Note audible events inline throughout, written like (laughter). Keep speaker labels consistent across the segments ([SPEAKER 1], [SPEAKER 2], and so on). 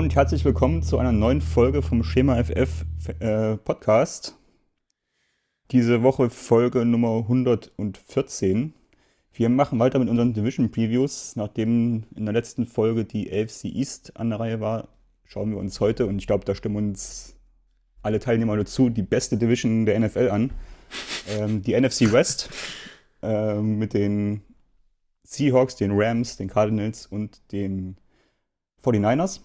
[SPEAKER 1] Und herzlich willkommen zu einer neuen Folge vom Schema FF äh, Podcast. Diese Woche Folge Nummer 114. Wir machen weiter mit unseren Division Previews. Nachdem in der letzten Folge die AFC East an der Reihe war, schauen wir uns heute, und ich glaube, da stimmen uns alle Teilnehmer dazu, die beste Division der NFL an. Ähm, die NFC West äh, mit den Seahawks, den Rams, den Cardinals und den 49ers.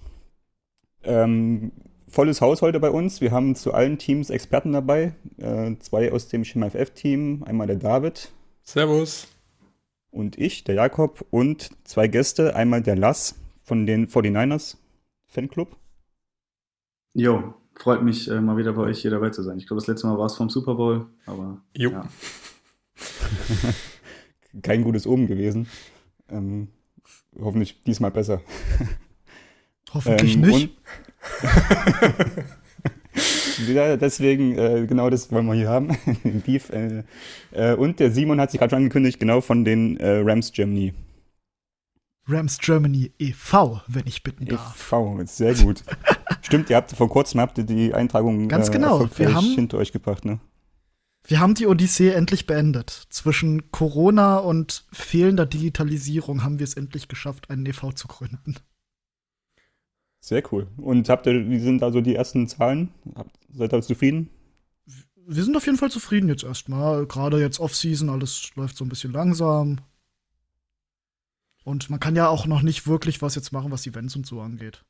[SPEAKER 1] Ähm, volles Haus heute bei uns. Wir haben zu allen Teams Experten dabei. Äh, zwei aus dem Schema FF-Team. Einmal der David.
[SPEAKER 2] Servus.
[SPEAKER 1] Und ich, der Jakob. Und zwei Gäste. Einmal der Lass von den 49ers Fanclub.
[SPEAKER 3] Jo, freut mich äh, mal wieder bei euch hier dabei zu sein. Ich glaube, das letzte Mal war es vom Super Bowl, aber. Jo. Ja. (laughs)
[SPEAKER 1] Kein gutes Oben gewesen. Ähm, hoffentlich diesmal besser. (laughs)
[SPEAKER 4] Hoffentlich ähm, nicht. (laughs)
[SPEAKER 1] ja, deswegen, äh, genau das wollen wir hier haben, (laughs) den Beef. Äh, äh, und der Simon hat sich gerade schon angekündigt, genau von den äh, Rams Germany.
[SPEAKER 4] Rams Germany e.V., wenn ich bitten darf.
[SPEAKER 1] e.V., sehr gut. (laughs) Stimmt, ihr habt vor kurzem habt ihr die Eintragung
[SPEAKER 4] Ganz äh, genau.
[SPEAKER 1] wir haben, hinter euch gebracht, ne?
[SPEAKER 4] Wir haben die Odyssee endlich beendet. Zwischen Corona und fehlender Digitalisierung haben wir es endlich geschafft, einen e.V. zu gründen.
[SPEAKER 1] Sehr cool. Und habt ihr, wie sind da so die ersten Zahlen? Seid ihr zufrieden?
[SPEAKER 4] Wir sind auf jeden Fall zufrieden jetzt erstmal. Gerade jetzt Off-Season, alles läuft so ein bisschen langsam. Und man kann ja auch noch nicht wirklich was jetzt machen, was Events und so angeht.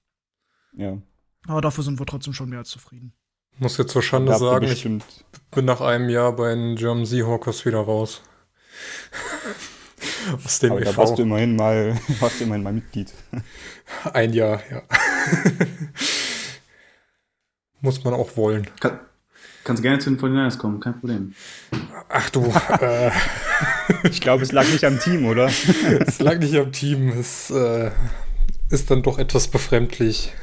[SPEAKER 1] Ja.
[SPEAKER 4] Aber dafür sind wir trotzdem schon mehr als zufrieden.
[SPEAKER 2] Muss jetzt zur Schande sagen, ich bin nach einem Jahr bei den German Seahawkers wieder raus. (laughs)
[SPEAKER 1] Aus dem Aber da e warst du immerhin mal, (laughs) warst du immerhin mal Mitglied.
[SPEAKER 2] Ein Jahr, ja. (laughs) Muss man auch wollen.
[SPEAKER 3] Kann, kannst gerne zu den 49ers kommen, kein Problem.
[SPEAKER 2] Ach du. äh, (laughs)
[SPEAKER 1] ich glaube, es lag nicht am Team, oder? (laughs)
[SPEAKER 2] es lag nicht am Team. Es äh, ist dann doch etwas befremdlich.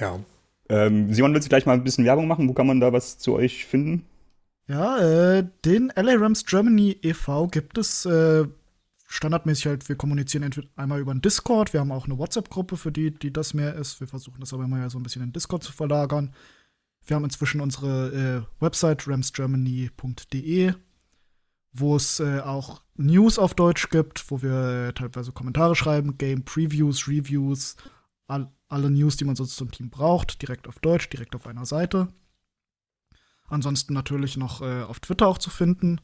[SPEAKER 1] ja. Ähm, Simon, willst du gleich mal ein bisschen Werbung machen? Wo kann man da was zu euch finden?
[SPEAKER 4] Ja, äh, den LA Rams Germany e.V. gibt es äh, standardmäßig halt, wir kommunizieren entweder einmal über einen Discord, wir haben auch eine WhatsApp-Gruppe für die, die das mehr ist. Wir versuchen das aber immer ja so ein bisschen in Discord zu verlagern. Wir haben inzwischen unsere äh, Website ramsgermany.de, wo es äh, auch News auf Deutsch gibt, wo wir äh, teilweise Kommentare schreiben, Game Previews, Reviews, all, alle News, die man so zum Team braucht, direkt auf Deutsch, direkt auf einer Seite. Ansonsten natürlich noch äh, auf Twitter auch zu finden.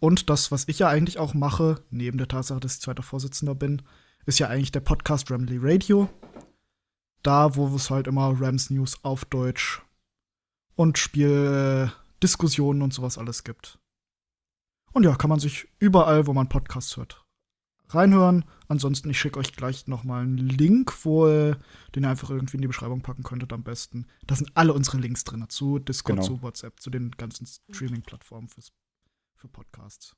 [SPEAKER 4] Und das, was ich ja eigentlich auch mache, neben der Tatsache, dass ich zweiter Vorsitzender bin, ist ja eigentlich der Podcast Ramley Radio. Da, wo es halt immer Rams News auf Deutsch und Spieldiskussionen und sowas alles gibt. Und ja, kann man sich überall, wo man Podcasts hört, reinhören. Ansonsten, ich schicke euch gleich noch mal einen Link, wo den ihr einfach irgendwie in die Beschreibung packen könntet am besten. Da sind alle unsere Links drin, zu Discord, genau. zu WhatsApp, zu den ganzen Streaming-Plattformen für Podcasts.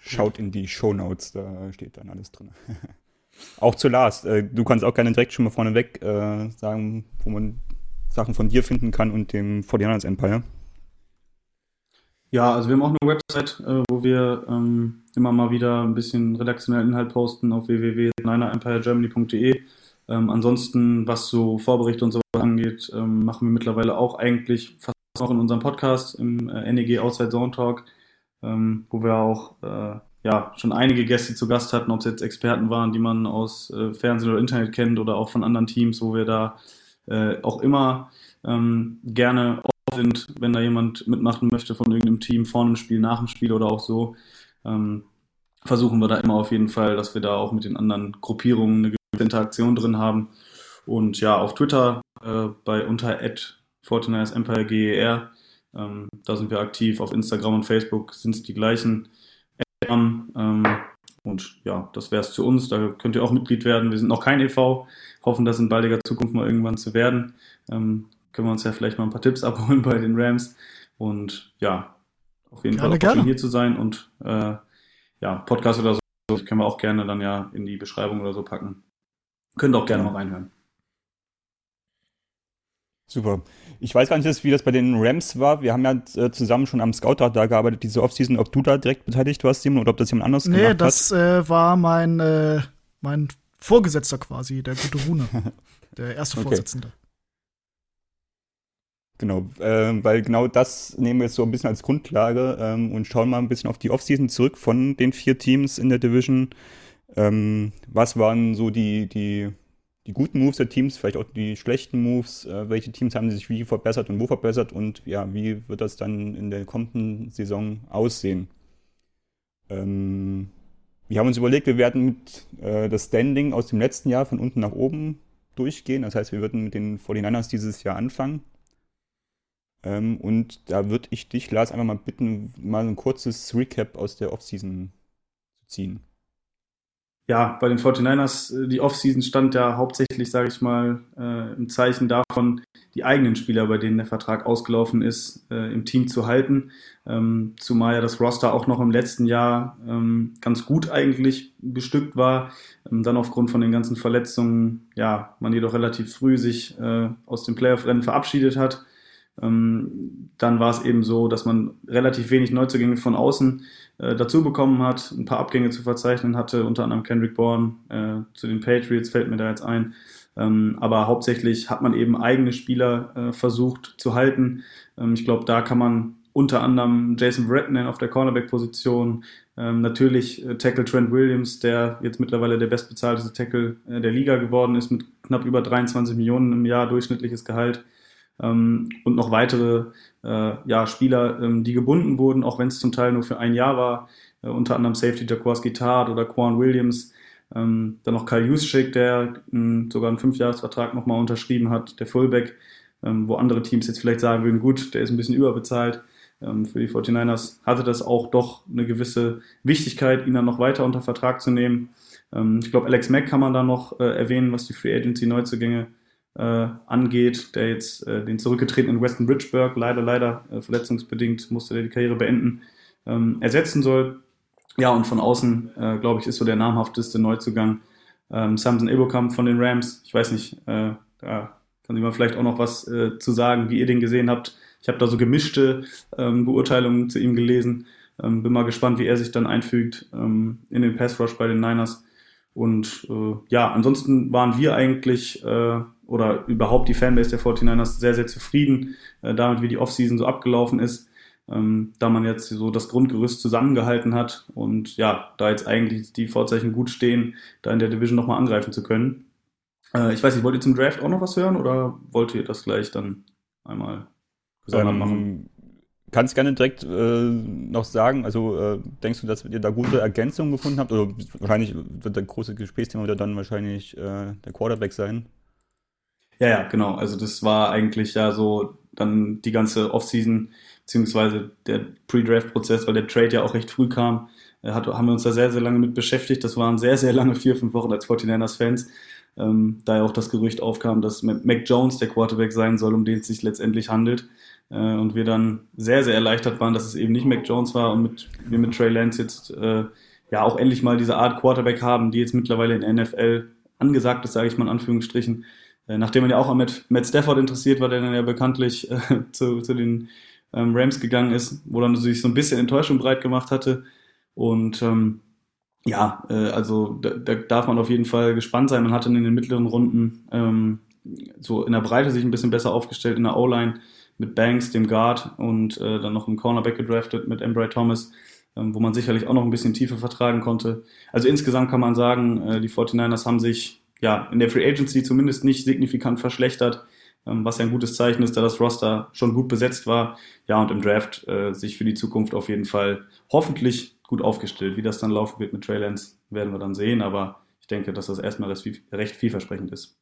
[SPEAKER 1] Schaut in die Show Notes, da steht dann alles drin. (laughs) auch zu Lars, äh, du kannst auch gerne direkt schon mal vorneweg äh, sagen, wo man Sachen von dir finden kann und dem 49ers Empire.
[SPEAKER 3] Ja, also wir haben auch eine Website, äh, wo wir ähm, immer mal wieder ein bisschen redaktionellen Inhalt posten auf www.ninerempiregermany.de. Ähm, ansonsten, was so Vorberichte und so angeht, ähm, machen wir mittlerweile auch eigentlich fast auch in unserem Podcast im äh, NEG Outside Zone Talk, ähm, wo wir auch äh, ja, schon einige Gäste zu Gast hatten, ob es jetzt Experten waren, die man aus äh, Fernsehen oder Internet kennt oder auch von anderen Teams, wo wir da äh, auch immer ähm, gerne sind, wenn da jemand mitmachen möchte von irgendeinem Team, vor einem Spiel, nach dem Spiel oder auch so, ähm, versuchen wir da immer auf jeden Fall, dass wir da auch mit den anderen Gruppierungen eine gewisse Interaktion drin haben. Und ja, auf Twitter äh, bei unter Fortiners Empire GER, ähm, da sind wir aktiv. Auf Instagram und Facebook sind es die gleichen. Ähm, und ja, das wäre es zu uns. Da könnt ihr auch Mitglied werden. Wir sind noch kein e.V., hoffen, das in baldiger Zukunft mal irgendwann zu werden. Ähm, können wir uns ja vielleicht mal ein paar Tipps (laughs) abholen bei den Rams. Und ja, auf jeden gerne, Fall auch schön hier zu sein und äh, ja, Podcast oder so können wir auch gerne dann ja in die Beschreibung oder so packen. Könnt auch gerne mal reinhören.
[SPEAKER 1] Super. Ich weiß gar nicht, wie das bei den Rams war. Wir haben ja äh, zusammen schon am Scout-Tag da gearbeitet, diese Offseason, ob du da direkt beteiligt warst, Simon, oder ob das jemand anderes nee, gemacht hat.
[SPEAKER 4] Nee, das äh, war mein, äh, mein Vorgesetzter quasi, der gute Rune. (laughs) der erste okay. Vorsitzende.
[SPEAKER 1] Genau, äh, weil genau das nehmen wir jetzt so ein bisschen als Grundlage ähm, und schauen mal ein bisschen auf die Offseason zurück von den vier Teams in der Division. Ähm, was waren so die, die, die guten Moves der Teams, vielleicht auch die schlechten Moves? Äh, welche Teams haben sich wie verbessert und wo verbessert? Und ja, wie wird das dann in der kommenden Saison aussehen? Ähm, wir haben uns überlegt, wir werden mit äh, das Standing aus dem letzten Jahr von unten nach oben durchgehen. Das heißt, wir würden mit den 49ers dieses Jahr anfangen. Ähm, und da würde ich dich, Lars, einfach mal bitten, mal ein kurzes Recap aus der Offseason zu ziehen
[SPEAKER 3] ja, bei den 49ers, äh, die Offseason stand ja hauptsächlich, sage ich mal, äh, im Zeichen davon, die eigenen Spieler, bei denen der Vertrag ausgelaufen ist, äh, im Team zu halten. Ähm, zumal ja das Roster auch noch im letzten Jahr ähm, ganz gut eigentlich bestückt war. Ähm, dann aufgrund von den ganzen Verletzungen, ja, man jedoch relativ früh sich äh, aus dem Playoff-Rennen verabschiedet hat. Ähm, dann war es eben so, dass man relativ wenig Neuzugänge von außen dazu bekommen hat, ein paar Abgänge zu verzeichnen hatte, unter anderem Kendrick Bourne äh, zu den Patriots fällt mir da jetzt ein. Ähm, aber hauptsächlich hat man eben eigene Spieler äh, versucht zu halten. Ähm, ich glaube, da kann man unter anderem Jason Verrett auf der Cornerback-Position, ähm, natürlich äh, Tackle Trent Williams, der jetzt mittlerweile der bestbezahlteste Tackle äh, der Liga geworden ist, mit knapp über 23 Millionen im Jahr durchschnittliches Gehalt und noch weitere äh, ja, Spieler, ähm, die gebunden wurden, auch wenn es zum Teil nur für ein Jahr war, äh, unter anderem Safety Jaquaski Tart oder Quan Williams, ähm, dann noch Kyle Juszczyk, der sogar einen Fünfjahresvertrag nochmal unterschrieben hat, der Fullback, ähm, wo andere Teams jetzt vielleicht sagen würden, gut, der ist ein bisschen überbezahlt. Ähm, für die 49ers hatte das auch doch eine gewisse Wichtigkeit, ihn dann noch weiter unter Vertrag zu nehmen. Ähm, ich glaube, Alex Mack kann man da noch äh, erwähnen, was die Free Agency Neuzugänge angeht, der jetzt äh, den zurückgetretenen Weston Bridgeburg, leider, leider äh, verletzungsbedingt musste der die Karriere beenden, ähm, ersetzen soll. Ja, und von außen, äh, glaube ich, ist so der namhafteste Neuzugang ähm, Samson Ebokam von den Rams. Ich weiß nicht, äh, da kann jemand vielleicht auch noch was äh, zu sagen, wie ihr den gesehen habt. Ich habe da so gemischte ähm, Beurteilungen zu ihm gelesen. Ähm, bin mal gespannt, wie er sich dann einfügt ähm, in den Pass Rush bei den Niners. Und äh, ja, ansonsten waren wir eigentlich äh, oder überhaupt die Fanbase der 49ers sehr, sehr zufrieden äh, damit, wie die Offseason so abgelaufen ist. Ähm, da man jetzt so das Grundgerüst zusammengehalten hat und ja, da jetzt eigentlich die Vorzeichen gut stehen, da in der Division nochmal angreifen zu können. Äh, ich weiß nicht, wollt ihr zum Draft auch noch was hören oder wollt ihr das gleich dann einmal
[SPEAKER 1] gesondert ähm, machen? kannst gerne direkt äh, noch sagen, also äh, denkst du, dass ihr da gute Ergänzungen gefunden habt? Oder wahrscheinlich wird der große Gesprächsthema wieder dann wahrscheinlich äh, der Quarterback sein?
[SPEAKER 3] Ja, ja, genau. Also das war eigentlich ja so dann die ganze Offseason, beziehungsweise der Pre-Draft-Prozess, weil der Trade ja auch recht früh kam, hat, haben wir uns da sehr, sehr lange mit beschäftigt. Das waren sehr, sehr lange (laughs) vier, fünf Wochen als 49ers-Fans. Ähm, da ja auch das Gerücht aufkam, dass Mac Jones der Quarterback sein soll, um den es sich letztendlich handelt. Äh, und wir dann sehr, sehr erleichtert waren, dass es eben nicht Mac Jones war und mit, wir mit Trey Lance jetzt äh, ja auch endlich mal diese Art Quarterback haben, die jetzt mittlerweile in NFL angesagt ist, sage ich mal in Anführungsstrichen. Äh, nachdem man ja auch an Matt, Matt Stafford interessiert war, der dann ja bekanntlich äh, zu, zu den ähm, Rams gegangen ist, wo dann sich so ein bisschen Enttäuschung breit gemacht hatte. Und ähm, ja, äh, also da, da darf man auf jeden Fall gespannt sein. Man hat dann in den mittleren Runden ähm, so in der Breite sich ein bisschen besser aufgestellt in der O-Line mit Banks, dem Guard und äh, dann noch im Cornerback gedraftet mit Embry Thomas, ähm, wo man sicherlich auch noch ein bisschen tiefer vertragen konnte. Also insgesamt kann man sagen, äh, die 49ers haben sich ja in der Free Agency zumindest nicht signifikant verschlechtert, ähm, was ja ein gutes Zeichen ist, da das Roster schon gut besetzt war. Ja, und im Draft äh, sich für die Zukunft auf jeden Fall hoffentlich gut aufgestellt. Wie das dann laufen wird mit Trey Lance, werden wir dann sehen, aber ich denke, dass das erstmal recht vielversprechend ist.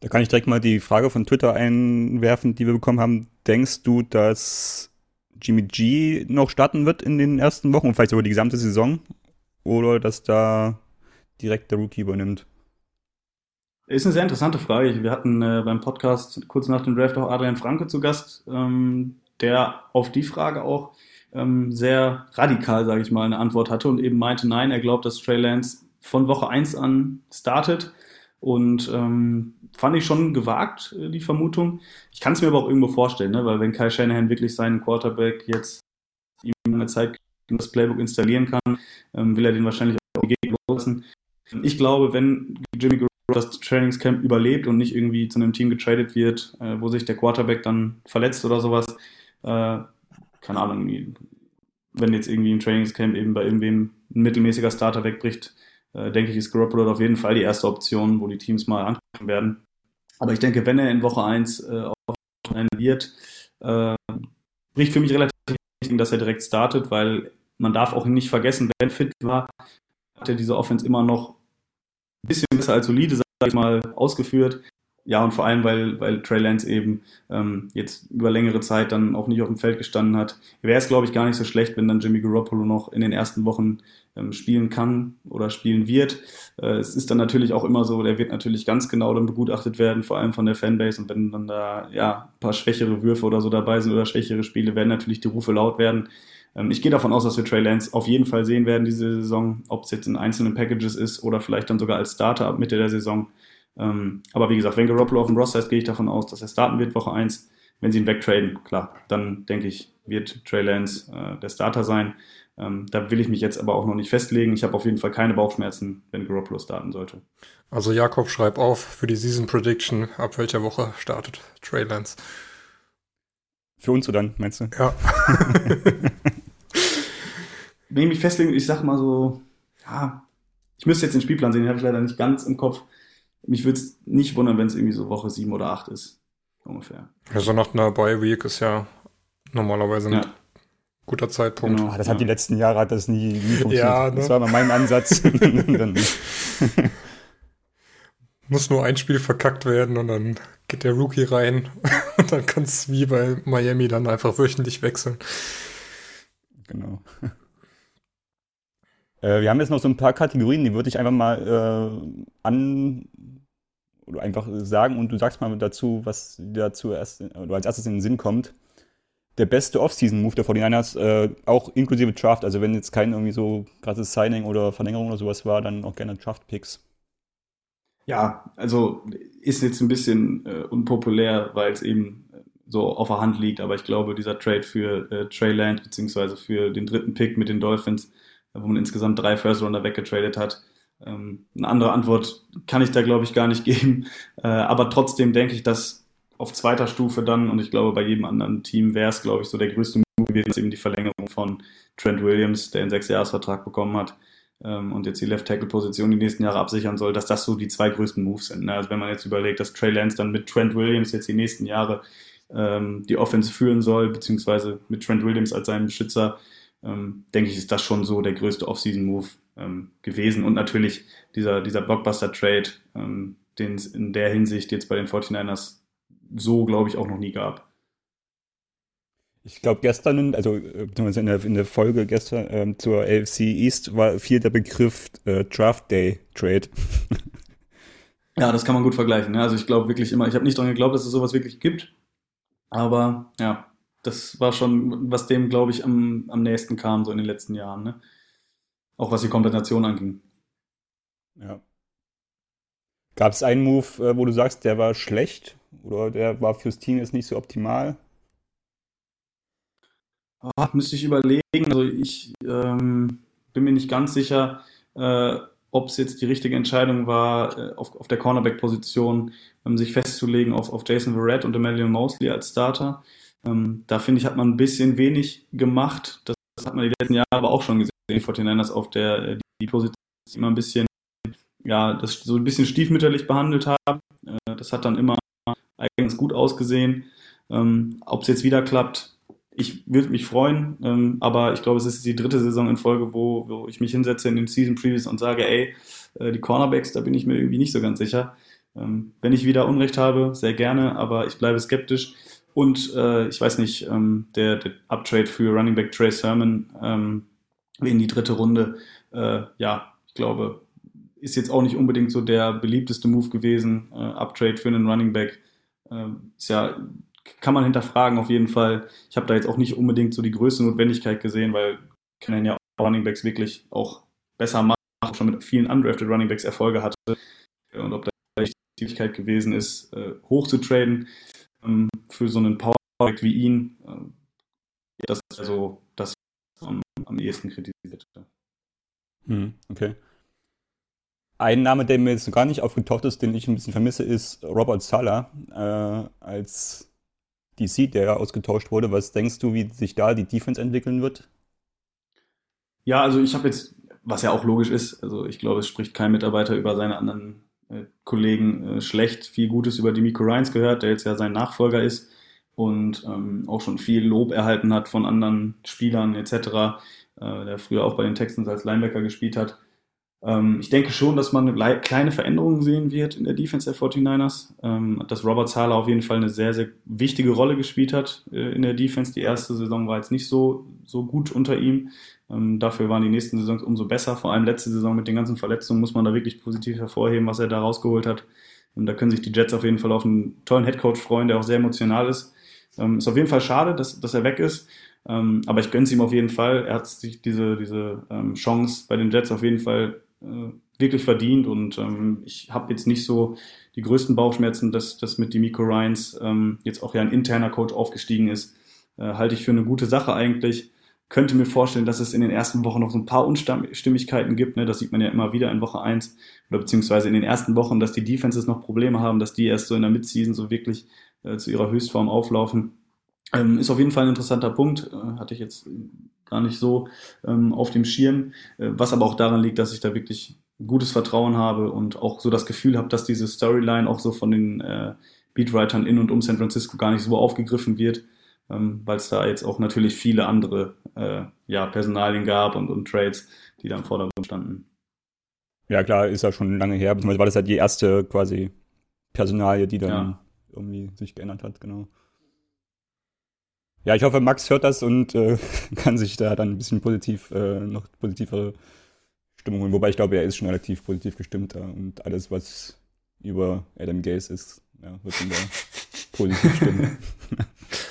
[SPEAKER 1] Da kann ich direkt mal die Frage von Twitter einwerfen, die wir bekommen haben. Denkst du, dass Jimmy G noch starten wird in den ersten Wochen und vielleicht sogar die gesamte Saison? Oder dass da direkt der Rookie übernimmt?
[SPEAKER 3] Ist eine sehr interessante Frage. Wir hatten äh, beim Podcast kurz nach dem Draft auch Adrian Franke zu Gast, ähm, der auf die Frage auch ähm, sehr radikal, sage ich mal, eine Antwort hatte und eben meinte, nein, er glaubt, dass Trey Lance von Woche 1 an startet und ähm, fand ich schon gewagt, äh, die Vermutung. Ich kann es mir aber auch irgendwo vorstellen, ne? weil wenn Kyle Shanahan wirklich seinen Quarterback jetzt ihm eine Zeit das Playbook installieren kann, ähm, will er den wahrscheinlich auch gegen lassen. Ich glaube, wenn Jimmy Garoppolo das Trainingscamp überlebt und nicht irgendwie zu einem Team getradet wird, äh, wo sich der Quarterback dann verletzt oder sowas, äh, keine Ahnung, wenn jetzt irgendwie im Trainingscamp eben bei irgendwem ein mittelmäßiger Starter wegbricht, äh, denke ich, ist Garoppolo auf jeden Fall die erste Option, wo die Teams mal ankommen werden. Aber ich denke, wenn er in Woche 1 äh, wird, äh, bricht für mich relativ wichtig, dass er direkt startet, weil man darf auch nicht vergessen, wenn fit war, hat er diese Offense immer noch ein bisschen besser als solide, sag ich mal, ausgeführt. Ja, und vor allem, weil, weil Trey Lance eben ähm, jetzt über längere Zeit dann auch nicht auf dem Feld gestanden hat, wäre es, glaube ich, gar nicht so schlecht, wenn dann Jimmy Garoppolo noch in den ersten Wochen ähm, spielen kann oder spielen wird. Äh, es ist dann natürlich auch immer so, der wird natürlich ganz genau dann begutachtet werden, vor allem von der Fanbase. Und wenn dann da ja ein paar schwächere Würfe oder so dabei sind oder schwächere Spiele, werden natürlich die Rufe laut werden. Ähm, ich gehe davon aus, dass wir Trey Lance auf jeden Fall sehen werden diese Saison, ob es jetzt in einzelnen Packages ist oder vielleicht dann sogar als Starter ab Mitte der Saison. Ähm, aber wie gesagt, wenn Garoppolo auf dem Roster ist, gehe ich davon aus, dass er starten wird Woche 1. Wenn sie ihn wegtraden, klar, dann denke ich, wird Trey Lance äh, der Starter sein. Ähm, da will ich mich jetzt aber auch noch nicht festlegen. Ich habe auf jeden Fall keine Bauchschmerzen, wenn Garoppolo starten sollte.
[SPEAKER 2] Also Jakob, schreib auf für die Season Prediction, ab welcher Woche startet Trey Lance.
[SPEAKER 1] Für uns oder dann, meinst du?
[SPEAKER 2] Ja. (laughs) (laughs)
[SPEAKER 3] wenn ich mich festlegen, ich sag mal so, ja, ich müsste jetzt den Spielplan sehen, den habe ich leider nicht ganz im Kopf mich würde es nicht wundern, wenn es irgendwie so Woche 7 oder 8 ist. Ungefähr.
[SPEAKER 2] Also nach einer Bye-Week ist ja normalerweise ein ja. guter Zeitpunkt.
[SPEAKER 1] Genau. Ach, das hat die letzten Jahre hat das nie, nie
[SPEAKER 2] funktioniert. Ja, ne?
[SPEAKER 1] Das war mal mein Ansatz. (laughs)
[SPEAKER 2] Muss nur ein Spiel verkackt werden und dann geht der Rookie rein (laughs) und dann kann es wie bei Miami dann einfach wöchentlich wechseln.
[SPEAKER 1] Genau. Äh, wir haben jetzt noch so ein paar Kategorien, die würde ich einfach mal äh, an oder einfach sagen und du sagst mal dazu, was dazu erst oder als erstes in den Sinn kommt. Der beste Off-Season-Move der 49ers, äh, auch inklusive Draft, also wenn jetzt kein irgendwie so krasses Signing oder Verlängerung oder sowas war, dann auch gerne Draft-Picks.
[SPEAKER 3] Ja, also ist jetzt ein bisschen äh, unpopulär, weil es eben so auf der Hand liegt, aber ich glaube, dieser Trade für äh, Trey Land beziehungsweise für den dritten Pick mit den Dolphins wo man insgesamt drei First Runner weggetradet hat. Ähm, eine andere Antwort kann ich da, glaube ich, gar nicht (laughs) geben. Äh, aber trotzdem denke ich, dass auf zweiter Stufe dann, und ich glaube, bei jedem anderen Team wäre es, glaube ich, so der größte Move gewesen, eben die Verlängerung von Trent Williams, der einen Sechsjahresvertrag bekommen hat ähm, und jetzt die Left-Tackle-Position die nächsten Jahre absichern soll, dass das so die zwei größten Moves sind. Ne? Also wenn man jetzt überlegt, dass Trey Lance dann mit Trent Williams jetzt die nächsten Jahre ähm, die Offense führen soll, beziehungsweise mit Trent Williams als seinen Beschützer, ähm, denke ich, ist das schon so der größte Off-Season-Move ähm, gewesen. Und natürlich dieser, dieser Blockbuster-Trade, ähm, den es in der Hinsicht jetzt bei den 49ers so, glaube ich, auch noch nie gab.
[SPEAKER 1] Ich glaube, gestern, also äh, in der, in der Folge gestern ähm, zur AFC East war viel der Begriff äh, Draft Day Trade. (laughs)
[SPEAKER 3] ja, das kann man gut vergleichen. Ne? Also ich glaube wirklich immer, ich habe nicht daran geglaubt, dass es sowas wirklich gibt. Aber ja, das war schon, was dem, glaube ich, am, am nächsten kam, so in den letzten Jahren. Ne? Auch was die Kompensation anging.
[SPEAKER 1] Ja. Gab es einen Move, äh, wo du sagst, der war schlecht oder der war fürs Team jetzt nicht so optimal?
[SPEAKER 3] Oh, müsste ich überlegen. Also ich ähm, bin mir nicht ganz sicher, äh, ob es jetzt die richtige Entscheidung war, äh, auf, auf der Cornerback-Position ähm, sich festzulegen auf, auf Jason Verrett und Emmanuel Mosley als Starter. Ähm, da finde ich, hat man ein bisschen wenig gemacht. Das, das, hat man die letzten Jahre aber auch schon gesehen, die 49ers auf der äh, die Position immer ein bisschen, ja, das so ein bisschen stiefmütterlich behandelt haben. Äh, das hat dann immer eigentlich gut ausgesehen. Ähm, Ob es jetzt wieder klappt, ich würde mich freuen, ähm, aber ich glaube, es ist die dritte Saison in Folge, wo, wo ich mich hinsetze in den Season Previews und sage, ey, äh, die Cornerbacks, da bin ich mir irgendwie nicht so ganz sicher. Ähm, wenn ich wieder Unrecht habe, sehr gerne, aber ich bleibe skeptisch. Und äh, ich weiß nicht, ähm, der, der Uptrade für Running Back Trey Sermon ähm, in die dritte Runde, äh, ja, ich glaube, ist jetzt auch nicht unbedingt so der beliebteste Move gewesen. Äh, Uptrade für einen Running Back äh, ist ja, kann man hinterfragen auf jeden Fall. Ich habe da jetzt auch nicht unbedingt so die größte Notwendigkeit gesehen, weil kennen ja auch Running Backs wirklich auch besser machen, schon mit vielen undrafted Running Backs Erfolge hatte. Und ob da die Möglichkeit gewesen ist, äh, hoch zu traden ähm, für so einen Power wie ihn, äh, das ist also das am, am ehesten kritisiert.
[SPEAKER 1] Hm, okay. Ein Name, der mir jetzt gar nicht aufgetaucht ist, den ich ein bisschen vermisse, ist Robert Sala äh, als DC, der ausgetauscht wurde. Was denkst du, wie sich da die Defense entwickeln wird?
[SPEAKER 3] Ja, also ich habe jetzt, was ja auch logisch ist, also ich glaube, es spricht kein Mitarbeiter über seine anderen Kollegen äh, schlecht, viel Gutes über Demico Ryans gehört, der jetzt ja sein Nachfolger ist und ähm, auch schon viel Lob erhalten hat von anderen Spielern etc., äh, der früher auch bei den Texans als Linebacker gespielt hat. Ähm, ich denke schon, dass man eine kleine Veränderung sehen wird in der Defense der 49ers. Ähm, dass Robert Zahler auf jeden Fall eine sehr, sehr wichtige Rolle gespielt hat äh, in der Defense. Die erste Saison war jetzt nicht so, so gut unter ihm. Ähm, dafür waren die nächsten Saisons umso besser. Vor allem letzte Saison mit den ganzen Verletzungen muss man da wirklich positiv hervorheben, was er da rausgeholt hat. Und da können sich die Jets auf jeden Fall auf einen tollen Headcoach freuen, der auch sehr emotional ist. Ähm, ist auf jeden Fall schade, dass, dass er weg ist. Ähm, aber ich gönne es ihm auf jeden Fall. Er hat sich diese, diese Chance bei den Jets auf jeden Fall äh, wirklich verdient. Und ich habe jetzt nicht so die größten Bauchschmerzen, dass das mit Demico Ryans jetzt auch ja ein interner Coach aufgestiegen ist. Äh, halte ich für eine gute Sache eigentlich könnte mir vorstellen, dass es in den ersten Wochen noch so ein paar Unstimmigkeiten gibt. Ne? Das sieht man ja immer wieder in Woche eins oder beziehungsweise in den ersten Wochen, dass die Defenses noch Probleme haben, dass die erst so in der Midseason so wirklich äh, zu ihrer Höchstform auflaufen. Ähm, ist auf jeden Fall ein interessanter Punkt. Äh, hatte ich jetzt gar nicht so ähm, auf dem Schirm. Äh, was aber auch daran liegt, dass ich da wirklich gutes Vertrauen habe und auch so das Gefühl habe, dass diese Storyline auch so von den äh, Beatwritern in und um San Francisco gar nicht so aufgegriffen wird ähm, weil es da jetzt auch natürlich viele andere äh, ja, Personalien gab und, und Trades, die da im Vordergrund standen.
[SPEAKER 1] Ja, klar, ist ja schon lange her, beziehungsweise war das ja die erste quasi Personalie, die dann ja. irgendwie sich geändert hat, genau. Ja, ich hoffe, Max hört das und äh, (laughs) kann sich da dann ein bisschen positiv, äh, noch positivere Stimmung holen. Wobei ich glaube, er ist schon relativ positiv gestimmt da und alles, was über Adam Gaze ist, ja, wird ihn da (laughs) positiv stimmen. (laughs)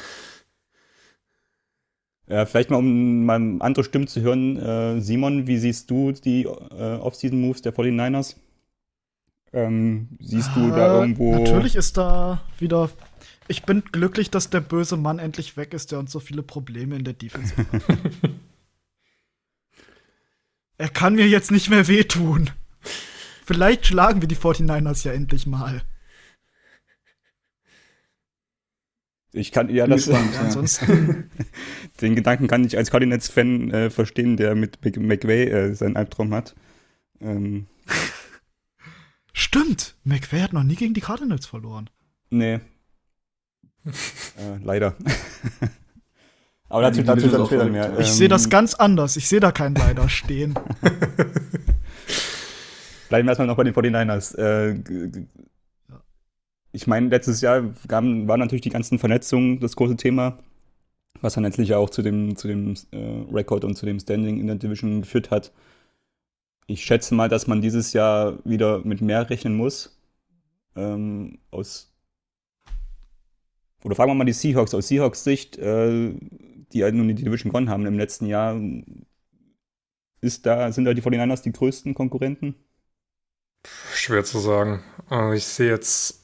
[SPEAKER 1] Ja, vielleicht mal, um mal andere Stimmen zu hören. Äh, Simon, wie siehst du die äh, Off-Season-Moves der 49ers? Ähm, siehst du da äh, irgendwo.
[SPEAKER 4] Natürlich ist da wieder. Ich bin glücklich, dass der böse Mann endlich weg ist, der uns so viele Probleme in der Defense hat. (laughs) er kann mir jetzt nicht mehr wehtun. Vielleicht schlagen wir die 49ers ja endlich mal.
[SPEAKER 1] Ich kann ja das. Spannend, (laughs) ja. Ansonsten. (laughs) den Gedanken kann ich als Cardinals-Fan äh, verstehen, der mit McVay äh, seinen Albtraum hat. Ähm.
[SPEAKER 4] Stimmt, McVay hat noch nie gegen die Cardinals verloren.
[SPEAKER 1] Nee. (laughs) äh, leider. Aber dazu, dazu dann später mehr.
[SPEAKER 4] Ich ähm, sehe das ganz anders. Ich sehe da keinen Leider stehen.
[SPEAKER 1] Bleiben wir erstmal noch bei den 49ers. Äh, ich meine, letztes Jahr waren natürlich die ganzen Vernetzungen das große Thema, was dann letztlich auch zu dem, zu dem äh, Rekord und zu dem Standing in der Division geführt hat. Ich schätze mal, dass man dieses Jahr wieder mit mehr rechnen muss. Ähm, aus oder fragen wir mal die Seahawks aus Seahawks Sicht, äh, die halt nun die Division gewonnen haben im letzten Jahr. Ist da, sind da die 49ers die größten Konkurrenten?
[SPEAKER 2] Schwer zu sagen. Also ich sehe jetzt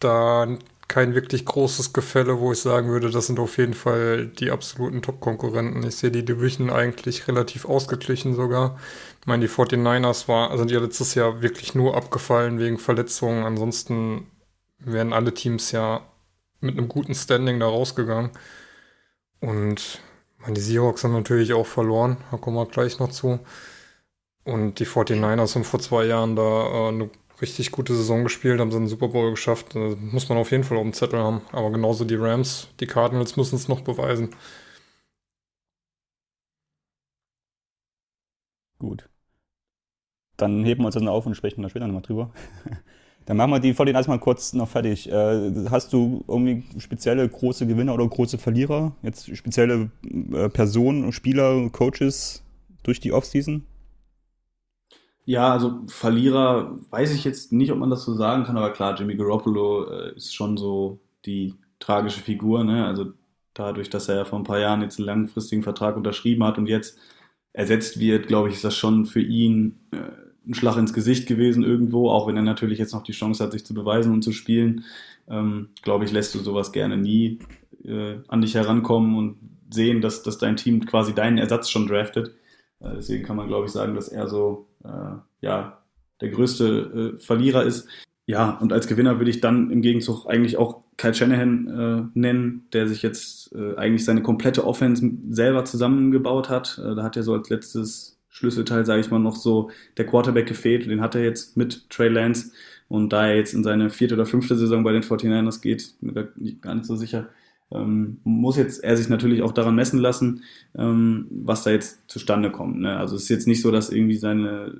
[SPEAKER 2] da kein wirklich großes Gefälle, wo ich sagen würde, das sind auf jeden Fall die absoluten Top-Konkurrenten. Ich sehe die Division eigentlich relativ ausgeglichen sogar. Ich meine, die 49ers war, sind ja letztes Jahr wirklich nur abgefallen wegen Verletzungen. Ansonsten wären alle Teams ja mit einem guten Standing da rausgegangen. Und meine, die Seahawks haben natürlich auch verloren, da kommen wir gleich noch zu. Und die 49ers haben vor zwei Jahren da äh, eine richtig gute Saison gespielt, haben sie einen Super Bowl geschafft. Das muss man auf jeden Fall auf dem Zettel haben. Aber genauso die Rams, die Cardinals müssen es noch beweisen.
[SPEAKER 1] Gut. Dann heben wir uns das noch auf und sprechen da später nochmal drüber. (laughs) Dann machen wir die vor den erstmal kurz noch fertig. Äh, hast du irgendwie spezielle große Gewinner oder große Verlierer? Jetzt spezielle äh, Personen, Spieler, Coaches durch die Offseason?
[SPEAKER 3] Ja, also Verlierer weiß ich jetzt nicht, ob man das so sagen kann, aber klar, Jimmy Garoppolo äh, ist schon so die tragische Figur, ne? Also dadurch, dass er ja vor ein paar Jahren jetzt einen langfristigen Vertrag unterschrieben hat und jetzt ersetzt wird, glaube ich, ist das schon für ihn äh, ein Schlag ins Gesicht gewesen irgendwo, auch wenn er natürlich jetzt noch die Chance hat, sich zu beweisen und zu spielen. Ähm, glaube ich, lässt du sowas gerne nie äh, an dich herankommen und sehen, dass, dass dein Team quasi deinen Ersatz schon draftet. Äh, deswegen kann man, glaube ich, sagen, dass er so ja, der größte äh, Verlierer ist. Ja, und als Gewinner würde ich dann im Gegenzug eigentlich auch Kyle Shanahan äh, nennen, der sich jetzt äh, eigentlich seine komplette Offense selber zusammengebaut hat. Äh, da hat er so als letztes Schlüsselteil, sage ich mal, noch so der Quarterback gefehlt. Den hat er jetzt mit Trey Lance. Und da er jetzt in seine vierte oder fünfte Saison bei den 49ers geht, bin mir gar nicht so sicher, ähm, muss jetzt er sich natürlich auch daran messen lassen, ähm, was da jetzt zustande kommt. Ne? Also es ist jetzt nicht so, dass irgendwie seine,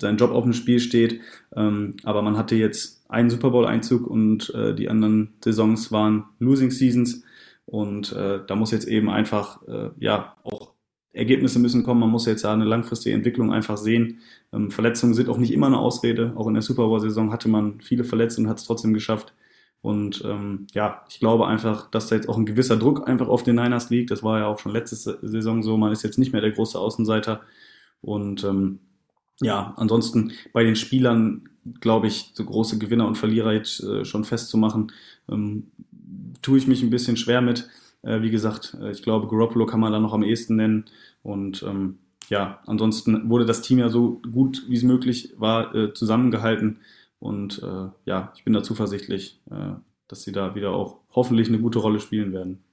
[SPEAKER 3] sein Job auf dem Spiel steht, ähm, aber man hatte jetzt einen Super Bowl-Einzug und äh, die anderen Saisons waren Losing Seasons und äh, da muss jetzt eben einfach äh, ja auch Ergebnisse müssen kommen. Man muss jetzt ja eine langfristige Entwicklung einfach sehen. Ähm, Verletzungen sind auch nicht immer eine Ausrede. Auch in der Super Bowl-Saison hatte man viele Verletzungen, hat es trotzdem geschafft. Und ähm, ja, ich glaube einfach, dass da jetzt auch ein gewisser Druck einfach auf den Niners liegt. Das war ja auch schon letzte Saison so. Man ist jetzt nicht mehr der große Außenseiter. Und ähm, ja, ansonsten bei den Spielern, glaube ich, so große Gewinner und Verlierer jetzt äh, schon festzumachen, ähm, tue ich mich ein bisschen schwer mit. Äh, wie gesagt, äh, ich glaube, Garoppolo kann man da noch am ehesten nennen. Und ähm, ja, ansonsten wurde das Team ja so gut wie es möglich war äh, zusammengehalten. Und äh, ja, ich bin da zuversichtlich, äh, dass sie da wieder auch hoffentlich eine gute Rolle spielen werden.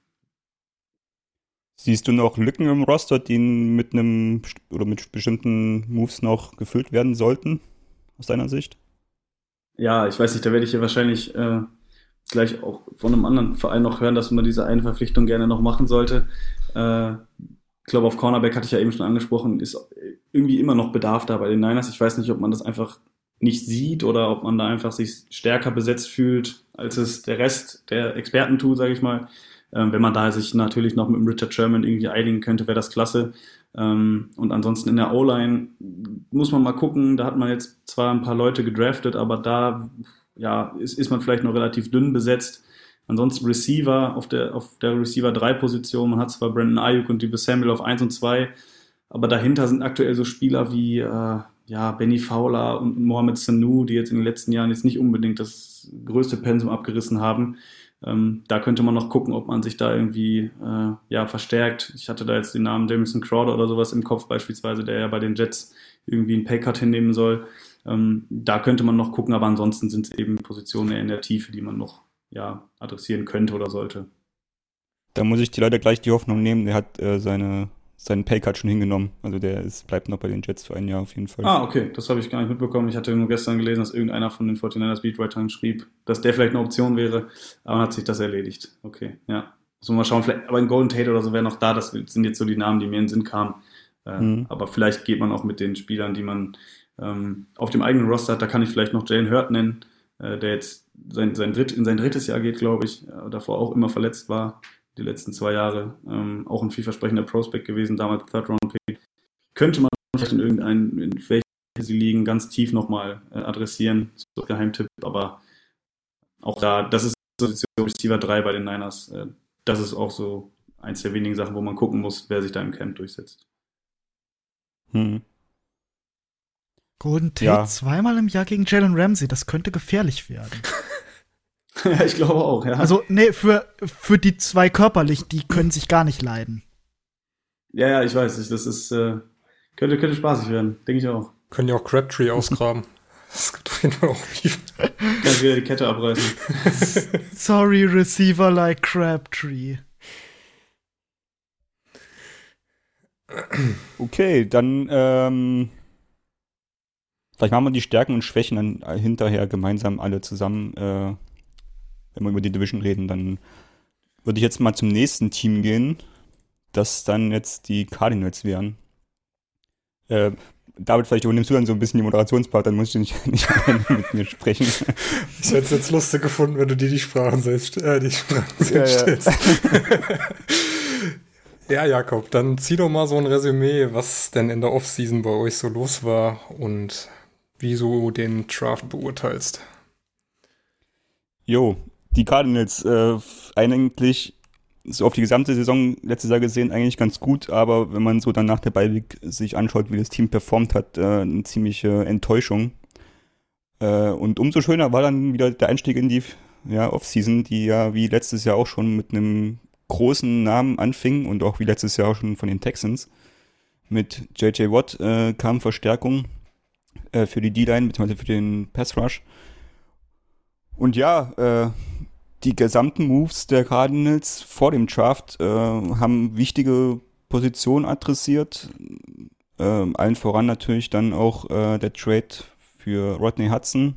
[SPEAKER 1] Siehst du noch Lücken im Roster, die mit einem oder mit bestimmten Moves noch gefüllt werden sollten, aus deiner Sicht?
[SPEAKER 3] Ja, ich weiß nicht, da werde ich hier wahrscheinlich äh, gleich auch von einem anderen Verein noch hören, dass man diese eine Verpflichtung gerne noch machen sollte. Äh, ich glaube, auf Cornerback hatte ich ja eben schon angesprochen, ist irgendwie immer noch Bedarf da bei den Niners. Ich weiß nicht, ob man das einfach nicht sieht oder ob man da einfach sich stärker besetzt fühlt, als es der Rest der Experten tut, sage ich mal. Ähm, wenn man da sich natürlich noch mit dem Richard Sherman irgendwie einigen könnte, wäre das klasse. Ähm, und ansonsten in der O-Line muss man mal gucken. Da hat man jetzt zwar ein paar Leute gedraftet, aber da ja, ist, ist man vielleicht noch relativ dünn besetzt. Ansonsten Receiver auf der, auf der Receiver 3 Position. Man hat zwar Brandon Ayuk und Debo Samuel auf 1 und 2, aber dahinter sind aktuell so Spieler wie äh, ja, Benny Fowler und Mohamed Sanu, die jetzt in den letzten Jahren jetzt nicht unbedingt das größte Pensum abgerissen haben. Ähm, da könnte man noch gucken, ob man sich da irgendwie äh, ja, verstärkt. Ich hatte da jetzt den Namen Jamison Crowder oder sowas im Kopf beispielsweise, der ja bei den Jets irgendwie einen Paycut hinnehmen soll. Ähm, da könnte man noch gucken, aber ansonsten sind es eben Positionen in der Tiefe, die man noch ja, adressieren könnte oder sollte.
[SPEAKER 1] Da muss ich dir leider gleich die Hoffnung nehmen, der hat äh, seine, seinen Paycard schon hingenommen. Also der ist, bleibt noch bei den Jets für ein Jahr auf jeden Fall.
[SPEAKER 3] Ah, okay, das habe ich gar nicht mitbekommen. Ich hatte nur gestern gelesen, dass irgendeiner von den 49ers Beatwritern schrieb, dass der vielleicht eine Option wäre, aber dann hat sich das erledigt. Okay, ja. Muss man mal schauen, vielleicht, aber ein Golden Tate oder so wäre noch da, das sind jetzt so die Namen, die mir in den Sinn kamen. Äh, mhm. Aber vielleicht geht man auch mit den Spielern, die man ähm, auf dem eigenen Roster hat. Da kann ich vielleicht noch Jalen Hurt nennen, äh, der jetzt sein, sein dritt, in sein drittes Jahr geht, glaube ich, äh, davor auch immer verletzt war, die letzten zwei Jahre. Ähm, auch ein vielversprechender Prospect gewesen, damals Third Round Pick. Könnte man vielleicht in irgendeinen, in welche sie liegen, ganz tief nochmal äh, adressieren, so Geheimtipp, aber auch da, das ist Position Receiver 3 bei den Niners. Äh, das ist auch so eins der wenigen Sachen, wo man gucken muss, wer sich da im Camp durchsetzt.
[SPEAKER 4] Hm. Golden Tate ja. zweimal im Jahr gegen Jalen Ramsey, das könnte gefährlich werden. (laughs) (laughs)
[SPEAKER 3] ja, ich glaube auch, ja.
[SPEAKER 4] Also, nee, für, für die zwei körperlich, die können sich gar nicht leiden.
[SPEAKER 3] Ja, ja, ich weiß nicht, das ist, äh, könnte, könnte spaßig werden, denke ich auch.
[SPEAKER 2] Können ja auch Crabtree ausgraben. (laughs) Das gibt auf jeden Fall auch
[SPEAKER 3] Beef. Kannst wieder die Kette abreißen. (laughs)
[SPEAKER 4] Sorry, Receiver like Crabtree.
[SPEAKER 1] Okay, dann ähm, Vielleicht machen wir die Stärken und Schwächen dann hinterher gemeinsam alle zusammen, äh, wenn wir über die Division reden. Dann würde ich jetzt mal zum nächsten Team gehen, das dann jetzt die Cardinals wären. Äh, David, vielleicht übernimmst du dann so ein bisschen die Moderationspart, dann musst du nicht, (laughs) nicht mit mir sprechen.
[SPEAKER 2] Ich hätte es jetzt lustig gefunden, wenn du dir die Sprachen selbst, äh, die Sprachen selbst ja, stellst. Ja. (laughs) ja, Jakob, dann zieh doch mal so ein Resümee, was denn in der Offseason bei euch so los war und wie du den Draft beurteilst.
[SPEAKER 1] Jo, die Cardinals äh, eigentlich so auf die gesamte Saison letztes Jahr gesehen eigentlich ganz gut, aber wenn man so dann nach der Beiweg sich anschaut, wie das Team performt hat, äh, eine ziemliche Enttäuschung. Äh, und umso schöner war dann wieder der Einstieg in die ja, Offseason, die ja wie letztes Jahr auch schon mit einem großen Namen anfing und auch wie letztes Jahr auch schon von den Texans. Mit JJ Watt äh, kam Verstärkung äh, für die D-Line, beziehungsweise für den Pass Rush. Und ja, äh, die gesamten Moves der Cardinals vor dem Draft äh, haben wichtige Positionen adressiert. Ähm, allen voran natürlich dann auch äh, der Trade für Rodney Hudson,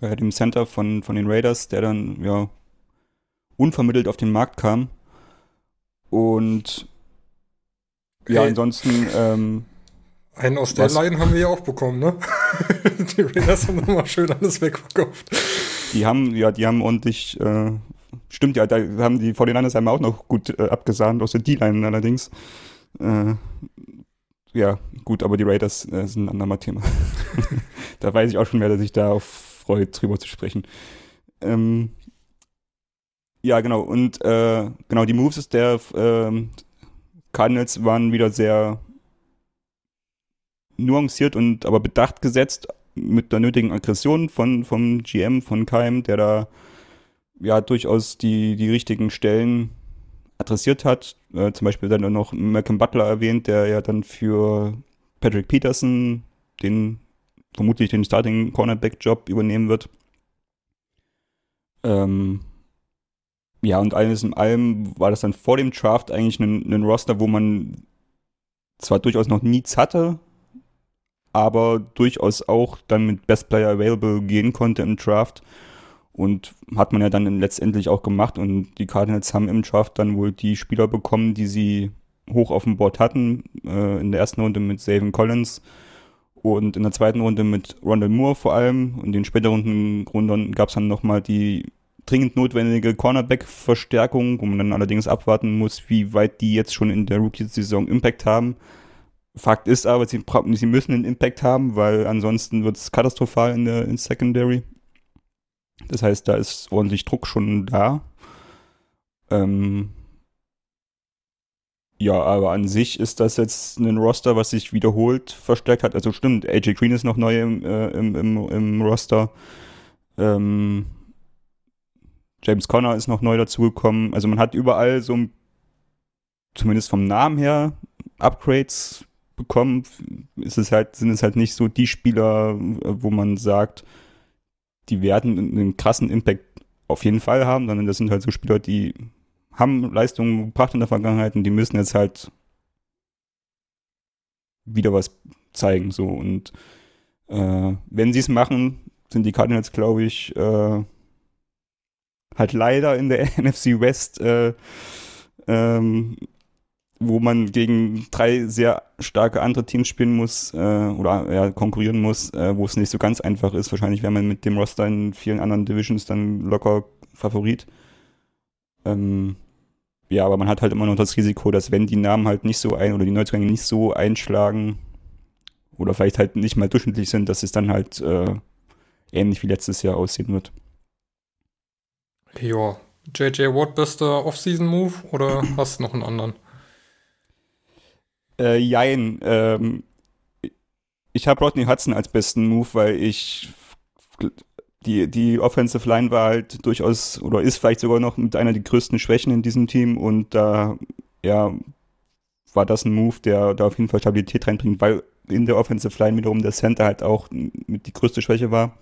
[SPEAKER 1] äh, dem Center von, von den Raiders, der dann ja unvermittelt auf den Markt kam. Und ja,
[SPEAKER 2] Hey.
[SPEAKER 1] ansonsten ähm,
[SPEAKER 2] Einen aus der
[SPEAKER 1] Was?
[SPEAKER 2] Line haben wir ja auch bekommen, ne? (laughs) die Raiders haben nochmal schön alles wegverkauft.
[SPEAKER 1] Die haben, ja, die haben ordentlich, äh, stimmt ja, da haben die 49ers einmal auch noch gut äh, abgesahnt, aus der D-Line allerdings. Äh, ja, gut, aber die Raiders äh, sind ein anderes Thema. (laughs) da weiß ich auch schon, wer sich da auf freut, drüber zu sprechen. Ähm, ja, genau, und äh, genau, die Moves der ähm, Cardinals waren wieder sehr nuanciert und aber bedacht gesetzt mit der nötigen Aggression von vom GM von Keim, der da ja durchaus die die richtigen Stellen adressiert hat. Äh, zum Beispiel dann noch Malcolm Butler erwähnt, der ja dann für Patrick Peterson den vermutlich den Starting Cornerback Job übernehmen wird. Ähm, ja, und alles in allem war das dann vor dem Draft eigentlich ein, ein Roster, wo man zwar durchaus noch Needs hatte, aber durchaus auch dann mit Best Player Available gehen konnte im Draft. Und hat man ja dann letztendlich auch gemacht. Und die Cardinals haben im Draft dann wohl die Spieler bekommen, die sie hoch auf dem Board hatten. Äh, in der ersten Runde mit Savin Collins und in der zweiten Runde mit Rondell Moore vor allem. Und in den späteren Runden gab es dann nochmal die dringend notwendige Cornerback-Verstärkung, wo man dann allerdings abwarten muss, wie weit die jetzt schon in der Rookie-Saison Impact haben. Fakt ist aber, sie, sie müssen einen Impact haben, weil ansonsten wird es katastrophal in der in Secondary. Das heißt, da ist ordentlich Druck schon da. Ähm ja, aber an sich ist das jetzt ein Roster, was sich wiederholt verstärkt hat. Also stimmt, AJ Green ist noch neu im, äh, im, im, im Roster. Ähm James Conner ist noch neu dazugekommen. Also man hat überall so, zumindest vom Namen her, Upgrades bekommen. Ist es halt, sind es halt nicht so die Spieler, äh, wo man sagt, die werden einen krassen Impact auf jeden Fall haben, sondern das sind halt so Spieler, die haben Leistungen gebracht in der Vergangenheit und die müssen jetzt halt wieder was zeigen. So und äh, wenn sie es machen, sind die Cardinals, glaube ich, äh, halt leider in der (laughs) NFC West, äh, ähm, wo man gegen drei sehr starke andere Teams spielen muss äh, oder ja, konkurrieren muss, äh, wo es nicht so ganz einfach ist. Wahrscheinlich wäre man mit dem Roster in vielen anderen Divisions dann locker Favorit. Ähm, ja, aber man hat halt immer noch das Risiko, dass wenn die Namen halt nicht so ein oder die Neuzugänge nicht so einschlagen oder vielleicht halt nicht mal durchschnittlich sind, dass es dann halt äh, ähnlich wie letztes Jahr aussehen wird.
[SPEAKER 2] Ja. JJ Watt, bester Off-Season-Move oder hast du noch einen anderen?
[SPEAKER 1] Äh, jein. Ähm, ich habe Rodney Hudson als besten Move, weil ich die, die Offensive Line war halt durchaus oder ist vielleicht sogar noch mit einer der größten Schwächen in diesem Team und da ja war das ein Move, der da auf jeden Fall Stabilität reinbringt, weil in der Offensive Line wiederum der Center halt auch mit die größte Schwäche war.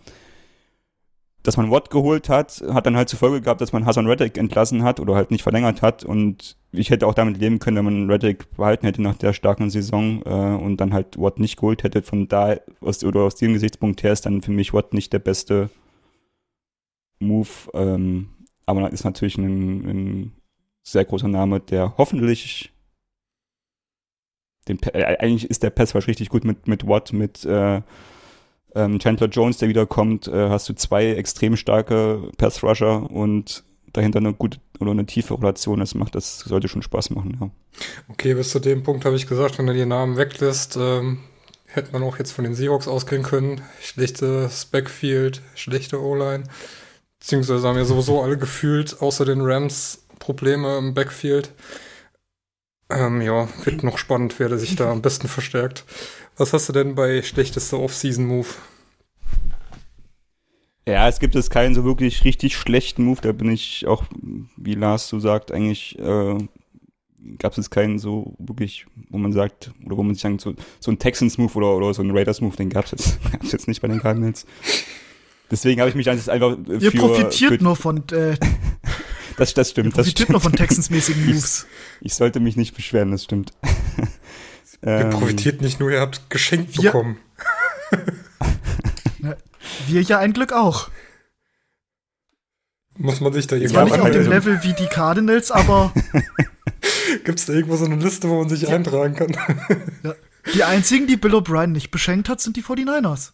[SPEAKER 1] Dass man Watt geholt hat, hat dann halt zur Folge gehabt, dass man Hassan Reddick entlassen hat oder halt nicht verlängert hat und ich hätte auch damit leben können, wenn man Reddick behalten hätte nach der starken Saison äh, und dann halt Watt nicht geholt hätte. Von da aus, oder aus dem Gesichtspunkt her ist dann für mich Watt nicht der beste Move. Ähm, aber ist natürlich ein, ein sehr großer Name, der hoffentlich den, äh, eigentlich ist der Pass richtig gut mit, mit Watt, mit äh, ähm, Chandler Jones, der wiederkommt, äh, hast du zwei extrem starke Pass Rusher und dahinter eine gute oder eine tiefe Relation. Das macht, das sollte schon Spaß machen, ja.
[SPEAKER 2] Okay, bis zu dem Punkt habe ich gesagt, wenn er die Namen weglässt, ähm, hätte man auch jetzt von den Seahawks ausgehen können. Schlechtes Backfield, schlechte O-Line. Beziehungsweise haben ja sowieso alle gefühlt, außer den Rams, Probleme im Backfield. Ähm, ja, wird noch spannend, wer sich da am besten verstärkt. Was hast du denn bei schlechtester Off-Season-Move?
[SPEAKER 1] Ja, es gibt jetzt keinen so wirklich richtig schlechten Move. Da bin ich auch, wie Lars so sagt, eigentlich äh, gab es jetzt keinen so wirklich wo man sagt, oder wo man sich sagt, so, so ein Texans-Move oder, oder so ein Raiders-Move, den gab's jetzt, (laughs) gab's jetzt nicht bei den Cardinals. Deswegen habe ich mich einfach für.
[SPEAKER 4] Ihr profitiert
[SPEAKER 1] für,
[SPEAKER 4] nur von. Äh, (laughs)
[SPEAKER 1] das, das stimmt.
[SPEAKER 4] ihr profitiert
[SPEAKER 1] das stimmt.
[SPEAKER 4] nur von Texans-mäßigen Moves.
[SPEAKER 1] Ich, ich, sollte mich nicht beschweren, das stimmt. (laughs)
[SPEAKER 2] ihr profitiert nicht nur, ihr habt geschenkt
[SPEAKER 4] wir,
[SPEAKER 2] bekommen. (laughs)
[SPEAKER 4] wir ja ein Glück auch.
[SPEAKER 2] Muss man sich da irgendwie.
[SPEAKER 4] Zwar nicht auf dem Level wie die Cardinals, aber. (laughs)
[SPEAKER 2] Gibt es da irgendwo so eine Liste, wo man sich ja. eintragen kann?
[SPEAKER 4] ja. Die einzigen, die Bill O'Brien nicht beschenkt hat, sind die 49ers.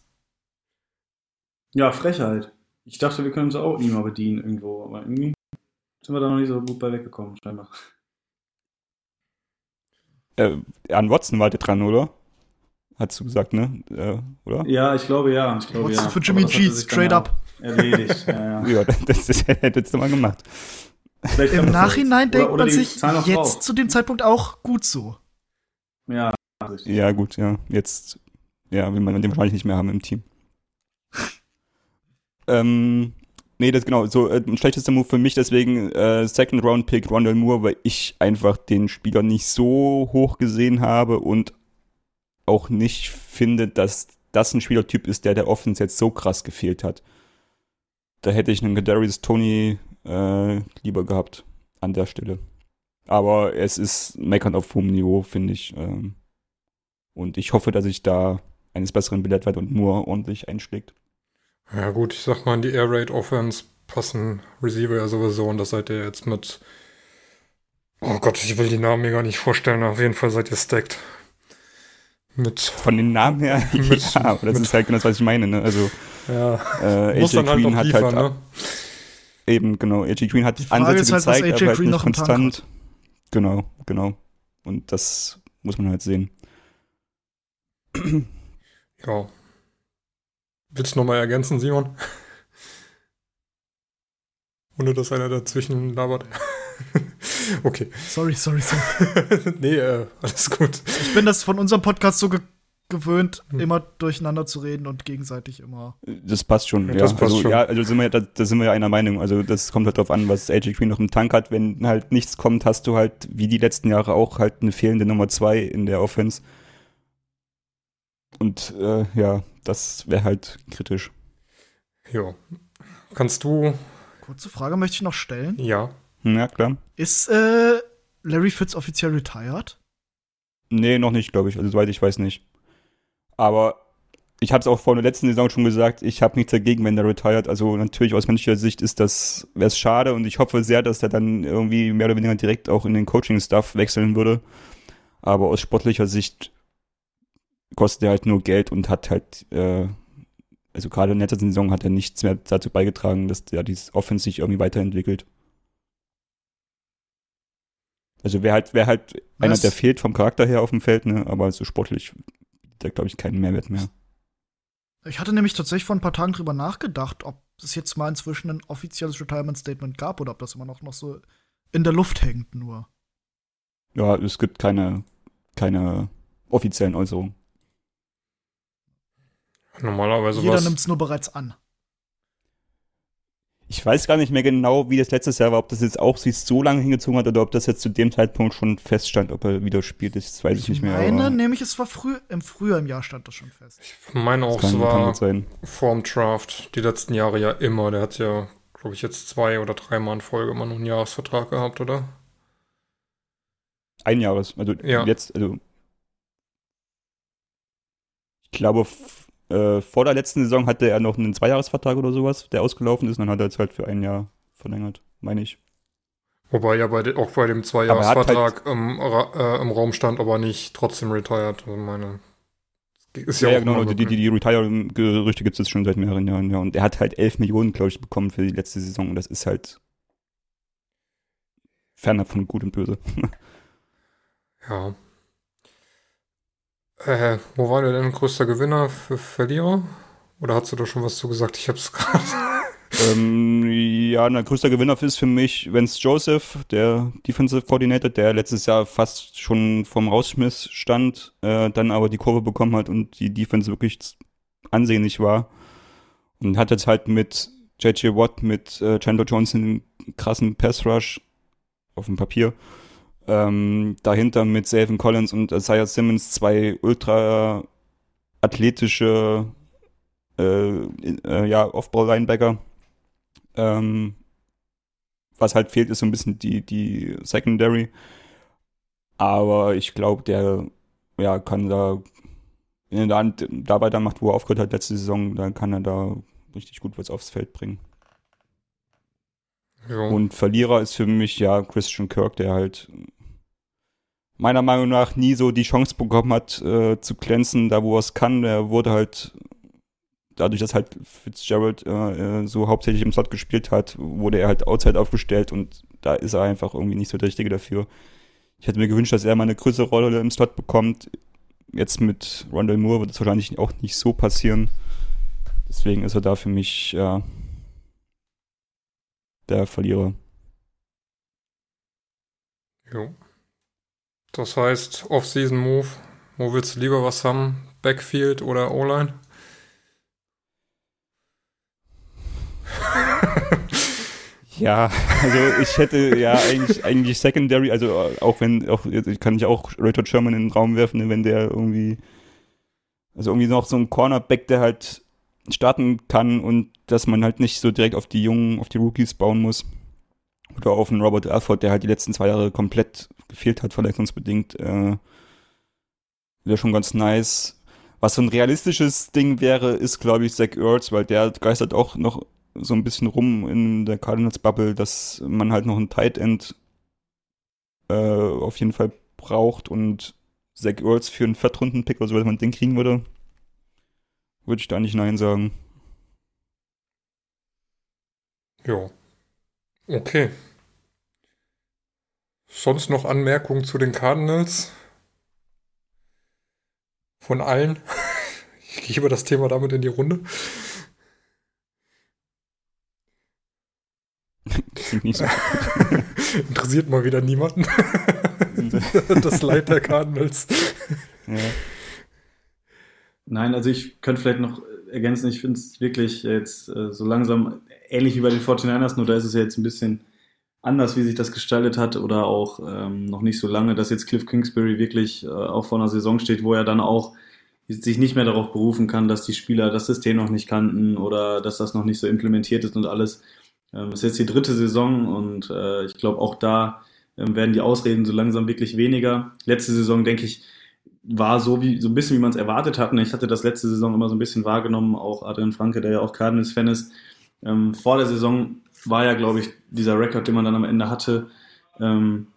[SPEAKER 3] Ja, Frechheit. Ich dachte, wir können sie auch nie mal bedienen irgendwo, aber irgendwie sind wir da noch nicht so gut bei weggekommen, scheinbar.
[SPEAKER 1] Äh, an Watson war der dran, oder? Hast du gesagt, ne? Äh, oder?
[SPEAKER 3] Ja, ich glaube ja. Ich glaube,
[SPEAKER 4] Watson
[SPEAKER 3] ja.
[SPEAKER 4] für Jimmy G, straight up.
[SPEAKER 3] Erledigt, ja, ja. (laughs)
[SPEAKER 1] ja, das, das hättest du mal gemacht.
[SPEAKER 4] Im Nachhinein denkt
[SPEAKER 3] oder, oder
[SPEAKER 4] man sich jetzt
[SPEAKER 3] drauf.
[SPEAKER 4] zu dem Zeitpunkt auch gut so.
[SPEAKER 3] Ja,
[SPEAKER 1] richtig. Ja, gut, ja. Jetzt, ja, will man den wahrscheinlich nicht mehr haben im Team. (laughs) ähm, nee, das genau, so äh, ein schlechtester Move für mich, deswegen äh, Second Round Pick Rondell Moore, weil ich einfach den Spieler nicht so hoch gesehen habe und auch nicht finde, dass das ein Spielertyp ist, der der Offense jetzt so krass gefehlt hat. Da hätte ich einen Kadarius Tony äh, lieber gehabt an der Stelle. Aber es ist meckern auf hohem Niveau, finde ich. Ähm, und ich hoffe, dass ich da eines Besseren belehrt werde und nur ordentlich einschlägt.
[SPEAKER 2] Ja gut, ich sag mal, in die Air Raid Offense passen Receiver ja sowieso und das seid ihr jetzt mit Oh Gott, ich will die Namen mir gar nicht vorstellen. Auf jeden Fall seid ihr stacked. Mit
[SPEAKER 1] Von den Namen her, (laughs)
[SPEAKER 2] Mit- (laughs)
[SPEAKER 1] ja, aber das
[SPEAKER 2] mit-
[SPEAKER 1] ist halt genau das, was ich meine. Ne? Also
[SPEAKER 2] ja,
[SPEAKER 1] äh, AJ
[SPEAKER 2] halt
[SPEAKER 1] Green hat
[SPEAKER 2] liefern,
[SPEAKER 1] halt
[SPEAKER 2] ne?
[SPEAKER 1] eben, genau, AJ Green hat
[SPEAKER 4] Die Frage
[SPEAKER 1] Ansätze
[SPEAKER 4] ist halt,
[SPEAKER 1] gezeigt,
[SPEAKER 4] AJ
[SPEAKER 1] aber halt nicht konstant. Genau, genau. Und das muss man halt sehen.
[SPEAKER 2] Ja. Willst du nochmal ergänzen, Simon? (laughs) Ohne dass einer dazwischen labert. (laughs) okay.
[SPEAKER 4] Sorry, sorry, sorry. (laughs)
[SPEAKER 2] nee, äh, alles gut.
[SPEAKER 4] Ich bin das von unserem Podcast so ge gewöhnt,
[SPEAKER 2] Hm.
[SPEAKER 4] immer durcheinander zu reden und gegenseitig immer.
[SPEAKER 1] Das passt schon,
[SPEAKER 2] Ja,
[SPEAKER 1] ja.
[SPEAKER 2] das passt
[SPEAKER 1] also,
[SPEAKER 2] schon.
[SPEAKER 1] ja, also sind wir, da, da sind wir ja einer Meinung. Also das kommt halt drauf an, was AJ Green noch im Tank hat. Wenn halt nichts kommt, hast du halt, wie die letzten Jahre auch, halt eine fehlende Nummer zwei in der Offense. Und äh, ja, das wäre halt kritisch.
[SPEAKER 2] Ja. Kannst du,
[SPEAKER 4] Kurze Frage möchte ich noch stellen.
[SPEAKER 2] ja.
[SPEAKER 1] Ja, klar.
[SPEAKER 4] Ist äh, Larry Fitz offiziell retired?
[SPEAKER 1] Nee, noch nicht, glaube ich. Also soweit ich weiß nicht. Aber ich habe es auch vor der letzten Saison schon gesagt, ich habe nichts dagegen, wenn der retired. Also natürlich aus menschlicher Sicht ist das, wäre es schade und ich hoffe sehr, dass der dann irgendwie mehr oder weniger direkt auch in den Coaching-Staff wechseln würde. Aber aus sportlicher Sicht kostet er halt nur Geld und hat halt, äh, also gerade in letzter Saison hat er nichts mehr dazu beigetragen, dass der dieses Offense sich irgendwie weiterentwickelt. Also wäre halt, wäre halt einer, der fehlt vom Charakter her auf dem Feld, ne? aber so sportlich der glaube ich keinen Mehrwert mehr.
[SPEAKER 4] Ich hatte nämlich tatsächlich vor ein paar Tagen drüber nachgedacht, ob es jetzt mal inzwischen ein offizielles Retirement Statement gab oder ob das immer noch, noch so in der Luft hängt nur.
[SPEAKER 1] Ja, es gibt keine, keine offiziellen Äußerungen.
[SPEAKER 2] Normalerweise
[SPEAKER 4] Jeder
[SPEAKER 2] was.
[SPEAKER 4] nimmt es nur bereits an.
[SPEAKER 1] Ich weiß gar nicht mehr genau, wie das letztes Jahr war, ob das jetzt auch sich so lange hingezogen hat oder ob das jetzt zu dem Zeitpunkt schon feststand, ob er wieder spielt. Das weiß ich,
[SPEAKER 4] Ich
[SPEAKER 1] nicht mehr.
[SPEAKER 4] meine,
[SPEAKER 1] aber
[SPEAKER 4] nämlich es war früh, im Frühjahr im Jahr stand das schon fest.
[SPEAKER 2] Ich meine auch,
[SPEAKER 1] das
[SPEAKER 2] es war vorm Draft die letzten Jahre ja immer. Der hat ja, glaube ich, jetzt zwei oder dreimal in Folge immer noch einen Jahresvertrag gehabt, oder?
[SPEAKER 1] Ein Jahres. Also
[SPEAKER 2] Ja.
[SPEAKER 1] jetzt, also ich glaube, äh, vor der letzten Saison hatte er noch einen Zweijahresvertrag oder sowas, der ausgelaufen ist, und dann hat er jetzt halt für ein Jahr verlängert, meine ich.
[SPEAKER 2] Wobei ja bei de, auch bei dem
[SPEAKER 1] er
[SPEAKER 2] Zweijahresvertrag im, Ra äh, im Raum stand, aber nicht trotzdem retired. Also meine, ist ja,
[SPEAKER 1] Ja, ja, genau, die, die, die Retire-Gerüchte gibt es jetzt schon seit mehreren Jahren, ja. Und er hat halt 11 Millionen, glaube ich, bekommen für die letzte Saison und das ist halt ferner von gut und böse.
[SPEAKER 2] Ja. Äh, wo war der denn größter Gewinner für Verlierer? Oder hast du da schon was zu gesagt? Ich hab's gerade. (laughs)
[SPEAKER 1] ähm, ja, ein größter Gewinner ist für mich Vance Joseph, der Defensive Coordinator, der letztes Jahr fast schon vom Rausschmiss stand, äh, dann aber die Kurve bekommen hat und die Defense wirklich ansehnlich war. Und hat jetzt halt mit JJ Watt, mit äh, Chandler Johnson einen krassen Pass Rush auf dem Papier. Ähm, dahinter mit Savin Collins und Isaiah Simmons zwei ultra athletische äh, äh, ja, Off-Ball-Linebacker. Ähm, was halt fehlt, ist so ein bisschen die, die Secondary. Aber ich glaube, der ja, kann da, wenn er da, da weitermacht, wo er aufgehört hat letzte Saison, dann kann er da richtig gut was aufs Feld bringen. Jo. Und Verlierer ist für mich ja Christian Kirk, der halt meiner Meinung nach nie so die Chance bekommen hat, äh, zu glänzen, da wo er es kann. Er wurde halt, dadurch, dass halt Fitzgerald äh, äh, so hauptsächlich im Slot gespielt hat, wurde er halt outside aufgestellt und da ist er einfach irgendwie nicht so der Richtige dafür. Ich hätte mir gewünscht, dass er mal eine größere Rolle im Slot bekommt. Jetzt mit Rondell Moore wird es wahrscheinlich auch nicht so passieren. Deswegen ist er da für mich ja, der Verlierer.
[SPEAKER 2] Jo. Das heißt, Off-Season-Move. Wo willst du lieber was haben? Backfield oder O-Line? (laughs)
[SPEAKER 1] Ja, also ich hätte ja eigentlich, eigentlich Secondary, also auch wenn, auch kann ich auch Richard Sherman in den Raum werfen, wenn der irgendwie, also irgendwie noch so ein Cornerback, der halt starten kann und dass man halt nicht so direkt auf die Jungen, auf die Rookies bauen muss. Oder auf einen Robert Alford, der halt die letzten zwei Jahre komplett gefehlt hat, verletzungsbedingt. Äh, wäre schon ganz nice. Was so ein realistisches Ding wäre, ist, glaube ich, Zach Ertz, weil der geistert auch noch so ein bisschen rum in der Cardinals-Bubble, dass man halt noch ein Tight End äh, auf jeden Fall braucht und Zach Ertz für einen Viertrunden-Pick oder so, wenn man den kriegen würde, würde ich da nicht Nein sagen.
[SPEAKER 2] Jo. Okay. Sonst noch Anmerkungen zu den Cardinals? Von allen? (laughs) Ich gebe das Thema damit in die Runde. (laughs) Nicht so (laughs) Interessiert mal wieder niemanden. das Leid der Cardinals. Ja.
[SPEAKER 3] Nein, also ich könnte vielleicht noch ergänzen, ich finde es wirklich jetzt äh, so langsam ähnlich wie bei den 49ers, nur da ist es ja jetzt ein bisschen anders, wie sich das gestaltet hat oder auch ähm, noch nicht so lange, dass jetzt Cliff Kingsbury wirklich äh, auch vor einer Saison steht, wo er dann auch sich nicht mehr darauf berufen kann, dass die Spieler das System noch nicht kannten oder dass das noch nicht so implementiert ist und alles. Ähm, ist jetzt die dritte Saison und äh, ich glaube auch da ähm, werden die Ausreden so langsam wirklich weniger. Letzte Saison, denke ich, war so wie so ein bisschen wie man es erwartet hat. Ich hatte das letzte Saison immer so ein bisschen wahrgenommen, auch Adrian Franke, der ja auch Cardinals-Fan ist. Ähm, vor der Saison war ja, glaube ich, dieser Rekord, den man dann am Ende hatte, ähm,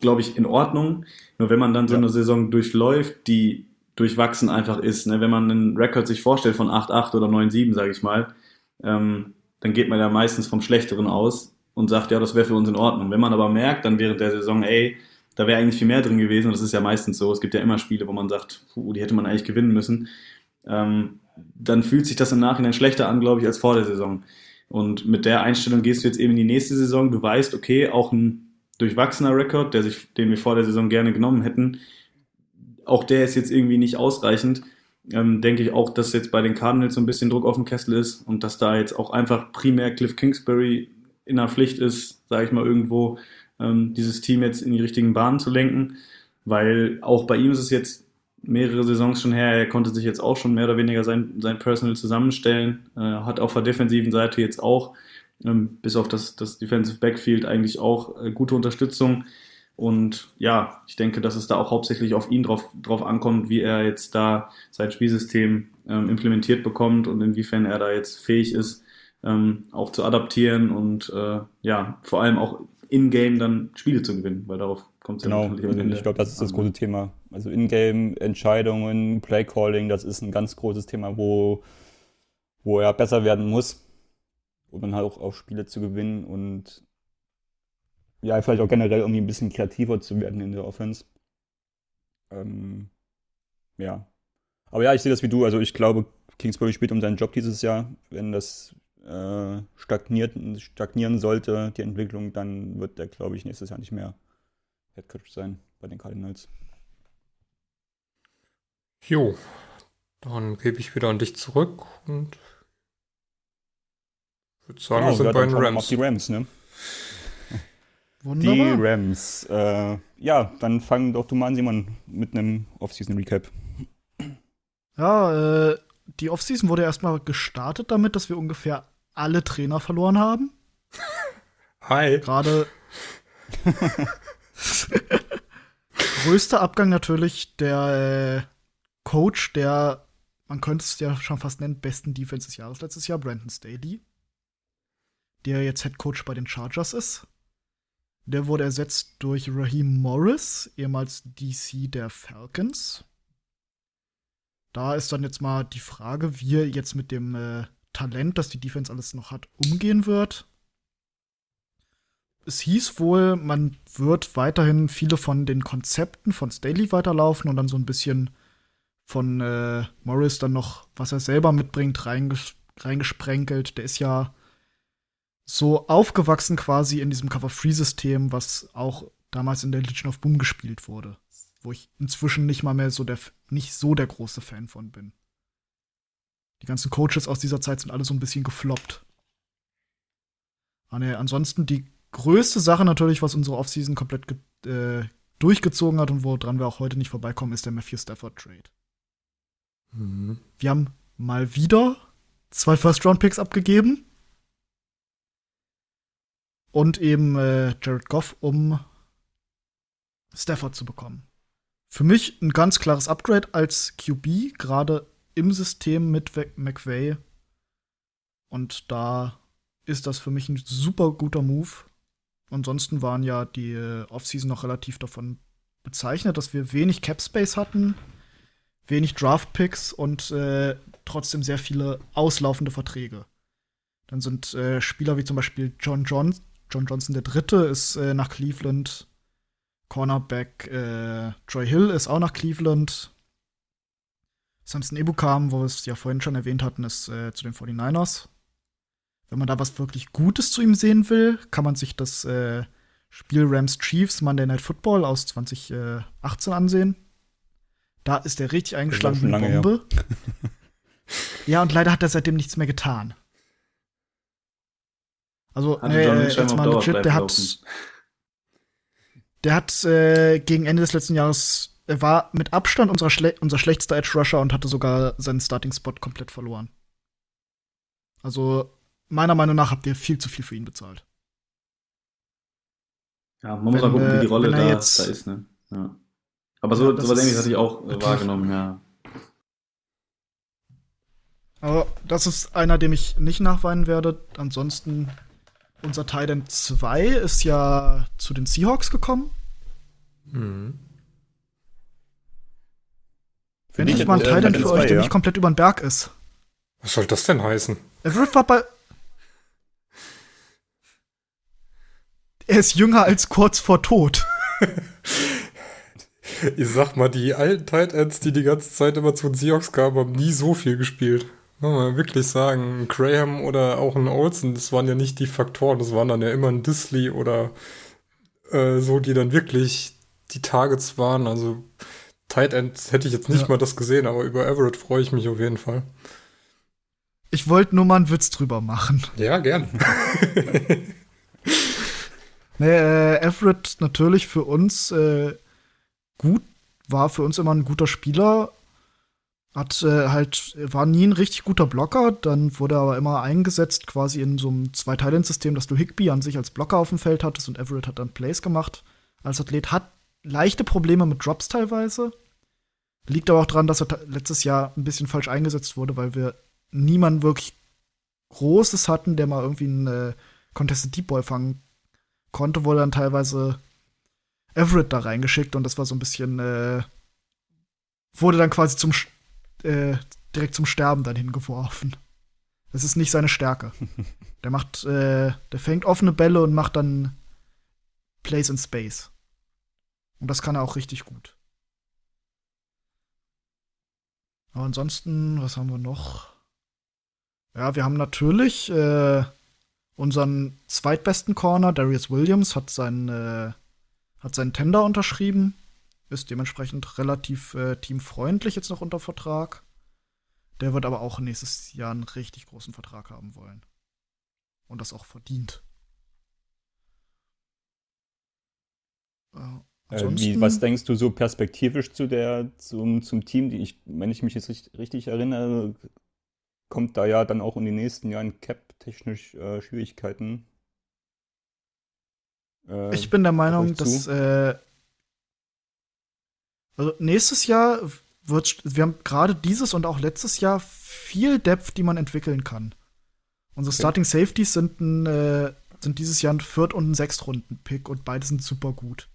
[SPEAKER 3] glaube ich, in Ordnung. Nur wenn man dann so eine Saison durchläuft, die durchwachsen einfach ist, ne? wenn man einen Rekord sich vorstellt von 8-8 oder 9-7, sage ich mal, ähm, dann geht man ja meistens vom Schlechteren aus und sagt, ja, das wäre für uns in Ordnung. Wenn man aber merkt, dann während der Saison, ey, da wäre eigentlich viel mehr drin gewesen, und das ist ja meistens so, es gibt ja immer Spiele, wo man sagt, puh, die hätte man eigentlich gewinnen müssen, ähm, dann fühlt sich das im Nachhinein schlechter an, glaube ich, als vor der Saison. Und mit der Einstellung gehst du jetzt eben in die nächste Saison. Du weißt, okay, auch ein durchwachsener Rekord, der sich, den wir vor der Saison gerne genommen hätten, auch der ist jetzt irgendwie nicht ausreichend. Ähm, denke ich auch, dass jetzt bei den Cardinals so ein bisschen Druck auf dem Kessel ist und dass da jetzt auch einfach primär Cliff Kingsbury in der Pflicht ist, sage ich mal, irgendwo ähm, dieses Team jetzt in die richtigen Bahnen zu lenken. Weil auch bei ihm ist es jetzt mehrere Saisons schon her. Er konnte sich jetzt auch schon mehr oder weniger sein, sein Personal zusammenstellen. Äh, hat auf der defensiven Seite jetzt auch, ähm, bis auf das, das Defensive Backfield, eigentlich auch äh, gute Unterstützung. Und ja, ich denke, dass es da auch hauptsächlich auf ihn drauf, drauf ankommt, wie er jetzt da sein Spielsystem ähm, implementiert bekommt und inwiefern er da jetzt fähig ist, ähm, auch zu adaptieren und äh, ja, vor allem auch in-game dann Spiele zu gewinnen, weil darauf kommt es
[SPEAKER 1] genau, ja natürlich also Ich glaube, das ist das große Thema. Also In-Game-Entscheidungen, Play-Calling, das ist ein ganz großes Thema, wo, wo er besser werden muss, um dann halt auch, auch Spiele zu gewinnen und ja, vielleicht auch generell irgendwie ein bisschen kreativer zu werden in der Offense. Ähm, ja. Aber ja, ich sehe das wie du. Also ich glaube, Kingsbury spielt um seinen Job dieses Jahr. Wenn das äh, stagniert, stagnieren sollte, die Entwicklung, dann wird der, glaube ich, nächstes Jahr nicht mehr Headcoach sein bei den Cardinals.
[SPEAKER 2] Jo, dann gebe ich wieder an dich zurück und würde sagen, genau, wir sind bei den Rams.
[SPEAKER 1] die Rams, ne? Wunderbar. Die Rams. Äh, ja, dann fangen doch du mal an, Simon, mit einem Offseason-Recap.
[SPEAKER 4] Ja, äh, die Offseason wurde erstmal gestartet damit, dass wir ungefähr alle Trainer verloren haben.
[SPEAKER 2] Hi.
[SPEAKER 4] Gerade. (laughs) (laughs) größter Abgang natürlich der äh, Coach der, man könnte es ja schon fast nennen, besten Defense des Jahres letztes Jahr, Brandon Staley, der jetzt Head Coach bei den Chargers ist. Der wurde ersetzt durch Raheem Morris, ehemals DC der Falcons. Da ist dann jetzt mal die Frage, wie er jetzt mit dem äh, Talent, das die Defense alles noch hat, umgehen wird. Es hieß wohl, man wird weiterhin viele von den Konzepten von Staley weiterlaufen und dann so ein bisschen von äh, Morris dann noch, was er selber mitbringt, reinges reingesprenkelt. Der ist ja so aufgewachsen quasi in diesem Cover-Free-System, was auch damals in der Legion of Boom gespielt wurde. Wo ich inzwischen nicht mal mehr so der, nicht so der große Fan von bin. Die ganzen Coaches aus dieser Zeit sind alle so ein bisschen gefloppt. Ah, ansonsten die größte Sache natürlich, was unsere Offseason komplett äh, durchgezogen hat und woran wir auch heute nicht vorbeikommen, ist der Matthew Stafford Trade. Mhm. Wir haben mal wieder zwei First-Round-Picks abgegeben und eben äh, Jared Goff, um Stafford zu bekommen. Für mich ein ganz klares Upgrade als QB, gerade im System mit McVay. Und da ist das für mich ein super guter Move. Ansonsten waren ja die äh, Offseason noch relativ davon bezeichnet, dass wir wenig Cap Space hatten, wenig Draft Picks und äh, trotzdem sehr viele auslaufende Verträge. Dann sind äh, Spieler wie zum Beispiel John Johnson, John Johnson der Dritte ist äh, nach Cleveland. Cornerback äh, Troy Hill ist auch nach Cleveland. Samson Ebukam, wo wir es ja vorhin schon erwähnt hatten, ist äh, zu den 49ers. Wenn man da was wirklich Gutes zu ihm sehen will, kann man sich das äh, Spiel Rams Chiefs Monday Night Football aus 2018 ansehen. Da ist er richtig eingeschlagen wie eine Bombe. (laughs) ja, und leider hat er seitdem nichts mehr getan. Also, nee, jetzt mal legit, der hat, der hat äh, gegen Ende des letzten Jahres, er war mit Abstand unser, Schle unser schlechtester Edge Rusher und hatte sogar seinen Starting-Spot komplett verloren. Also, meiner Meinung nach habt ihr viel zu viel für ihn bezahlt.
[SPEAKER 3] Ja, man muss auch gucken, wie die äh, Rolle da, jetzt, da ist, ne? Ja. Aber so, ja, sowas ähnliches hatte ich auch äh, wahrgenommen, ja.
[SPEAKER 4] Aber das ist einer, dem ich nicht nachweinen werde. Ansonsten unser Titan 2 ist ja zu den Seahawks gekommen. Mhm. Wenn ich mal ein äh, Titan für euch, der ja. nicht komplett über den Berg ist.
[SPEAKER 2] Was soll das denn heißen?
[SPEAKER 4] Er wird bei. Er ist jünger als kurz vor Tod.
[SPEAKER 2] ich sag mal, die alten Titans, die die ganze Zeit immer zu den Seahawks kamen, haben nie so viel gespielt. Muss man wirklich sagen, Graham oder auch ein Olsen, das waren ja nicht die Faktoren, das waren dann ja immer ein Disley oder äh, so, die dann wirklich die Targets waren. Also Tight End hätte ich jetzt nicht ja. mal das gesehen, aber über Everett freue ich mich auf jeden Fall.
[SPEAKER 4] Ich wollte nur mal einen Witz drüber machen.
[SPEAKER 2] Ja, gern. (laughs)
[SPEAKER 4] nee, äh, Everett natürlich für uns äh, gut, war für uns immer ein guter Spieler, hat äh, halt, war nie ein richtig guter Blocker, dann wurde er aber immer eingesetzt quasi in so einem Zwei-Talent-System, dass du Higby an sich als Blocker auf dem Feld hattest und Everett hat dann Plays gemacht. Als Athlet hat leichte Probleme mit Drops teilweise. Liegt aber auch daran, dass er letztes Jahr ein bisschen falsch eingesetzt wurde, weil wir niemanden wirklich Großes hatten, der mal irgendwie einen äh, Contested Deep Ball fangen konnte, wurde dann teilweise Everett da reingeschickt und das war so ein bisschen, äh, wurde dann quasi zum äh, direkt zum Sterben dann hingeworfen. Das ist nicht seine Stärke. (laughs) Der macht, äh, der fängt offene Bälle und macht dann Plays in Space. Und das kann er auch richtig gut. Aber ansonsten, was haben wir noch? Ja, wir haben natürlich äh, unseren zweitbesten Corner, Darius Williams, hat seinen, äh, hat seinen Tender unterschrieben ist dementsprechend relativ äh, teamfreundlich jetzt noch unter Vertrag. Der wird aber auch nächstes Jahr einen richtig großen Vertrag haben wollen. Und das auch verdient.
[SPEAKER 1] Äh, wie, was denkst du so perspektivisch zu der, zum, zum Team? Die ich, wenn ich mich jetzt richtig, richtig erinnere, kommt da ja dann auch in den nächsten Jahren Cap-technisch äh, Schwierigkeiten.
[SPEAKER 4] Äh, ich bin der Meinung, dass äh, also nächstes Jahr wird, wir haben gerade dieses und auch letztes Jahr viel Depth, die man entwickeln kann. Unsere okay. Starting Safeties sind, ein, äh, sind dieses Jahr ein Viert- und ein Sechstrunden-Pick und beide sind super gut.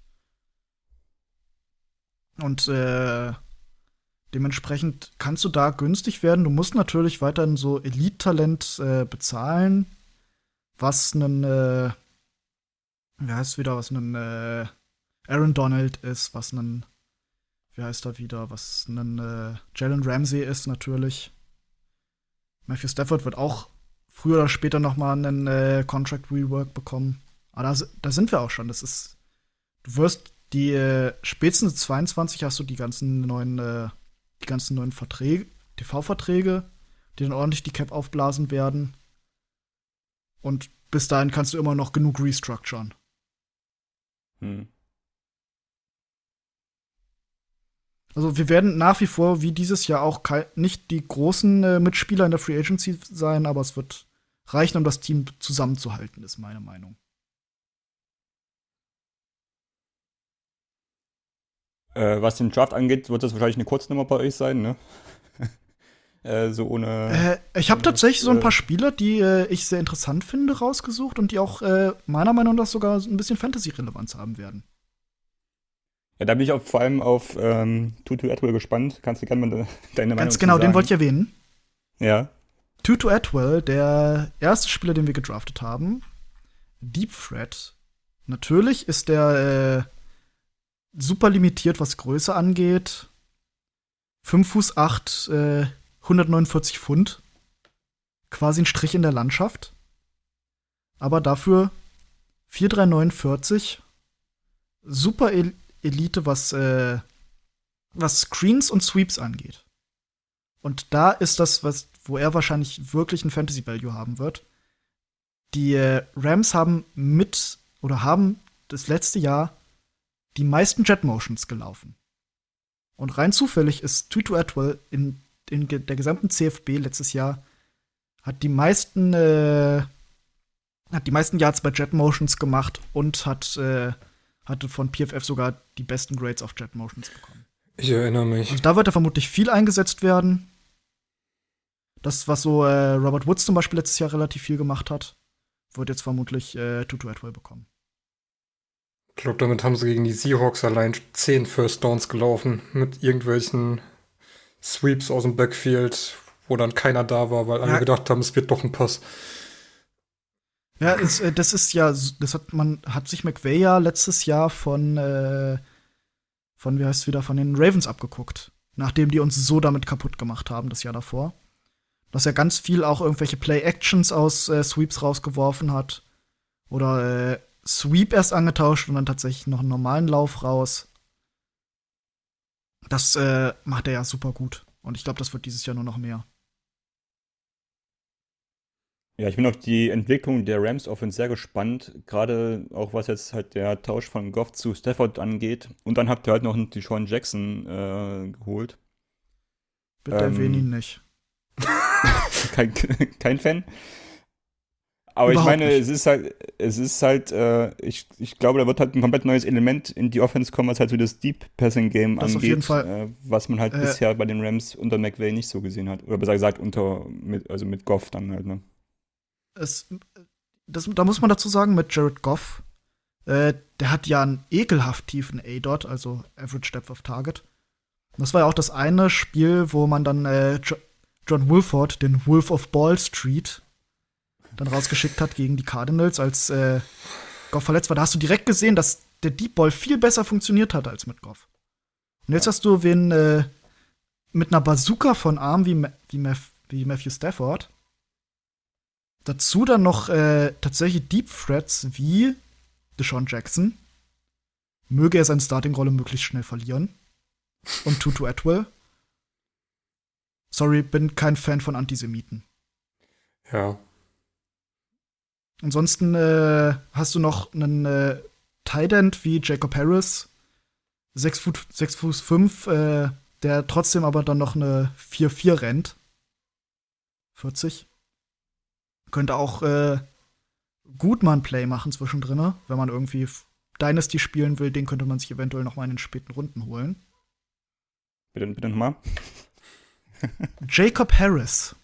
[SPEAKER 4] Und äh, dementsprechend kannst du da günstig werden. Du musst natürlich weiterhin so Elite-Talent äh, bezahlen, was einen, äh, wie heißt wieder, was ein äh, Aaron Donald ist, was ein wie heißt er wieder, was ein äh, Jalen Ramsey ist natürlich. Matthew Stafford wird auch früher oder später noch mal einen äh, Contract Rework bekommen. Aber da, da, sind wir auch schon. Das ist, du wirst die äh, spätestens 22 hast du die ganzen neuen, äh, die ganzen neuen Verträge, TV-Verträge, die dann ordentlich die Cap aufblasen werden. Und bis dahin kannst du immer noch genug restructuren. Hm. Also wir werden nach wie vor wie dieses Jahr auch nicht die großen äh, Mitspieler in der Free Agency sein, aber es wird reichen, um das Team zusammenzuhalten, ist meine Meinung.
[SPEAKER 1] Äh, was den Draft angeht, wird das wahrscheinlich eine Kurznummer bei euch sein, ne? (laughs) äh, so ohne.
[SPEAKER 4] Äh, ich habe tatsächlich so ein paar Spieler, die äh, ich sehr interessant finde, rausgesucht und die auch äh, meiner Meinung nach sogar ein bisschen Fantasy-Relevanz haben werden.
[SPEAKER 1] Ja, da bin ich auch vor allem auf ähm, Tutu Atwell gespannt. Kannst du gerne mal (laughs) deine Meinung
[SPEAKER 4] Ganz genau, den wollte ich erwähnen.
[SPEAKER 1] Ja.
[SPEAKER 4] Tutu Atwell, der erste Spieler, den wir gedraftet haben. Deep Threat. Natürlich ist der äh, super limitiert, was Größe angeht. 5 Fuß 8, äh, 149 Pfund. Quasi ein Strich in der Landschaft. Aber dafür 4349. Super Elite, was, äh, was Screens und Sweeps angeht. Und da ist das, was, wo er wahrscheinlich wirklich ein Fantasy Value haben wird. Die äh, Rams haben mit oder haben das letzte Jahr die meisten Jet Motions gelaufen. Und rein zufällig ist Tutu Atwell in, in der gesamten CFB letztes Jahr hat die meisten äh, hat die meisten Yards bei Jet Motions gemacht und hat äh, hatte von PFF sogar die besten Grades auf Jet Motions bekommen.
[SPEAKER 2] Ich erinnere mich.
[SPEAKER 4] Und da wird er vermutlich viel eingesetzt werden. Das, was so äh, Robert Woods zum Beispiel letztes Jahr relativ viel gemacht hat, wird jetzt vermutlich äh, Tutu Atwell bekommen.
[SPEAKER 2] Ich glaube, damit haben sie gegen die Seahawks allein 10 First Downs gelaufen mit irgendwelchen Sweeps aus dem Backfield, wo dann keiner da war, weil ja. alle gedacht haben, es wird doch ein Pass.
[SPEAKER 4] Ja, es, äh, das ist ja, das hat man, hat sich McVay ja letztes Jahr von, äh, von, wie heißt es wieder, von den Ravens abgeguckt. Nachdem die uns so damit kaputt gemacht haben, das Jahr davor. Dass er ganz viel auch irgendwelche Play-Actions aus äh, Sweeps rausgeworfen hat. Oder äh, Sweep erst angetauscht und dann tatsächlich noch einen normalen Lauf raus. Das äh, macht er ja super gut. Und ich glaube, das wird dieses Jahr nur noch mehr.
[SPEAKER 1] Ja, ich bin auf die Entwicklung der Rams Offense sehr gespannt, gerade auch was jetzt halt der Tausch von Goff zu Stafford angeht. Und dann habt ihr halt noch die Sean Jackson äh, geholt.
[SPEAKER 4] Bitte ähm, erwähne ihn nicht. (laughs)
[SPEAKER 1] kein, kein Fan. Aber Überhaupt ich meine, nicht. es ist halt, es ist halt, äh, ich, ich glaube, da wird halt ein komplett neues Element in die Offense kommen, was halt so das Deep Passing Game das angeht, auf jeden Fall. Äh, was man halt äh, bisher bei den Rams unter McVay nicht so gesehen hat. Oder besser gesagt, unter, mit, also mit Goff dann halt, ne?
[SPEAKER 4] es, das, da muss man dazu sagen, mit Jared Goff, äh, der hat ja einen ekelhaft tiefen A-Dot, also Average Depth of Target. Das war ja auch das eine Spiel, wo man dann äh, John Wolford, den Wolf of Ball Street, dann rausgeschickt hat gegen die Cardinals, als äh, Goff verletzt war. Da hast du direkt gesehen, dass der Deep Ball viel besser funktioniert hat als mit Goff. Und jetzt hast du wen äh, mit einer Bazooka von Arm wie, wie, wie Matthew Stafford Dazu dann noch äh, tatsächlich Deep Threats wie Deshaun Jackson. Möge er seine Starting-Rolle möglichst schnell verlieren. Und Tutu Atwell. Sorry, bin kein Fan von Antisemiten.
[SPEAKER 2] Ja.
[SPEAKER 4] Ansonsten äh, hast du noch einen äh, Tight End wie Jacob Harris, 6 Fuß, 6 Fuß 5, äh, der trotzdem aber dann noch eine 4-4 rennt. 40. Könnte auch äh, gut mal ein Play machen zwischendrin, wenn man irgendwie Dynasty spielen will, den könnte man sich eventuell noch mal in den späten Runden holen.
[SPEAKER 1] Bitte, bitte nochmal.
[SPEAKER 4] Jacob Harris.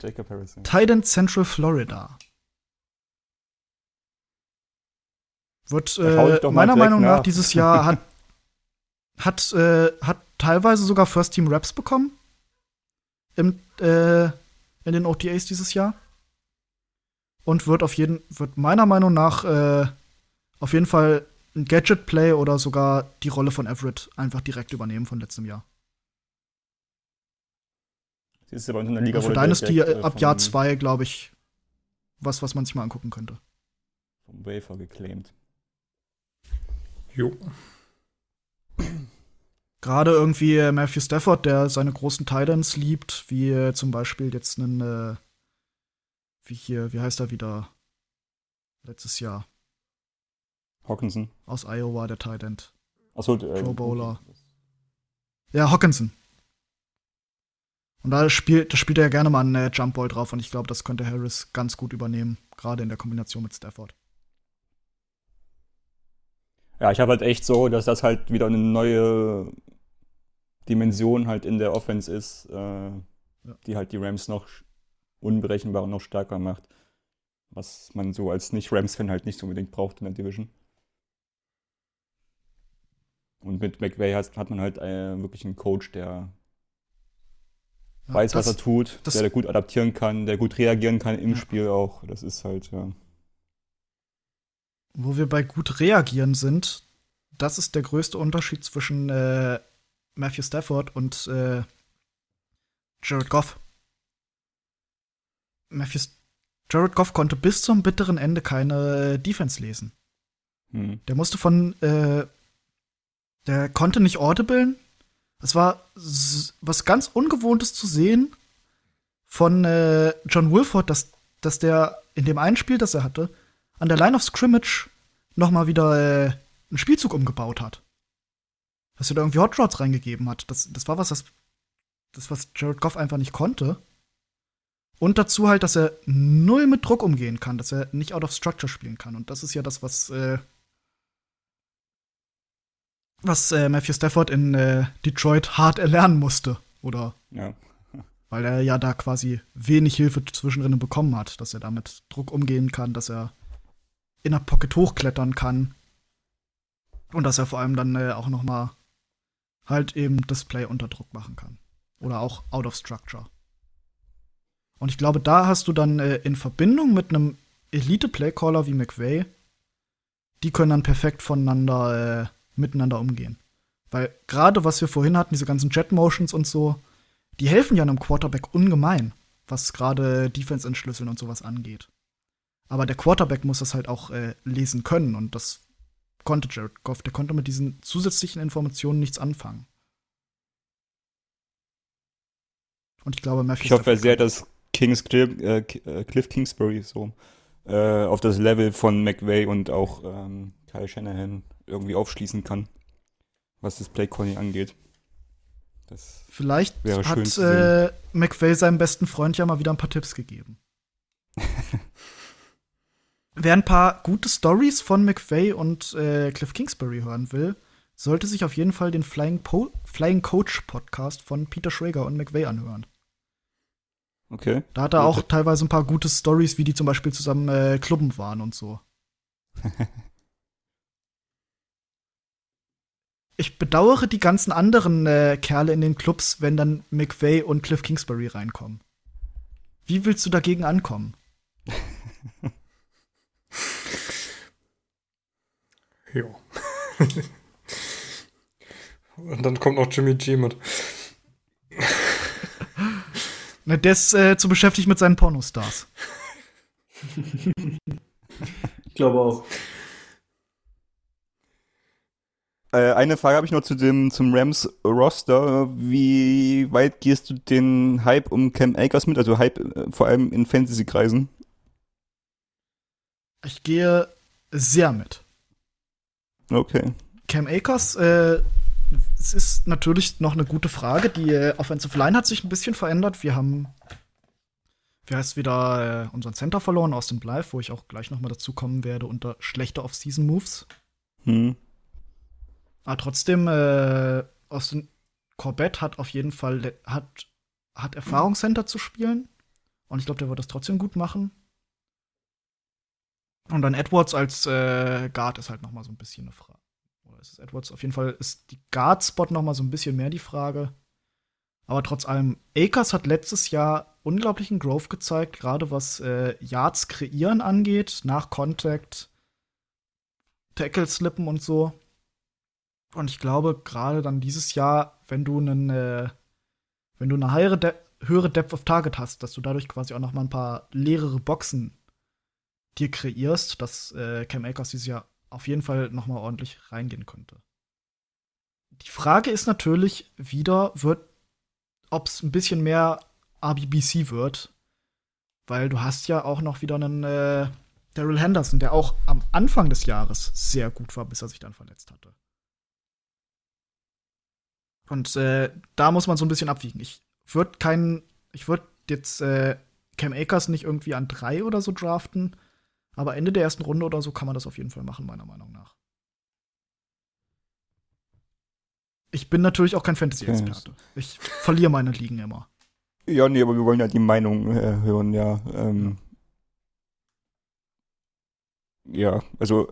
[SPEAKER 1] Jacob Harris. Ja.
[SPEAKER 4] Titan Central Florida. Wird äh, meiner Meinung nach, nach dieses Jahr (laughs) hat, hat, äh, hat teilweise sogar First Team Raps bekommen. Im, äh, in den OTAs dieses Jahr. Und wird auf jeden, wird meiner Meinung nach äh, auf jeden Fall ein Gadget-Play oder sogar die Rolle von Everett einfach direkt übernehmen von letztem Jahr.
[SPEAKER 1] Sie ist aber in der Liga
[SPEAKER 4] Für Dynasty äh, ab Jahr 2, glaube ich, was, was man sich mal angucken könnte.
[SPEAKER 1] Vom Wafer geclaimed.
[SPEAKER 2] Jo.
[SPEAKER 4] Gerade irgendwie äh, Matthew Stafford, der seine großen Titans liebt, wie äh, zum Beispiel jetzt einen, äh, wie hier, wie heißt er wieder? Letztes Jahr.
[SPEAKER 1] Hawkinson.
[SPEAKER 4] Aus Iowa, der Titan.
[SPEAKER 1] Achso, äh,
[SPEAKER 4] Pro Bowler. Ja, Hawkinson. Und da spielt, da spielt er ja gerne mal einen äh, Jump Ball drauf und ich glaube, das könnte Harris ganz gut übernehmen, gerade in der Kombination mit Stafford.
[SPEAKER 1] Ja, ich habe halt echt so, dass das halt wieder eine neue Dimension halt in der Offense ist, äh, ja. die halt die Rams noch unberechenbar und noch stärker macht. Was man so als Nicht-Rams-Fan halt nicht so unbedingt braucht in der Division. Und mit McVay hat, hat man halt äh, wirklich einen Coach, der ja, weiß, das, was er tut, der, der gut adaptieren kann, der gut reagieren kann im ja. Spiel auch. Das ist halt, ja.
[SPEAKER 4] Wo wir bei gut reagieren sind, das ist der größte Unterschied zwischen äh, Matthew Stafford und äh, Jared Goff. Matthew Jared Goff konnte bis zum bitteren Ende keine äh, Defense lesen. Hm. Der musste von, äh, der konnte nicht audiblen. Es war was ganz Ungewohntes zu sehen von äh, John Wilford, dass, dass der in dem einen Spiel, das er hatte, an der Line of Scrimmage noch mal wieder äh, einen Spielzug umgebaut hat. Dass er da irgendwie Hot Rods reingegeben hat. Das, das war was, das, das, was Jared Goff einfach nicht konnte. Und dazu halt, dass er null mit Druck umgehen kann, dass er nicht out of structure spielen kann. Und das ist ja das, was, äh, was äh, Matthew Stafford in äh, Detroit hart erlernen musste. Oder?
[SPEAKER 1] Ja.
[SPEAKER 4] Weil er ja da quasi wenig Hilfe zwischendrin bekommen hat, dass er damit Druck umgehen kann, dass er in der Pocket hochklettern kann. Und dass er vor allem dann äh, auch noch mal halt eben das Play unter Druck machen kann. Oder auch out of structure. Und ich glaube, da hast du dann äh, in Verbindung mit einem Elite-Playcaller wie McVay, die können dann perfekt voneinander, äh, miteinander umgehen. Weil gerade was wir vorhin hatten, diese ganzen Jet-Motions und so, die helfen ja einem Quarterback ungemein, was gerade Defense-Entschlüsseln und sowas angeht. Aber der Quarterback muss das halt auch äh, lesen können und das konnte Jared Goff. Der konnte mit diesen zusätzlichen Informationen nichts anfangen. Und ich glaube,
[SPEAKER 1] Matthew Ich hoffe sehr, dass Kings Cliff, äh, äh, Cliff Kingsbury so äh, auf das Level von McVay und auch ähm, Kyle Shanahan irgendwie aufschließen kann, was das Playcalling angeht.
[SPEAKER 4] Das Vielleicht hat äh, McVay seinem besten Freund ja mal wieder ein paar Tipps gegeben. (laughs) Wer ein paar gute Stories von McVay und äh, Cliff Kingsbury hören will, sollte sich auf jeden Fall den Flying, po Flying Coach Podcast von Peter Schrager und McVay anhören.
[SPEAKER 1] Okay.
[SPEAKER 4] Da hat er auch teilweise ein paar gute Stories, wie die zum Beispiel zusammen äh, Klubben waren und so. (laughs) ich bedauere die ganzen anderen äh, Kerle in den Clubs, wenn dann McVay und Cliff Kingsbury reinkommen. Wie willst du dagegen ankommen? (laughs)
[SPEAKER 2] ja. (laughs) und dann kommt noch Jimmy G mit.
[SPEAKER 4] Ne, der ist äh, zu beschäftigt mit seinen Pornostars.
[SPEAKER 3] ich glaube auch.
[SPEAKER 1] Äh, eine Frage habe ich noch zu dem, zum Rams Roster. Wie weit gehst du den Hype um Cam Akers mit? Also Hype äh, vor allem in Fantasy-Kreisen?
[SPEAKER 4] Ich gehe sehr mit.
[SPEAKER 1] Okay.
[SPEAKER 4] Cam Akers, äh, es ist natürlich noch eine gute Frage. Die äh, Offensive Line hat sich ein bisschen verändert. Wir haben, wie heißt wieder, äh, unseren Center verloren aus dem Blythe, wo ich auch gleich noch mal dazu kommen werde unter schlechte Off-Season-Moves.
[SPEAKER 1] Hm.
[SPEAKER 4] Aber trotzdem, äh, Austin Corbett hat auf jeden Fall hat, hat Erfahrung, Center zu spielen. Und ich glaube, der wird das trotzdem gut machen. Und dann Edwards als äh, Guard ist halt noch mal so ein bisschen eine Frage. Oder ist es Edwards? Auf jeden Fall ist die Guard-Spot noch mal so ein bisschen mehr die Frage. Aber trotz allem, Akers hat letztes Jahr unglaublichen Growth gezeigt, gerade was äh, Yards kreieren angeht, nach Contact, Tackle slippen und so. Und ich glaube, gerade dann dieses Jahr, wenn du einen, äh, wenn du eine höhere, De höhere Depth of Target hast, dass du dadurch quasi auch noch mal ein paar leere Boxen dir kreierst, dass äh, Cam Akers dieses Jahr auf jeden Fall noch mal ordentlich reingehen könnte. Die Frage ist natürlich wieder, wird, ob es ein bisschen mehr RBBC wird, weil du hast ja auch noch wieder einen äh, Daryl Henderson, der auch am Anfang des Jahres sehr gut war, bis er sich dann verletzt hatte. Und äh, da muss man so ein bisschen abwiegen. Ich würde keinen, ich würde jetzt äh, Cam Akers nicht irgendwie an drei oder so draften, aber Ende der ersten Runde oder so kann man das auf jeden Fall machen, meiner Meinung nach. Ich bin natürlich auch kein Fantasy-Experte. Ich verliere meine Ligen immer.
[SPEAKER 1] Ja, nee, aber wir wollen ja die Meinung äh, hören, ja. Ähm, ja, also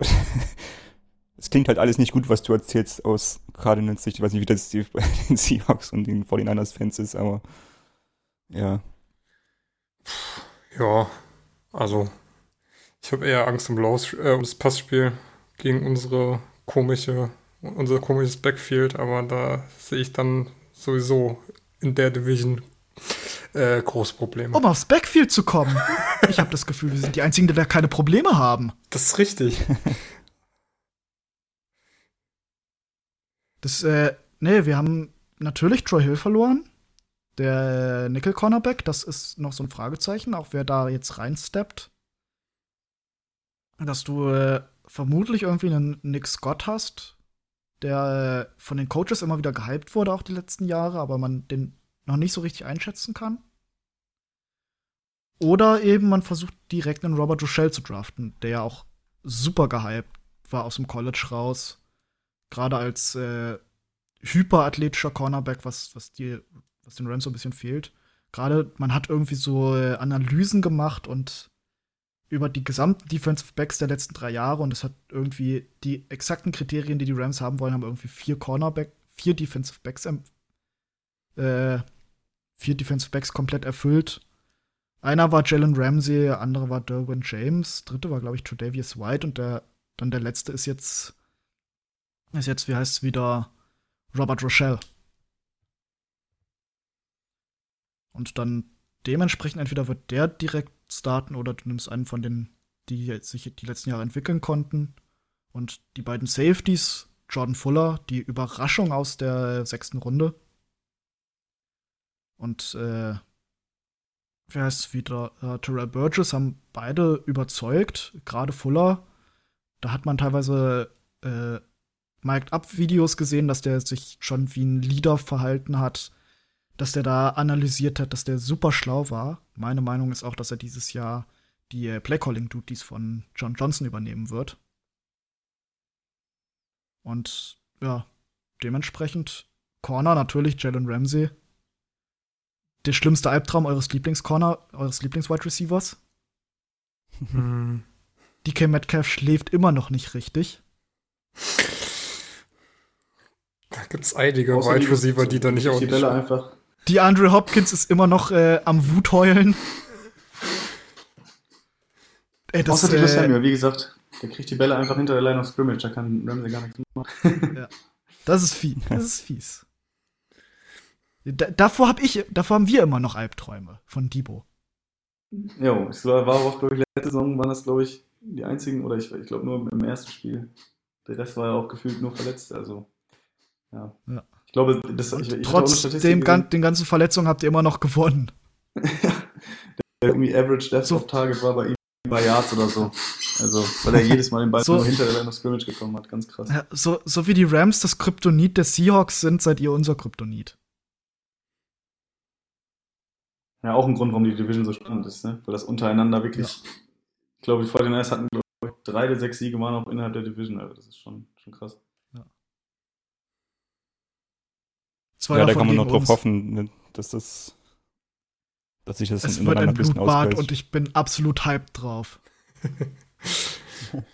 [SPEAKER 1] (laughs) es klingt halt alles nicht gut, was du erzählst aus Cardinals Sicht. Ich weiß nicht, wie das die, (laughs) den Seahawks und den 49ers Fans ist, aber ja.
[SPEAKER 2] Ja, also ich habe eher Angst um, Laus, äh, um das Passspiel gegen unsere komische, unser komisches Backfield, aber da sehe ich dann sowieso in der Division äh, große Probleme.
[SPEAKER 4] Um aufs Backfield zu kommen. (laughs) ich habe das Gefühl, wir sind die Einzigen, die da keine Probleme haben.
[SPEAKER 2] Das ist richtig.
[SPEAKER 4] Das, äh, nee, wir haben natürlich Troy Hill verloren. Der Nickel Cornerback, das ist noch so ein Fragezeichen, auch wer da jetzt reinsteppt. Dass du äh, vermutlich irgendwie einen Nick Scott hast, der äh, von den Coaches immer wieder gehypt wurde, auch die letzten Jahre, aber man den noch nicht so richtig einschätzen kann. Oder eben man versucht direkt einen Robert Rochelle zu draften, der ja auch super gehypt war aus dem College raus. Gerade als äh, hyperathletischer Cornerback, was, was, die, was den Rams so ein bisschen fehlt. Gerade man hat irgendwie so äh, Analysen gemacht und über die gesamten Defensive Backs der letzten drei Jahre und es hat irgendwie die exakten Kriterien, die die Rams haben wollen, haben irgendwie vier Cornerback, vier Defensive Backs, äh, vier Defensive Backs komplett erfüllt. Einer war Jalen Ramsey, der andere war Derwin James, dritte war, glaube ich, Tredavious White und der, dann der letzte ist jetzt, ist jetzt, wie heißt es wieder, Robert Rochelle. Und dann dementsprechend entweder wird der direkt starten oder du nimmst einen von den, die sich die letzten Jahre entwickeln konnten. Und die beiden Safeties, Jordan Fuller, die Überraschung aus der sechsten Runde. Und äh, wer heißt wieder? Äh, Terrell Burgess haben beide überzeugt, gerade Fuller. Da hat man teilweise äh, Mic'd-Up-Videos gesehen, dass der sich schon wie ein Leader verhalten hat, dass der da analysiert hat, dass der super schlau war. Meine Meinung ist auch, dass er dieses Jahr die äh, Playcalling-Duties von John Johnson übernehmen wird. Und ja, dementsprechend Corner natürlich Jalen Ramsey. Der schlimmste Albtraum eures Lieblingscorner, eures Lieblings-Wide Receivers.
[SPEAKER 2] Hm.
[SPEAKER 4] DK Metcalf schläft immer noch nicht richtig.
[SPEAKER 2] Da gibt es einige Wide
[SPEAKER 3] die-
[SPEAKER 2] Receiver, die da nicht auch
[SPEAKER 3] die
[SPEAKER 2] nicht.
[SPEAKER 3] Bälle einfach.
[SPEAKER 4] Die Andre Hopkins ist immer noch äh, am Wutheulen. Ey, das,
[SPEAKER 3] Außer die
[SPEAKER 4] äh,
[SPEAKER 3] Samuel, wie gesagt, der kriegt die Bälle einfach hinter der Line of Scrimmage, da kann Ramsey gar nichts machen.
[SPEAKER 4] das ist fies. Das ist fies. Da, davor, hab ich, davor haben wir immer noch Albträume von Debo.
[SPEAKER 3] Jo, es war, war auch, glaube ich, letzte Saison waren das, glaube ich, die einzigen, oder ich, ich glaube nur im ersten Spiel. Der Rest war ja auch gefühlt nur verletzt, also. Ja.
[SPEAKER 4] Ja.
[SPEAKER 3] Glaube, das ich, ich
[SPEAKER 4] Trotz dem, gan den ganzen Verletzungen habt ihr immer noch gewonnen. (laughs)
[SPEAKER 3] der irgendwie Average Depth
[SPEAKER 4] So.
[SPEAKER 3] of Target war bei ihm bei Yards oder so. Also, weil er jedes Mal den Ball
[SPEAKER 4] So-
[SPEAKER 3] nur hinter der Line of Scrimmage gekommen hat. Ganz krass.
[SPEAKER 4] Ja, so, so wie die Rams das Kryptonit der Seahawks sind, seid ihr unser Kryptonit.
[SPEAKER 3] Ja, auch ein Grund, warum die Division so spannend ist, ne? Weil das untereinander wirklich, ich glaube, die 49ers hatten glaub ich, drei der sechs Siege waren auch innerhalb der Division, also das ist schon, schon krass.
[SPEAKER 4] Zwei
[SPEAKER 1] Ja, da kann man
[SPEAKER 4] gegen
[SPEAKER 1] drauf
[SPEAKER 4] uns.
[SPEAKER 1] hoffen, ne, dass das, dass sich das
[SPEAKER 4] Es
[SPEAKER 1] in
[SPEAKER 4] wird ein Blutbad und ich bin absolut hyped drauf. (laughs)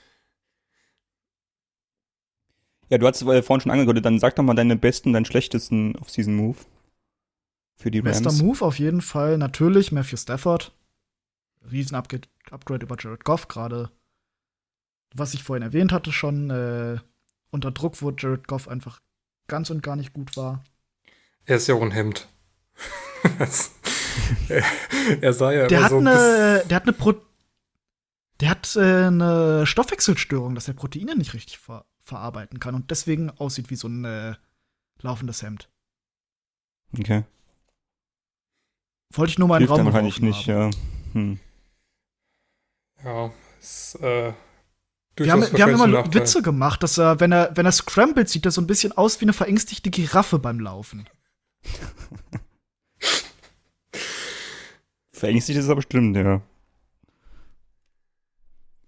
[SPEAKER 1] Ja, du hast äh, vorhin schon angedeutet, dann sag doch mal deine besten, deinen schlechtesten Off-Season-Move für die Rams.
[SPEAKER 4] Bester Move auf jeden Fall natürlich Matthew Stafford. Riesen Upgrade, Upgrade über Jared Goff gerade. Was ich vorhin erwähnt hatte schon, äh, unter Druck, wo Jared Goff einfach ganz und gar nicht gut war.
[SPEAKER 2] Er ist ja auch ein Hemd. (laughs) Er, sah ja
[SPEAKER 4] Der
[SPEAKER 2] immer
[SPEAKER 4] hat
[SPEAKER 2] so ein
[SPEAKER 4] eine, der hat eine Pro der hat äh, eine Stoffwechselstörung, dass er Proteine nicht richtig ver verarbeiten kann und deswegen aussieht wie so ein äh, laufendes Hemd.
[SPEAKER 1] Okay.
[SPEAKER 4] Wollte ich nur mal in den
[SPEAKER 1] Hilft
[SPEAKER 4] Raum
[SPEAKER 1] dann wahrscheinlich
[SPEAKER 4] geworfen
[SPEAKER 1] nicht,
[SPEAKER 4] haben.
[SPEAKER 1] ja. Hm.
[SPEAKER 2] Ja, ist, äh,
[SPEAKER 4] Wir haben, wir haben immer
[SPEAKER 2] Nachteil.
[SPEAKER 4] Witze gemacht, dass er, wenn er, wenn er scrambled, sieht er so ein bisschen aus wie eine verängstigte Giraffe beim Laufen.
[SPEAKER 1] Verängstigt ist aber bestimmt, ja.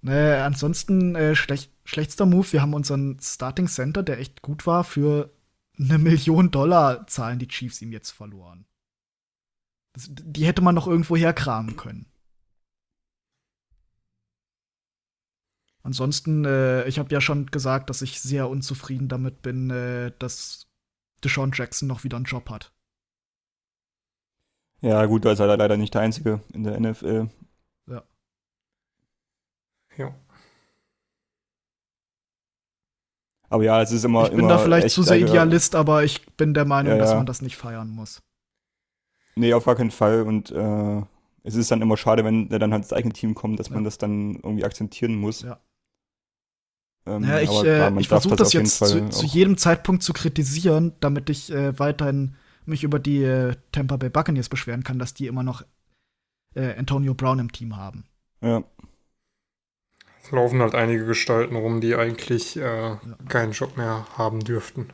[SPEAKER 4] Äh, ansonsten äh, schlech schlechtester Move. Wir haben unseren Starting Center, der echt gut war, für eine Million Dollar zahlen die Chiefs ihm jetzt verloren. Das, die hätte man noch irgendwo herkramen können. Ansonsten, äh, ich habe ja schon gesagt, dass ich sehr unzufrieden damit bin, äh, dass Deshaun Jackson noch wieder einen Job hat.
[SPEAKER 1] Ja, gut, da ist er leider nicht der Einzige in der NFL.
[SPEAKER 2] Ja.
[SPEAKER 1] Aber ja, es ist immer.
[SPEAKER 4] ich bin
[SPEAKER 1] immer
[SPEAKER 4] da vielleicht zu sehr Idealist, aber ich bin der Meinung,
[SPEAKER 1] Ja,
[SPEAKER 4] dass
[SPEAKER 1] ja.
[SPEAKER 4] man das nicht feiern muss.
[SPEAKER 1] Nee, auf gar keinen Fall. Und äh, es ist dann immer schade, wenn der dann halt ins eigene Team kommt, dass man
[SPEAKER 4] Ja.
[SPEAKER 1] das dann irgendwie akzentieren muss.
[SPEAKER 4] Ja.
[SPEAKER 1] Ähm,
[SPEAKER 4] Ja, ich, äh, ich versuche das,
[SPEAKER 1] jeden
[SPEAKER 4] jetzt zu, zu jedem Zeitpunkt zu kritisieren, damit ich äh, weiterhin mich über die äh, Tampa Bay Buccaneers beschweren kann, dass die immer noch äh, Antonio Brown im Team haben.
[SPEAKER 1] Ja,
[SPEAKER 2] Es laufen halt einige Gestalten rum, die eigentlich äh, keinen Job mehr haben dürften.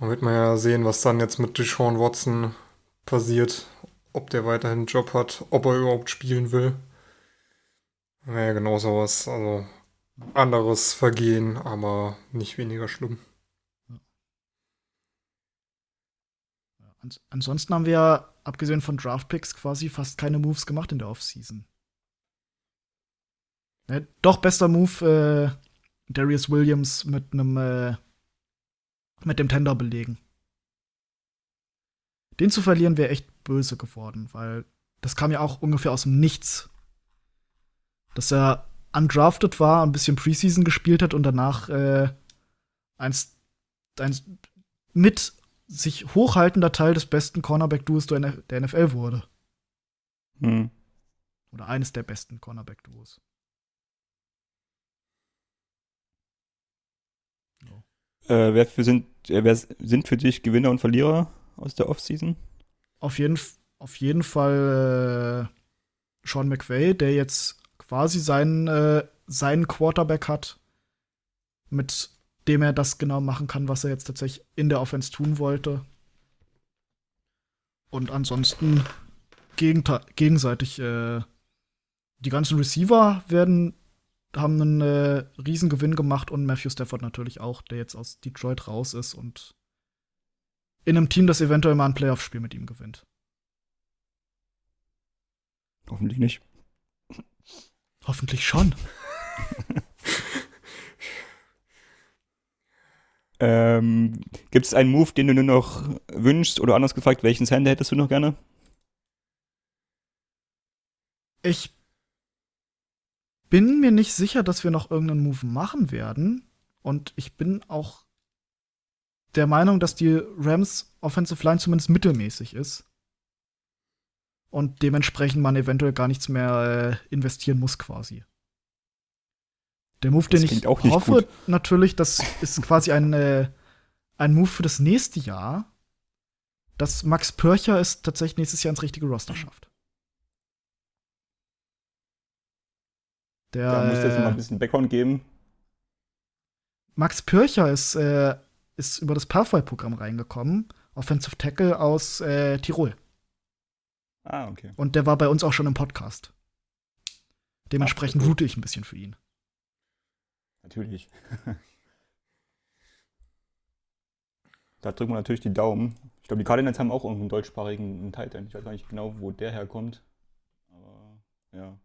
[SPEAKER 2] Und wird man ja sehen, was dann jetzt mit Deshaun Watson passiert. Ob der weiterhin einen Job hat, ob er überhaupt spielen will. Naja, genau sowas. Also anderes Vergehen, aber nicht weniger schlimm.
[SPEAKER 4] Ans ansonsten haben wir abgesehen von Draftpicks, quasi fast keine Moves gemacht in der Offseason. Ne, doch, bester Move, äh, Darius Williams mit einem äh, mit dem Tender belegen. Den zu verlieren wäre echt böse geworden, weil das kam ja auch ungefähr aus dem Nichts. Dass er undrafted war, ein bisschen Preseason gespielt hat und danach äh, eins, eins mit sich hochhaltender Teil des besten Cornerback-Duos der NF- der NFL wurde.
[SPEAKER 1] hm.
[SPEAKER 4] Oder eines der besten Cornerback-Duos.
[SPEAKER 1] Äh, wer, für sind, äh, wer sind für dich Gewinner und Verlierer aus der Offseason?
[SPEAKER 4] Auf jeden, auf jeden Fall äh, Sean McVay, der jetzt quasi seinen, äh, seinen Quarterback hat, mit dem er das genau machen kann, was er jetzt tatsächlich in der Offense tun wollte. Und ansonsten gegenseitig äh, die ganzen Receiver werden haben einen äh, Riesengewinn gemacht und Matthew Stafford natürlich auch, der jetzt aus Detroit raus ist und in einem Team, das eventuell mal ein Playoff-Spiel mit ihm gewinnt.
[SPEAKER 1] Hoffentlich nicht.
[SPEAKER 4] Hoffentlich schon. (laughs)
[SPEAKER 1] Ähm, Gibt es einen Move, den du nur noch wünschst oder anders gefragt, welchen Sender hättest du noch gerne?
[SPEAKER 4] Ich bin mir nicht sicher, dass wir noch irgendeinen Move machen werden. Und ich bin auch der Meinung, dass die Rams Offensive Line zumindest mittelmäßig ist. Und dementsprechend man eventuell gar nichts mehr äh, investieren muss, quasi. Der Move,
[SPEAKER 1] Das
[SPEAKER 4] den ich
[SPEAKER 1] auch nicht
[SPEAKER 4] hoffe,
[SPEAKER 1] gut.
[SPEAKER 4] natürlich, das ist (laughs) quasi ein, äh, ein Move für das nächste Jahr, dass Max Pörcher es tatsächlich nächstes Jahr ins richtige Roster schafft. Der,
[SPEAKER 1] Da musst du jetzt mal ein bisschen Background geben.
[SPEAKER 4] Max Pircher ist, äh, ist über das Pathway-Programm reingekommen. Offensive Tackle aus äh, Tirol.
[SPEAKER 1] Ah, okay.
[SPEAKER 4] Und der war bei uns auch schon im Podcast. Dementsprechend
[SPEAKER 1] Ach,
[SPEAKER 4] route ich ein bisschen für ihn.
[SPEAKER 1] Natürlich. (laughs) da drücken wir natürlich die Daumen. Ich glaube, die Cardinals haben auch irgendeinen deutschsprachigen Titan. Ich weiß gar nicht genau, wo der herkommt. Aber ja.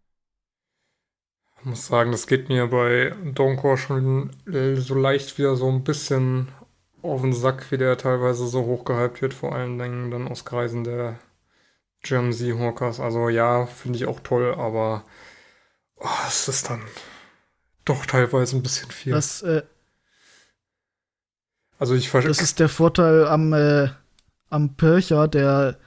[SPEAKER 2] Ich muss sagen, das geht mir bei Donkor schon so leicht wieder so ein bisschen auf den Sack, wie der teilweise so hochgehypt wird, vor allen Dingen dann aus Kreisen der German Seahawkers. Also ja, finde ich auch toll, aber oh, es ist dann doch teilweise ein bisschen viel.
[SPEAKER 4] Das, äh,
[SPEAKER 2] also ich verstehe.
[SPEAKER 4] das ist der Vorteil am, äh, am Pircher, der,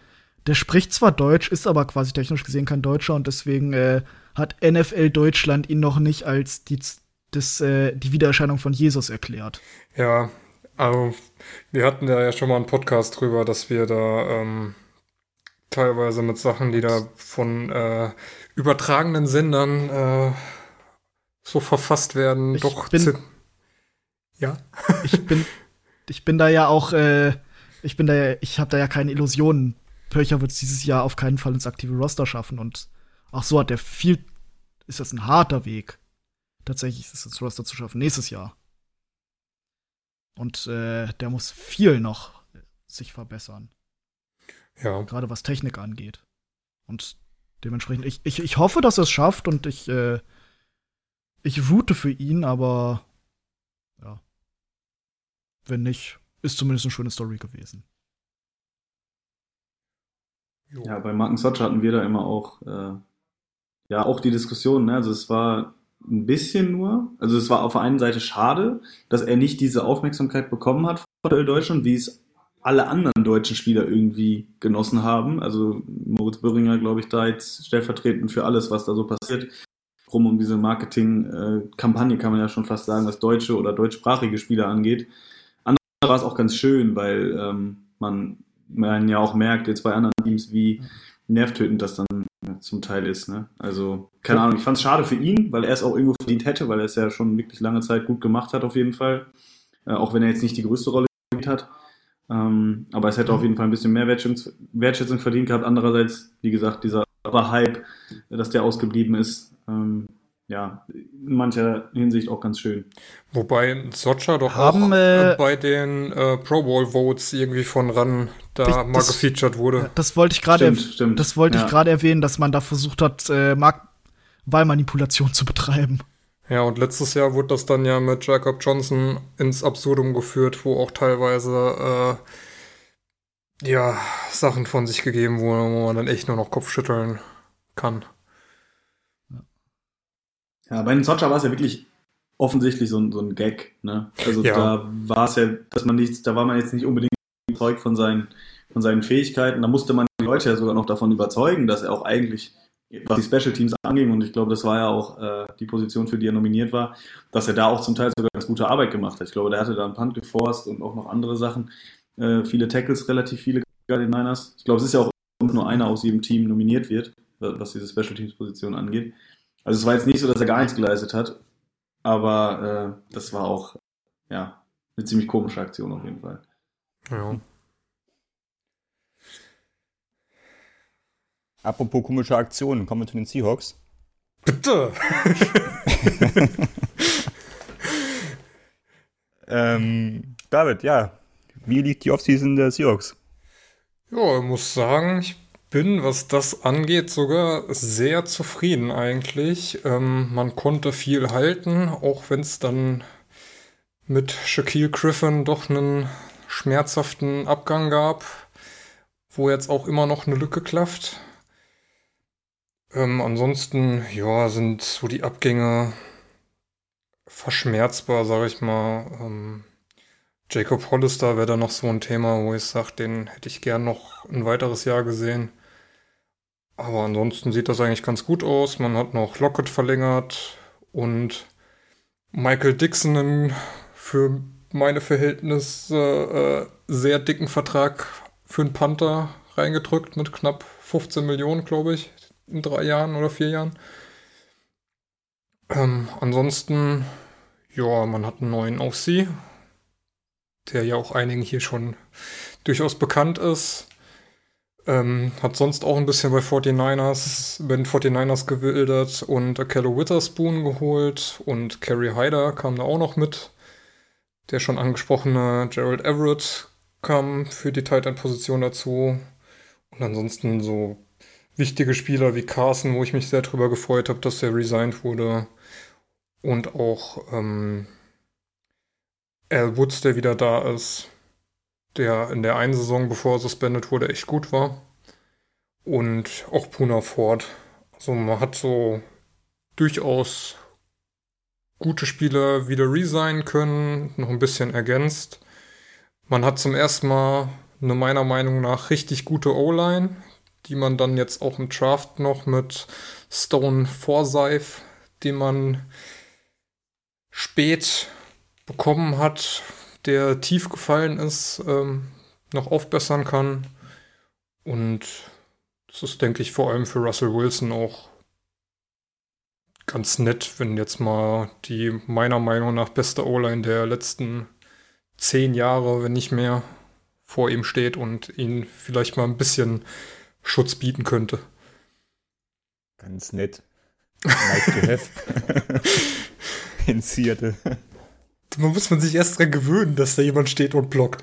[SPEAKER 4] der spricht zwar Deutsch, ist aber quasi technisch gesehen kein Deutscher und deswegen äh, hat NFL Deutschland ihn noch nicht als die, das, äh, die Wiedererscheinung von Jesus erklärt.
[SPEAKER 2] Ja, also wir hatten da ja schon mal einen Podcast drüber, dass wir da ähm, teilweise mit Sachen, die da von äh, übertragenen Sendern äh, so verfasst werden,
[SPEAKER 4] Ich
[SPEAKER 2] doch
[SPEAKER 4] bin-
[SPEAKER 2] ja.
[SPEAKER 4] Ich bin, ich bin da ja auch, äh, ich bin da ja, ich habe da ja keine Illusionen. Pircher wird es dieses Jahr auf keinen Fall ins aktive Roster schaffen und auch so hat er viel, ist das ein harter Weg. Tatsächlich ist es ins Roster zu schaffen, nächstes Jahr. Und äh, der muss viel noch sich verbessern,
[SPEAKER 2] Ja,
[SPEAKER 4] gerade was Technik angeht. Und dementsprechend, ich, ich, ich hoffe, dass er es schafft und ich, äh, ich route für ihn, aber ja. Wenn nicht, ist zumindest eine schöne Story gewesen.
[SPEAKER 2] jo.
[SPEAKER 3] Ja, bei Marken Sotcher hatten wir da immer auch, äh, ja, auch die Diskussion, ne? Also es war ein bisschen nur, also es war auf der einen Seite schade, dass er nicht diese Aufmerksamkeit bekommen hat von Deutschland, wie es alle anderen deutschen Spieler irgendwie genossen haben. Also Moritz Böhringer, glaube ich, da jetzt stellvertretend für alles, was da so passiert. Rum um diese Marketing-Kampagne kann man ja schon fast sagen, was deutsche oder deutschsprachige Spieler angeht. Andererseits war es auch ganz schön, weil ähm, man, man ja auch merkt jetzt bei anderen Teams, wie nervtötend das dann äh, zum Teil ist. Ne? Also, keine Ahnung, ich fand es schade für ihn, weil er es auch irgendwo verdient hätte, weil er es ja schon wirklich lange Zeit gut gemacht hat, auf jeden Fall. Äh, auch wenn er jetzt nicht die größte Rolle gespielt hat. Ähm, aber es hätte auf jeden Fall ein bisschen mehr Wertschätzung, Wertschätzung verdient gehabt. Andererseits, wie gesagt, dieser Hype, dass der ausgeblieben ist, ähm, ja, in mancher Hinsicht auch ganz schön.
[SPEAKER 2] Wobei Socha doch
[SPEAKER 4] Haben,
[SPEAKER 2] auch
[SPEAKER 4] äh,
[SPEAKER 2] äh, bei den äh, Pro Bowl Votes irgendwie von ran da
[SPEAKER 4] Ich-
[SPEAKER 2] mal
[SPEAKER 4] das-
[SPEAKER 2] gefeatured wurde.
[SPEAKER 4] Das wollte ich gerade das wollte
[SPEAKER 3] Ja.
[SPEAKER 4] ich gerade erwähnen, dass man da versucht hat, äh, Marktwahlmanipulation zu betreiben.
[SPEAKER 2] Ja, und letztes Jahr wurde das dann ja mit Jacob Johnson ins Absurdum geführt, wo auch teilweise äh, ja Sachen von sich gegeben wurden, wo man dann echt nur noch Kopfschütteln kann.
[SPEAKER 3] Ja, bei den Socha war es ja wirklich offensichtlich so ein, so ein Gag. Ne? Also
[SPEAKER 2] Ja.
[SPEAKER 3] da war es ja, dass man nicht, da war man jetzt nicht unbedingt überzeugt von seinen, von seinen Fähigkeiten. Da musste man die Leute ja sogar noch davon überzeugen, dass er auch eigentlich, was die Special Teams anging, und ich glaube, das war ja auch äh, die Position, für die er nominiert war, dass er da auch zum Teil sogar ganz gute Arbeit gemacht hat. Ich glaube, der hatte da einen Punt geforst und auch noch andere Sachen. Äh, viele Tackles, relativ viele bei den Niners. Ich glaube, es ist ja auch nur einer aus jedem Team nominiert wird, was diese Special Teams Position angeht. Also es war jetzt nicht so, dass er gar nichts geleistet hat, aber äh, das war auch ja eine ziemlich komische Aktion auf jeden Fall.
[SPEAKER 2] Ja.
[SPEAKER 1] Apropos komische Aktionen, kommen wir zu den Seahawks.
[SPEAKER 2] Bitte! (laughs)
[SPEAKER 1] Ähm, David, ja. Wie liegt die Offseason der Seahawks?
[SPEAKER 2] Ja, ich muss sagen, ich bin, was das angeht, sogar sehr zufrieden eigentlich. Ähm, man konnte viel halten, auch wenn es dann mit Shaquille Griffin doch einen schmerzhaften Abgang gab, wo jetzt auch immer noch eine Lücke klafft. Ähm, ansonsten, ja, sind so die Abgänge verschmerzbar, sag ich mal. Ähm, Jacob Hollister wäre da noch so ein Thema, wo ich sage, den hätte ich gern noch ein weiteres Jahr gesehen. Aber ansonsten sieht das eigentlich ganz gut aus. Man hat noch Lockett verlängert und Michael Dixon für meine Verhältnisse äh, sehr dicken Vertrag für einen Panther reingedrückt mit knapp 15 Millionen, glaube ich, drei Jahren oder vier Jahren. Ähm, ansonsten, ja, man hat einen neuen OC, der ja auch einigen hier schon durchaus bekannt ist. Ähm, hat sonst auch ein bisschen bei 49ers, bei den 49ers gewildert und Akello Witherspoon geholt und Kerry Hyder kam da auch noch mit. Der schon angesprochene Gerald Everett kam für die Tight End Position dazu. Und ansonsten so wichtige Spieler wie Carson, wo ich mich sehr drüber gefreut habe, dass der resigned wurde. Und auch ähm, Al Woods, der wieder da ist der in der einen Saison, bevor er suspendet wurde, echt gut war. Und auch Puna Ford. Also man hat so durchaus gute Spieler wieder resignen können, noch ein bisschen ergänzt. Man hat zum ersten Mal eine meiner Meinung nach richtig gute O-Line, die man dann jetzt auch im Draft noch mit Stone Forsyth, den man spät bekommen hat, der tief gefallen ist, ähm, noch aufbessern kann. Und das ist, denke ich, vor allem für Russell Wilson auch ganz nett, wenn jetzt mal die meiner Meinung nach beste O-Line der letzten zehn Jahre, wenn nicht mehr, vor ihm steht und ihn vielleicht mal ein bisschen Schutz bieten könnte.
[SPEAKER 1] Ganz nett. Nice to have. (laughs) In Seattle
[SPEAKER 2] man muss man sich erst dran gewöhnen, dass da jemand steht und blockt.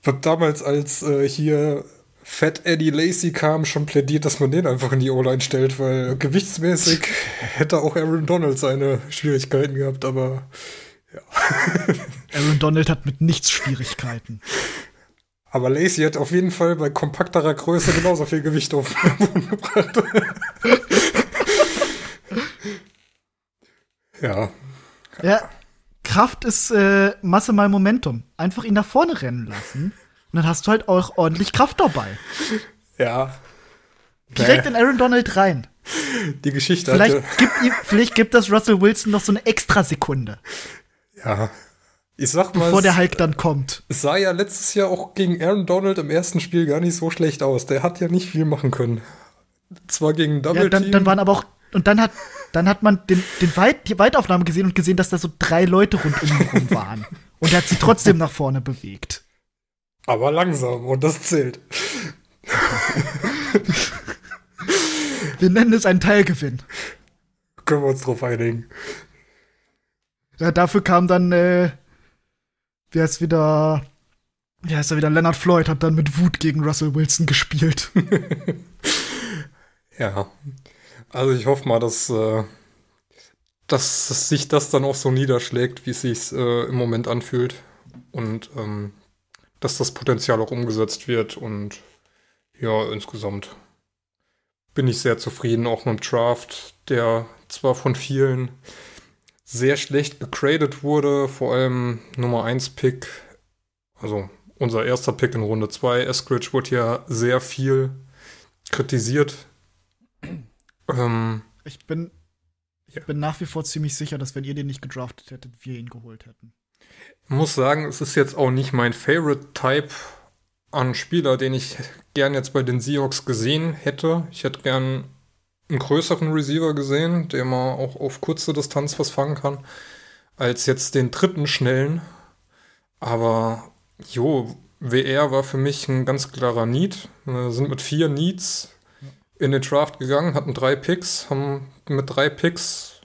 [SPEAKER 2] Ich habe damals, als äh, hier Fat Eddie Lacey kam, schon plädiert, dass man den einfach in die O-Line stellt, weil gewichtsmäßig (laughs) hätte auch Aaron Donald seine Schwierigkeiten gehabt, aber ja.
[SPEAKER 4] Aaron Donald hat mit nichts Schwierigkeiten. (laughs)
[SPEAKER 2] Aber Lacey hat auf jeden Fall bei kompakterer Größe genauso viel Gewicht auf den Boden gebracht. (laughs) ja,
[SPEAKER 4] ja, Kraft ist äh, Masse mal Momentum. Einfach ihn nach vorne rennen lassen. Und dann hast du halt auch ordentlich Kraft dabei.
[SPEAKER 2] Ja.
[SPEAKER 4] Direkt in Aaron Donald rein.
[SPEAKER 2] Die Geschichte
[SPEAKER 4] vielleicht
[SPEAKER 2] hatte.
[SPEAKER 4] Gibt, vielleicht gibt das Russell Wilson noch so eine extra Sekunde.
[SPEAKER 2] Ja. Ich sag mal.
[SPEAKER 4] Bevor der Hulk dann kommt.
[SPEAKER 2] Es sah ja letztes Jahr auch gegen Aaron Donald im ersten Spiel gar nicht so schlecht aus. Der hat ja nicht viel machen können. Zwar gegen Double
[SPEAKER 4] ja, dann,
[SPEAKER 2] Team.
[SPEAKER 4] dann waren aber auch. Und dann hat dann hat man den, den Weit, die Weitaufnahme gesehen und gesehen, dass da so drei Leute rund um ihn rum waren. Und er hat sie trotzdem nach vorne bewegt.
[SPEAKER 2] Aber langsam, und das zählt.
[SPEAKER 4] Wir nennen es einen Teilgewinn.
[SPEAKER 2] Können wir uns drauf einigen.
[SPEAKER 4] Ja, dafür kam dann, äh, wie heißt wieder, wie heißt er wieder, Leonard Floyd hat dann mit Wut gegen Russell Wilson gespielt. (laughs)
[SPEAKER 2] ja. Also ich hoffe mal, dass, äh, dass sich das dann auch so niederschlägt, wie es sich äh, im Moment anfühlt. Und ähm, dass das Potenzial auch umgesetzt wird. Und ja, insgesamt bin ich sehr zufrieden, auch mit dem Draft, der zwar von vielen sehr schlecht gegradet wurde, vor allem Nummer 1 Pick, also unser erster Pick in Runde 2, Eskridge, wurde ja sehr viel kritisiert
[SPEAKER 4] ähm, ich bin, ich ja. bin nach wie vor ziemlich sicher, dass wenn ihr den nicht gedraftet hättet, wir ihn geholt hätten.
[SPEAKER 2] Ich muss sagen, es ist jetzt auch nicht mein Favorite Type an Spieler, den ich gern jetzt bei den Seahawks gesehen hätte. Ich hätte gern einen größeren Receiver gesehen, der mal auch auf kurze Distanz was fangen kann, als jetzt den dritten schnellen. Aber jo, WR war für mich ein ganz klarer Need. Wir sind mit vier Needs in den Draft gegangen, hatten drei Picks, haben mit drei Picks,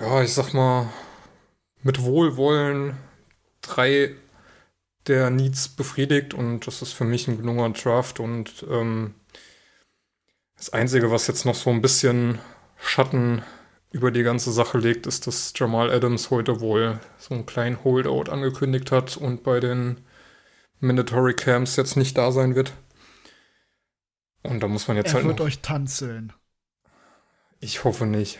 [SPEAKER 2] ja, ich sag mal, mit Wohlwollen drei der Needs befriedigt und das ist für mich ein gelungener Draft und ähm, das Einzige, was jetzt noch so ein bisschen Schatten über die ganze Sache legt, ist, dass Jamal Adams heute wohl so einen kleinen Holdout angekündigt hat und bei den Mandatory Camps jetzt nicht da sein wird. Und da muss man jetzt
[SPEAKER 4] er
[SPEAKER 2] halt.
[SPEAKER 4] Er wird euch tanzeln.
[SPEAKER 2] Ich hoffe nicht.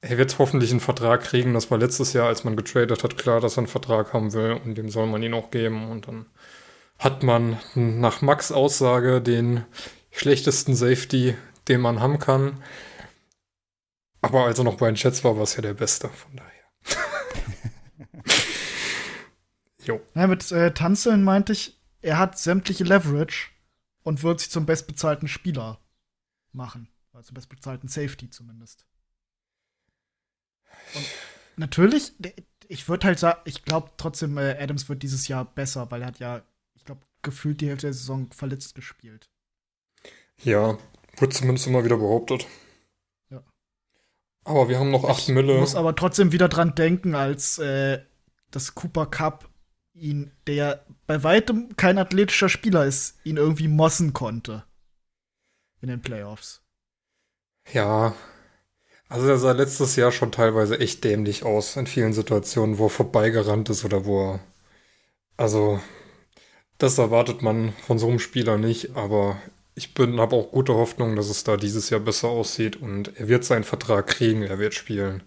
[SPEAKER 2] Er wird hoffentlich einen Vertrag kriegen. Das war letztes Jahr, als man getradet hat, klar, dass er einen Vertrag haben will und dem soll man ihn auch geben. Und dann hat man nach Max Aussage den schlechtesten Safety, den man haben kann. Aber als er noch bei den Chats war, war es ja der beste. Von daher. (laughs)
[SPEAKER 4] jo. Ja, mit äh, Tanzeln meinte ich, er hat sämtliche Leverage und wird sich zum bestbezahlten Spieler machen. Also bestbezahlten Safety zumindest. Und natürlich, ich würde halt sagen, ich glaube trotzdem, äh, Adams wird dieses Jahr besser, weil er hat ja, ich glaube, gefühlt die Hälfte der Saison verletzt gespielt.
[SPEAKER 2] Ja, wird zumindest immer wieder behauptet.
[SPEAKER 4] Ja.
[SPEAKER 2] Aber wir haben noch acht
[SPEAKER 4] ich
[SPEAKER 2] Mille.
[SPEAKER 4] Ich muss aber trotzdem wieder dran denken, als äh, das Cooper Cup ihn, der bei weitem kein athletischer Spieler ist, ihn irgendwie mossen konnte. In den Playoffs.
[SPEAKER 2] Ja. Also er sah letztes Jahr schon teilweise echt dämlich aus in vielen Situationen, wo er vorbeigerannt ist oder wo er. Also, das erwartet man von so einem Spieler nicht, aber ich bin habe auch gute Hoffnung, dass es da dieses Jahr besser aussieht und er wird seinen Vertrag kriegen, er wird spielen.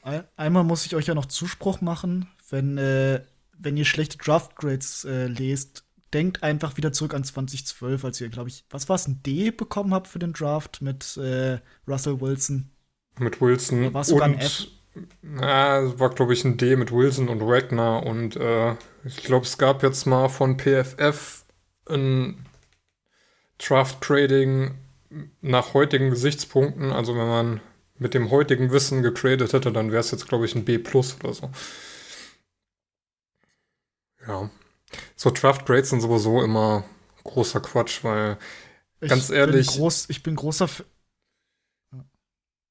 [SPEAKER 4] Ein, einmal muss ich euch ja noch Zuspruch machen, wenn, äh, wenn ihr schlechte Draft-Grades äh, lest, denkt einfach wieder zurück an 2012, als ihr, glaube ich, was war es, ein D bekommen habt für den Draft mit äh, Russell Wilson.
[SPEAKER 2] Mit Wilson
[SPEAKER 4] War sogar
[SPEAKER 2] und
[SPEAKER 4] ein F?
[SPEAKER 2] na, war glaube ich ein D mit Wilson und Wagner und äh, ich glaube es gab jetzt mal von PFF ein Draft Trading nach heutigen Gesichtspunkten, also wenn man mit dem heutigen Wissen getradet hätte, dann wäre es jetzt glaube ich ein B plus oder so. Ja. So Draft Grades sind sowieso immer großer Quatsch, weil
[SPEAKER 4] Ich
[SPEAKER 2] Ganz ehrlich-
[SPEAKER 4] Bin groß, ich bin großer, F-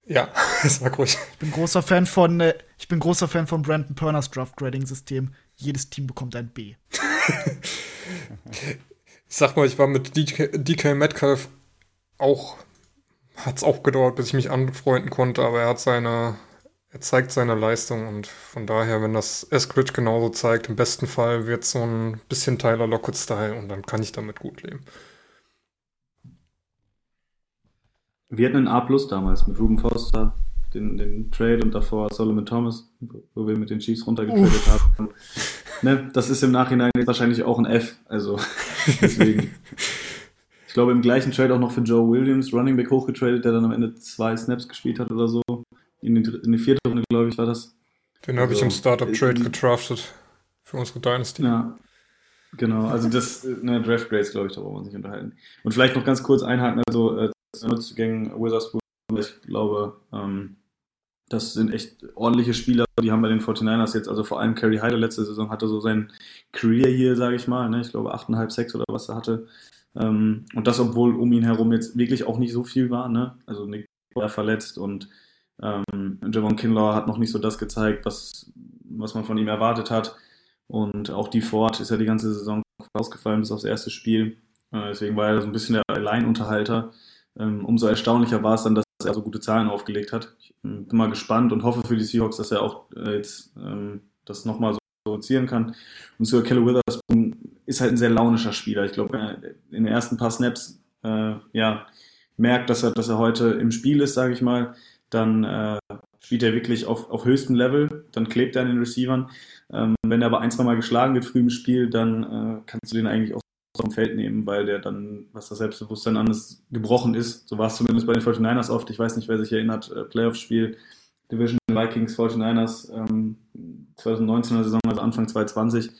[SPEAKER 2] ja, (laughs) sag ruhig.
[SPEAKER 4] ich bin großer Fan von, äh, ich bin großer Fan von Brandon Perners Draft-Grading-System. Jedes Team bekommt ein B. (laughs)
[SPEAKER 2] Ich sag mal, ich war mit DK, DK Metcalf auch, hat's auch gedauert, bis ich mich anfreunden konnte, aber er hat seine, er zeigt seine Leistung und von daher, wenn das Eskridge genauso zeigt, im besten Fall wird so ein bisschen Tyler Lockett-Style und dann kann ich damit gut leben.
[SPEAKER 3] Wir hatten einen A Plus damals mit Ruben Foster, den, den Trade und davor Solomon Thomas, wo wir mit den Chiefs runtergetradet haben. Ne, das ist im Nachhinein jetzt wahrscheinlich auch ein F. Also (laughs) deswegen. Ich glaube im gleichen Trade auch noch für Joe Williams, Running Back hochgetradet, der dann am Ende zwei Snaps gespielt hat oder so. In die, in die vierte Runde, glaube ich, war das.
[SPEAKER 2] Den habe ich
[SPEAKER 3] Also,
[SPEAKER 2] im Startup-Trade
[SPEAKER 3] äh,
[SPEAKER 2] gedraftet für unsere Dynasty.
[SPEAKER 3] Ja. Genau, also das, ne, Draft Grades, glaube ich, da brauchen wir uns nicht unterhalten. Und vielleicht noch ganz kurz einhaken, also äh, zu Neuzugängen Witherspoon, ich glaube, ähm, das sind echt ordentliche Spieler, die haben bei den 49ers jetzt, also vor allem Kerry Hyder letzte Saison hatte so sein Career hier, sage ich mal, ne? ich glaube 8,5, 6 oder was er hatte. Ähm, und das, obwohl um ihn herum jetzt wirklich auch nicht so viel war, ne? also Nick war verletzt und ähm, Javon Kinlaw hat noch nicht so das gezeigt, was, was man von ihm erwartet hat. Und auch die Ford ist ja die ganze Saison ausgefallen bis aufs erste Spiel. Äh, deswegen war er so ein bisschen der Alleinunterhalter. Ähm, umso erstaunlicher war es dann, dass er so gute Zahlen aufgelegt hat. Ich äh, bin mal gespannt und hoffe für die Seahawks, dass er auch äh, jetzt ähm, das nochmal so produzieren kann. Und zu Kelly Witherspoon ist halt ein sehr launischer Spieler. Ich glaube, er in den ersten paar Snaps äh, ja, merkt, dass er, dass er heute im Spiel ist, sage ich mal, dann äh, spielt er wirklich auf, auf höchstem Level, dann klebt er an den Receivern. Ähm, wenn er aber ein, zwei Mal geschlagen wird früh im Spiel, dann äh, kannst du den eigentlich auch vom Feld nehmen, weil der dann, was das Selbstbewusstsein anders gebrochen ist. So war es zumindest bei den 49ers oft. Ich weiß nicht, wer sich erinnert, äh, Playoff-Spiel, Division Vikings 49ers, ähm, 2019er Saison, also Anfang 2020.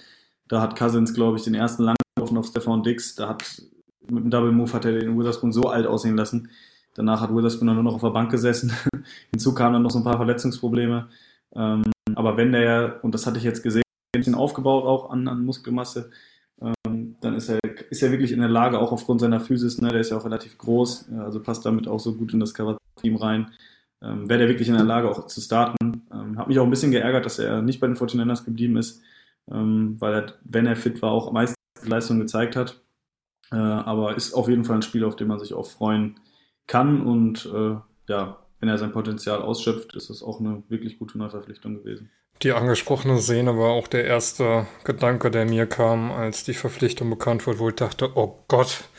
[SPEAKER 3] Da hat Cousins, glaube ich, den ersten langen geworfen auf Stefan Dix. Da hat mit einem Double Move hat er den Witherspoon so alt aussehen lassen. Danach hat Witherspoon dann nur noch auf der Bank gesessen. (laughs) Hinzu kamen dann noch so ein paar Verletzungsprobleme. Ähm, aber wenn der, und das hatte ich jetzt gesehen, ein bisschen aufgebaut auch an, an Muskelmasse, ähm, dann ist er, ist er wirklich in der Lage, auch aufgrund seiner Physis, ne, der ist ja auch relativ groß, also passt damit auch so gut in das Cover-Team rein. Ähm, Wäre der wirklich in der Lage, auch zu starten. Ähm, hat mich auch ein bisschen geärgert, dass er nicht bei den 49ers geblieben ist, ähm, weil er, wenn er fit war, auch meistens Leistung gezeigt hat. Äh, aber ist auf jeden Fall ein Spiel, auf den man sich auch freuen kann und äh, ja, wenn er sein Potenzial ausschöpft, ist es auch eine wirklich gute Neuverpflichtung gewesen.
[SPEAKER 2] Die angesprochene Szene war auch der erste Gedanke, der mir kam, als die Verpflichtung bekannt wurde, wo ich dachte, oh Gott.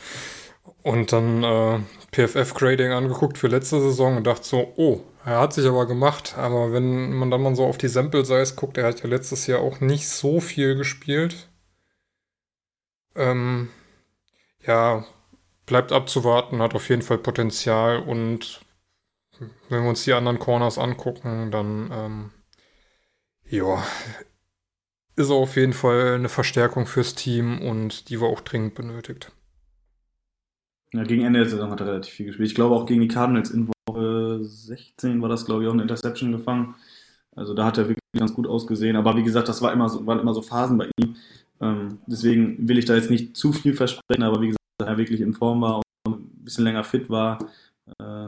[SPEAKER 2] Und dann äh, PFF-Grading angeguckt für letzte Saison und dachte so, oh, er hat sich aber gemacht. Aber wenn man dann mal so auf die Sample-Size guckt, er hat ja letztes Jahr auch nicht so viel gespielt. Ähm, ja, bleibt abzuwarten, hat auf jeden Fall Potenzial und wenn wir uns die anderen Corners angucken, dann ähm, ja, ist auf jeden Fall eine Verstärkung fürs Team und die war auch dringend benötigt.
[SPEAKER 3] Ja, gegen Ende der Saison hat er relativ viel gespielt. Ich glaube auch gegen die Cardinals in Woche 16 war das, glaube ich, auch eine Interception gefangen. Also da hat er wirklich ganz gut ausgesehen. Aber wie gesagt, das war immer so, waren immer so Phasen bei ihm. Ähm, deswegen will ich da jetzt nicht zu viel versprechen, aber wie gesagt, da er wirklich in Form war und ein bisschen länger fit war, äh,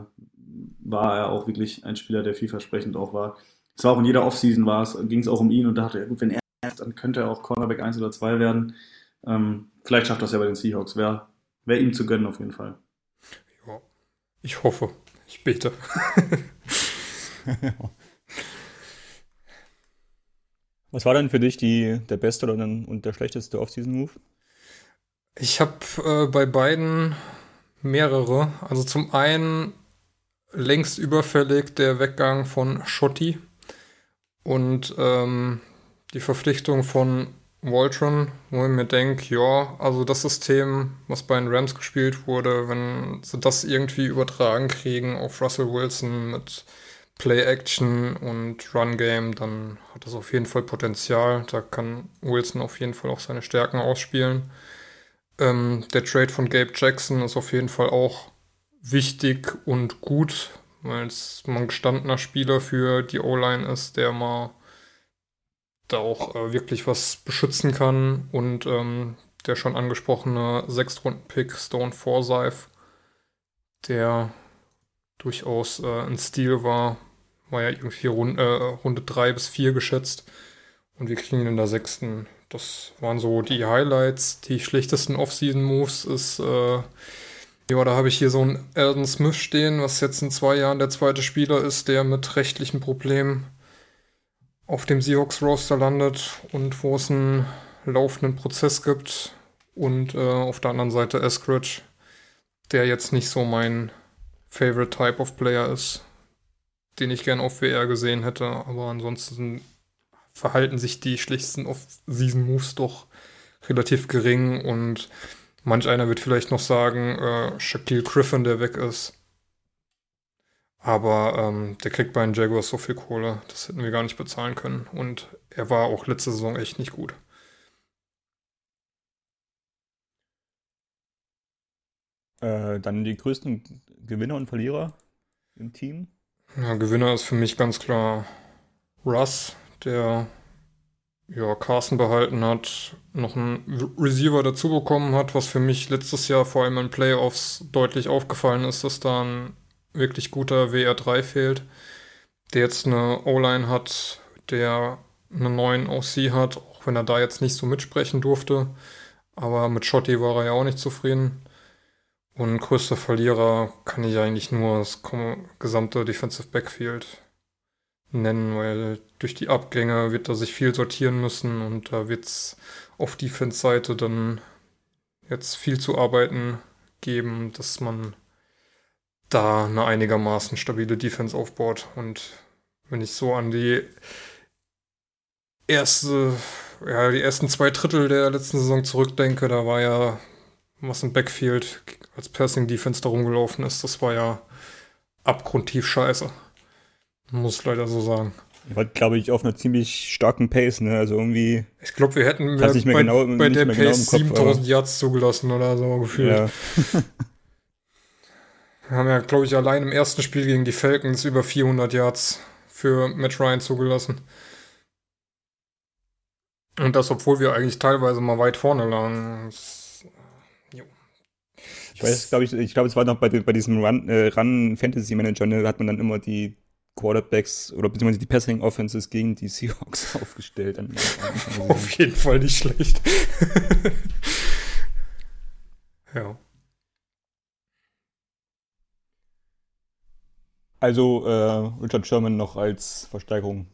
[SPEAKER 3] war er auch wirklich ein Spieler, der vielversprechend auch war. Es war auch in jeder Offseason war es, ging es auch um ihn und da dachte er, gut, wenn er ist, dann könnte er auch Cornerback 1 oder 2 werden. Ähm, vielleicht schafft das ja bei den Seahawks. Wäre wär ihm zu gönnen auf jeden Fall.
[SPEAKER 2] Ja, ich hoffe. Ich bete. (laughs)
[SPEAKER 1] Was war denn für dich die, der beste oder dann, und der schlechteste Off-Season-Move?
[SPEAKER 2] Ich habe äh, bei beiden mehrere. Also zum einen längst überfällig der Weggang von Schotti und ähm, die Verpflichtung von Voltron, wo ich mir denke, ja, also das System, was bei den Rams gespielt wurde, wenn sie das irgendwie übertragen kriegen auf Russell Wilson mit Play-Action und Run-Game, dann hat das auf jeden Fall Potenzial. Da kann Wilson auf jeden Fall auch seine Stärken ausspielen. Ähm, der Trade von Gabe Jackson ist auf jeden Fall auch wichtig und gut, weil es ein gestandener Spieler für die O-Line ist, der mal da auch äh, wirklich was beschützen kann. Und ähm, der schon angesprochene Sechstrunden-Pick Stone Forsyth, der durchaus äh, ein Stil war, war ja irgendwie Rund, äh, Runde 3 bis 4 geschätzt. Und wir kriegen ihn in der sechsten. Das waren so die Highlights. Die schlechtesten Off-Season-Moves ist, äh, ja, da habe ich hier so einen Alden Smith stehen, was jetzt in zwei Jahren der zweite Spieler ist, der mit rechtlichen Problemen auf dem Seahawks-Roster landet und wo es einen laufenden Prozess gibt. Und äh, auf der anderen Seite Eskridge, der jetzt nicht so mein Favorite Type of Player ist den ich gern auf WR gesehen hätte. Aber ansonsten verhalten sich die schlichtsten Off-Season-Moves doch relativ gering und manch einer wird vielleicht noch sagen, äh, Shaquille Griffin, der weg ist. Aber ähm, der kriegt bei den Jaguars so viel Kohle, das hätten wir gar nicht bezahlen können. Und er war auch letzte Saison echt nicht gut.
[SPEAKER 1] Äh, dann die größten Gewinner und Verlierer im Team?
[SPEAKER 2] Ja, Gewinner ist für mich ganz klar Russ, der ja, Carson behalten hat, noch einen Receiver dazu bekommen hat, was für mich letztes Jahr vor allem in Playoffs deutlich aufgefallen ist, dass da ein wirklich guter WR3 fehlt, der jetzt eine O-Line hat, der einen neuen OC hat, auch wenn er da jetzt nicht so mitsprechen durfte. Aber mit Schotti war er ja auch nicht zufrieden. Und größter Verlierer kann ich eigentlich nur das gesamte Defensive Backfield nennen, weil durch die Abgänge wird er sich viel sortieren müssen und da wird es auf Defense-Seite dann jetzt viel zu arbeiten geben, dass man da eine einigermaßen stabile Defense aufbaut. Und wenn ich so an die erste, ja, die ersten zwei Drittel der letzten Saison zurückdenke, da war ja was im Backfield als Passing Defense da rumgelaufen ist, das war ja abgrundtief scheiße. Muss leider so sagen.
[SPEAKER 1] War, glaube ich, auf einer ziemlich starken Pace, ne? Also irgendwie.
[SPEAKER 2] Ich glaube, wir hätten bei, genau, bei der genau Pace genau 7000 Yards zugelassen oder so gefühlt. Ja. (laughs) wir haben ja, glaube ich, allein im ersten Spiel gegen die Falcons über 400 Yards für Matt Ryan zugelassen. Und das, obwohl wir eigentlich teilweise mal weit vorne lagen. Das
[SPEAKER 1] ich weiß, glaube ich, ich glaube, es war noch bei, bei diesem Run, äh, Run Fantasy Manager, ne, da hat man dann immer die Quarterbacks oder beziehungsweise die Passing Offenses gegen die Seahawks (laughs) aufgestellt.
[SPEAKER 2] Auf jeden Fall nicht schlecht. (laughs) ja.
[SPEAKER 1] Also äh, Richard Sherman noch als Versteigerung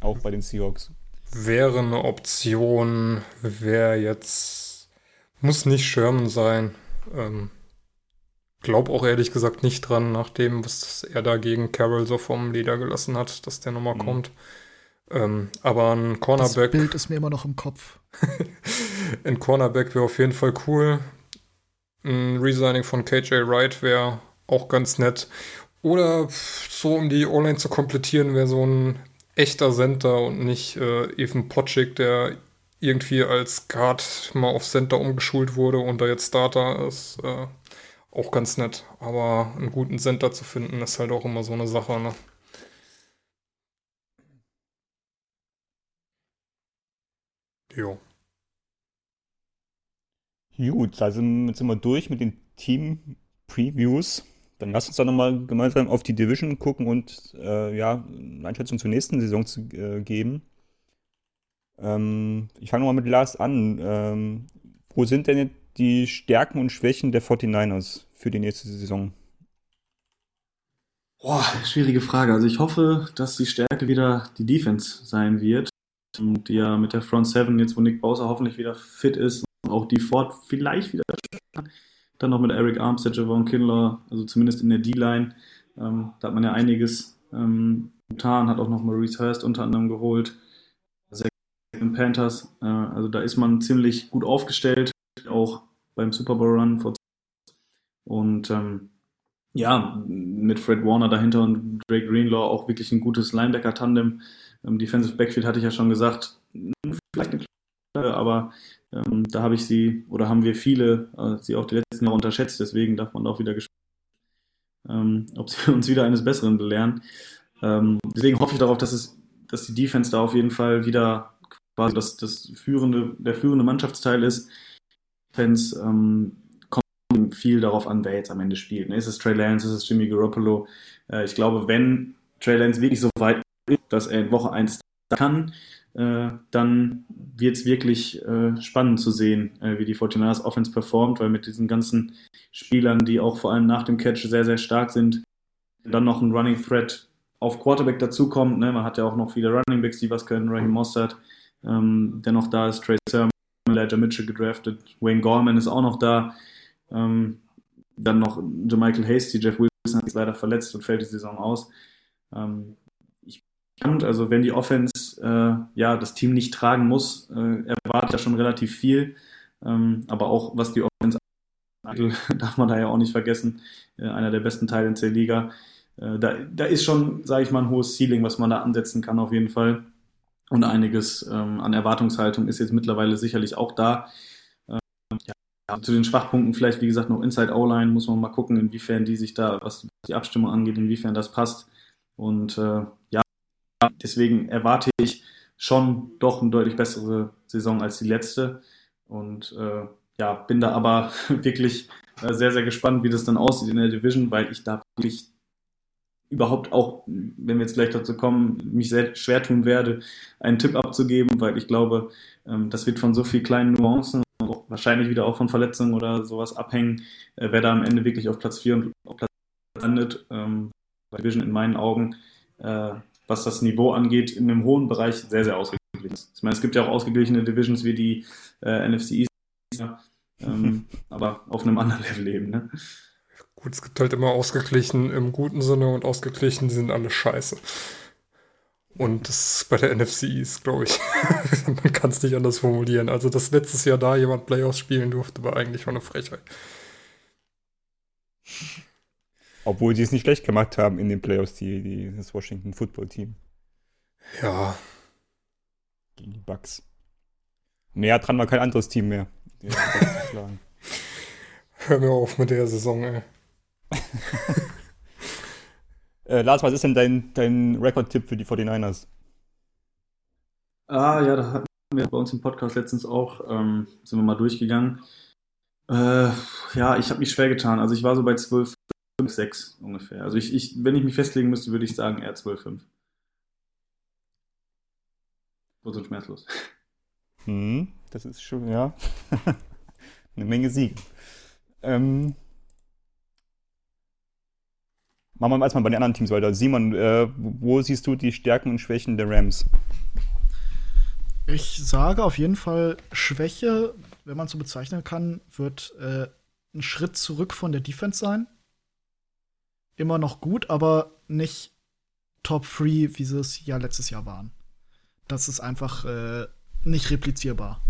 [SPEAKER 1] auch bei den Seahawks.
[SPEAKER 2] Wäre eine Option, wäre jetzt, muss nicht Sherman sein. Ähm, glaub auch ehrlich gesagt nicht dran, nach dem, was er da gegen Carroll so vom Leder gelassen hat, dass der nochmal mhm. kommt. Ähm, aber ein Cornerback.
[SPEAKER 4] Das Bild ist mir immer noch im Kopf. (laughs)
[SPEAKER 2] ein Cornerback wäre auf jeden Fall cool. Ein Resigning von KJ Wright wäre auch ganz nett. Oder so, um die O-Line zu komplettieren, wäre so ein echter Center und nicht äh, Even Potschik, der irgendwie als Guard mal auf Center umgeschult wurde und da jetzt Starter ist, äh, auch ganz nett. Aber einen guten Center zu finden, ist halt auch immer so eine Sache, ne? Jo.
[SPEAKER 1] Gut, also jetzt sind wir durch mit den Team-Previews. Dann lass uns doch nochmal gemeinsam auf die Division gucken und äh, ja, eine Einschätzung zur nächsten Saison zu äh, geben. Ähm, ich fange nochmal mit Lars an. Ähm, wo sind denn die Stärken und Schwächen der 49ers für die nächste Saison?
[SPEAKER 3] Boah, schwierige Frage. Also ich hoffe, dass die Stärke wieder die Defense sein wird. Und die ja mit der Front 7, jetzt wo Nick Bowser hoffentlich wieder fit ist, und auch die Ford vielleicht wieder dann noch mit Eric Armstead, Javon Kinlaw, also zumindest in der D-Line. Ähm, da hat man ja einiges ähm, getan, hat auch noch Maurice Hurst unter anderem geholt. Panthers. Äh, also da ist man ziemlich gut aufgestellt, auch beim Super Bowl Run vor und ähm, ja, mit Fred Warner dahinter und Drake Greenlaw auch wirklich ein gutes Linebacker-Tandem. Ähm, Defensive Backfield hatte ich ja schon gesagt, vielleicht eine kleine, aber ähm, da habe ich sie oder haben wir viele äh, sie auch die letzten Jahre unterschätzt, deswegen darf man auch wieder gespannt, ähm, ob sie (laughs) uns wieder eines Besseren belehren. Ähm, deswegen hoffe ich darauf, dass es, dass die Defense da auf jeden Fall wieder quasi das, das führende, der führende Mannschaftsteil ist. Fans ähm, kommt viel darauf an, wer jetzt am Ende spielt. Ne? Ist es Trey Lance, ist es Jimmy Garoppolo? Äh, ich glaube, wenn Trey Lance wirklich so weit ist, dass er in Woche 1 kann, äh, dann wird es wirklich äh, spannend zu sehen, äh, wie die 49ers Offense performt, weil mit diesen ganzen Spielern, die auch vor allem nach dem Catch sehr, sehr stark sind, dann noch ein Running Threat auf Quarterback dazukommt. Ne? Man hat ja auch noch viele Running Backs, die was können, Raheem Mostert, ähm, der noch da ist, Trey Sermon, Elijah Mitchell gedraftet, Wayne Gorman ist auch noch da. Ähm, dann noch Jermichael Hasty, Jeff Wilson hat sich leider verletzt und fällt die Saison aus. Ähm, ich fand, also wenn die Offense äh, ja das Team nicht tragen muss, äh, erwartet ja schon relativ viel. Ähm, aber auch was die Offense (laughs) darf man da ja auch nicht vergessen, äh, einer der besten Teile in der Liga. Äh, da, da ist schon, sage ich mal, ein hohes Ceiling, was man da ansetzen kann auf jeden Fall. Und einiges ähm, an Erwartungshaltung ist jetzt mittlerweile sicherlich auch da. Ähm, ja, zu den Schwachpunkten vielleicht, wie gesagt, noch Inside O-Line muss man mal gucken, inwiefern die sich da, was die Abstimmung angeht, inwiefern das passt. Und äh, ja, deswegen erwarte ich schon doch eine deutlich bessere Saison als die letzte. Und äh, ja, bin da aber (laughs) wirklich äh, sehr, sehr gespannt, wie das dann aussieht in der Division, weil ich da wirklich überhaupt auch, wenn wir jetzt gleich dazu kommen, mich sehr schwer tun werde, einen Tipp abzugeben, weil ich glaube, ähm, das wird von so vielen kleinen Nuancen und auch wahrscheinlich wieder auch von Verletzungen oder sowas abhängen, äh, wer da am Ende wirklich auf Platz 4 und auf Platz landet. Ähm, Division in meinen Augen, äh, was das Niveau angeht, in einem hohen Bereich sehr, sehr ausgeglichen ist. Ich meine, es gibt ja auch ausgeglichene Divisions wie die äh, NFC East, ähm, (laughs) aber auf einem anderen Level eben. Ne?
[SPEAKER 2] Gut, es gibt halt immer ausgeglichen im guten Sinne und ausgeglichen sind alle scheiße. Und das ist bei der NFC East, glaube ich. (laughs) Man kann es nicht anders formulieren. Also, dass letztes Jahr da jemand Playoffs spielen durfte, war eigentlich schon eine Frechheit.
[SPEAKER 1] Obwohl sie es nicht schlecht gemacht haben in den Playoffs, die, die, das Washington Football Team.
[SPEAKER 2] Ja.
[SPEAKER 1] Gegen die Bucks. Näher dran war kein anderes Team mehr.
[SPEAKER 2] Hör mir auf mit der Saison, ey. (laughs)
[SPEAKER 1] äh, Lars, was ist denn dein, dein Rekordtipp für die 49ers?
[SPEAKER 3] Ah, ja, da hatten wir bei uns im Podcast letztens auch, ähm, sind wir mal durchgegangen. Äh, ja, ich habe mich schwer getan. Also ich war so bei 12, 5, 6 ungefähr. Also ich, ich, wenn ich mich festlegen müsste, würde ich sagen eher 12, 5. Kurz und schmerzlos.
[SPEAKER 1] Hm, das ist schon, ja, (laughs) eine Menge Siege. Ähm, Machen wir erstmal bei den anderen Teams weiter. Simon, äh, wo siehst du die Stärken und Schwächen der Rams?
[SPEAKER 4] Ich sage auf jeden Fall, Schwäche, wenn man so bezeichnen kann, wird äh, ein Schritt zurück von der Defense sein. Immer noch gut, aber nicht Top 3, wie sie es ja letztes Jahr waren. Das ist einfach äh, nicht replizierbar.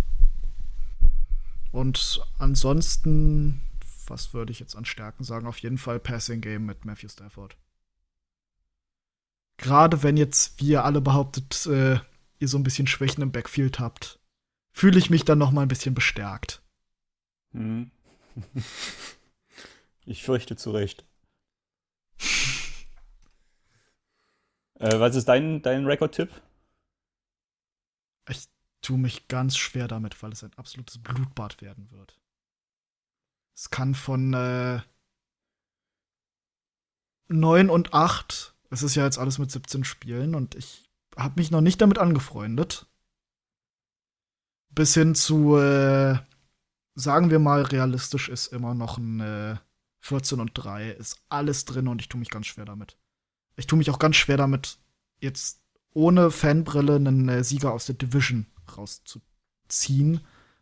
[SPEAKER 4] Und ansonsten was würde ich jetzt an Stärken sagen? Auf jeden Fall Passing Game mit Matthew Stafford. Gerade wenn jetzt, wie ihr alle behauptet, äh, ihr so ein bisschen Schwächen im Backfield habt, fühle ich mich dann noch mal ein bisschen bestärkt.
[SPEAKER 1] Mhm. (laughs) Ich fürchte zu Recht. (laughs) äh, was ist dein, dein Rekordtipp?
[SPEAKER 4] Ich tue mich ganz schwer damit, weil es ein absolutes Blutbad werden wird. Es kann von äh, 9 und 8, es ist ja jetzt alles mit 17 Spielen und ich habe mich noch nicht damit angefreundet. Bis hin zu, äh, sagen wir mal, realistisch ist immer noch ein äh, 14 und 3, ist alles drin und ich tue mich ganz schwer damit. Ich tue mich auch ganz schwer damit, jetzt ohne Fanbrille einen äh, Sieger aus der Division rauszuziehen,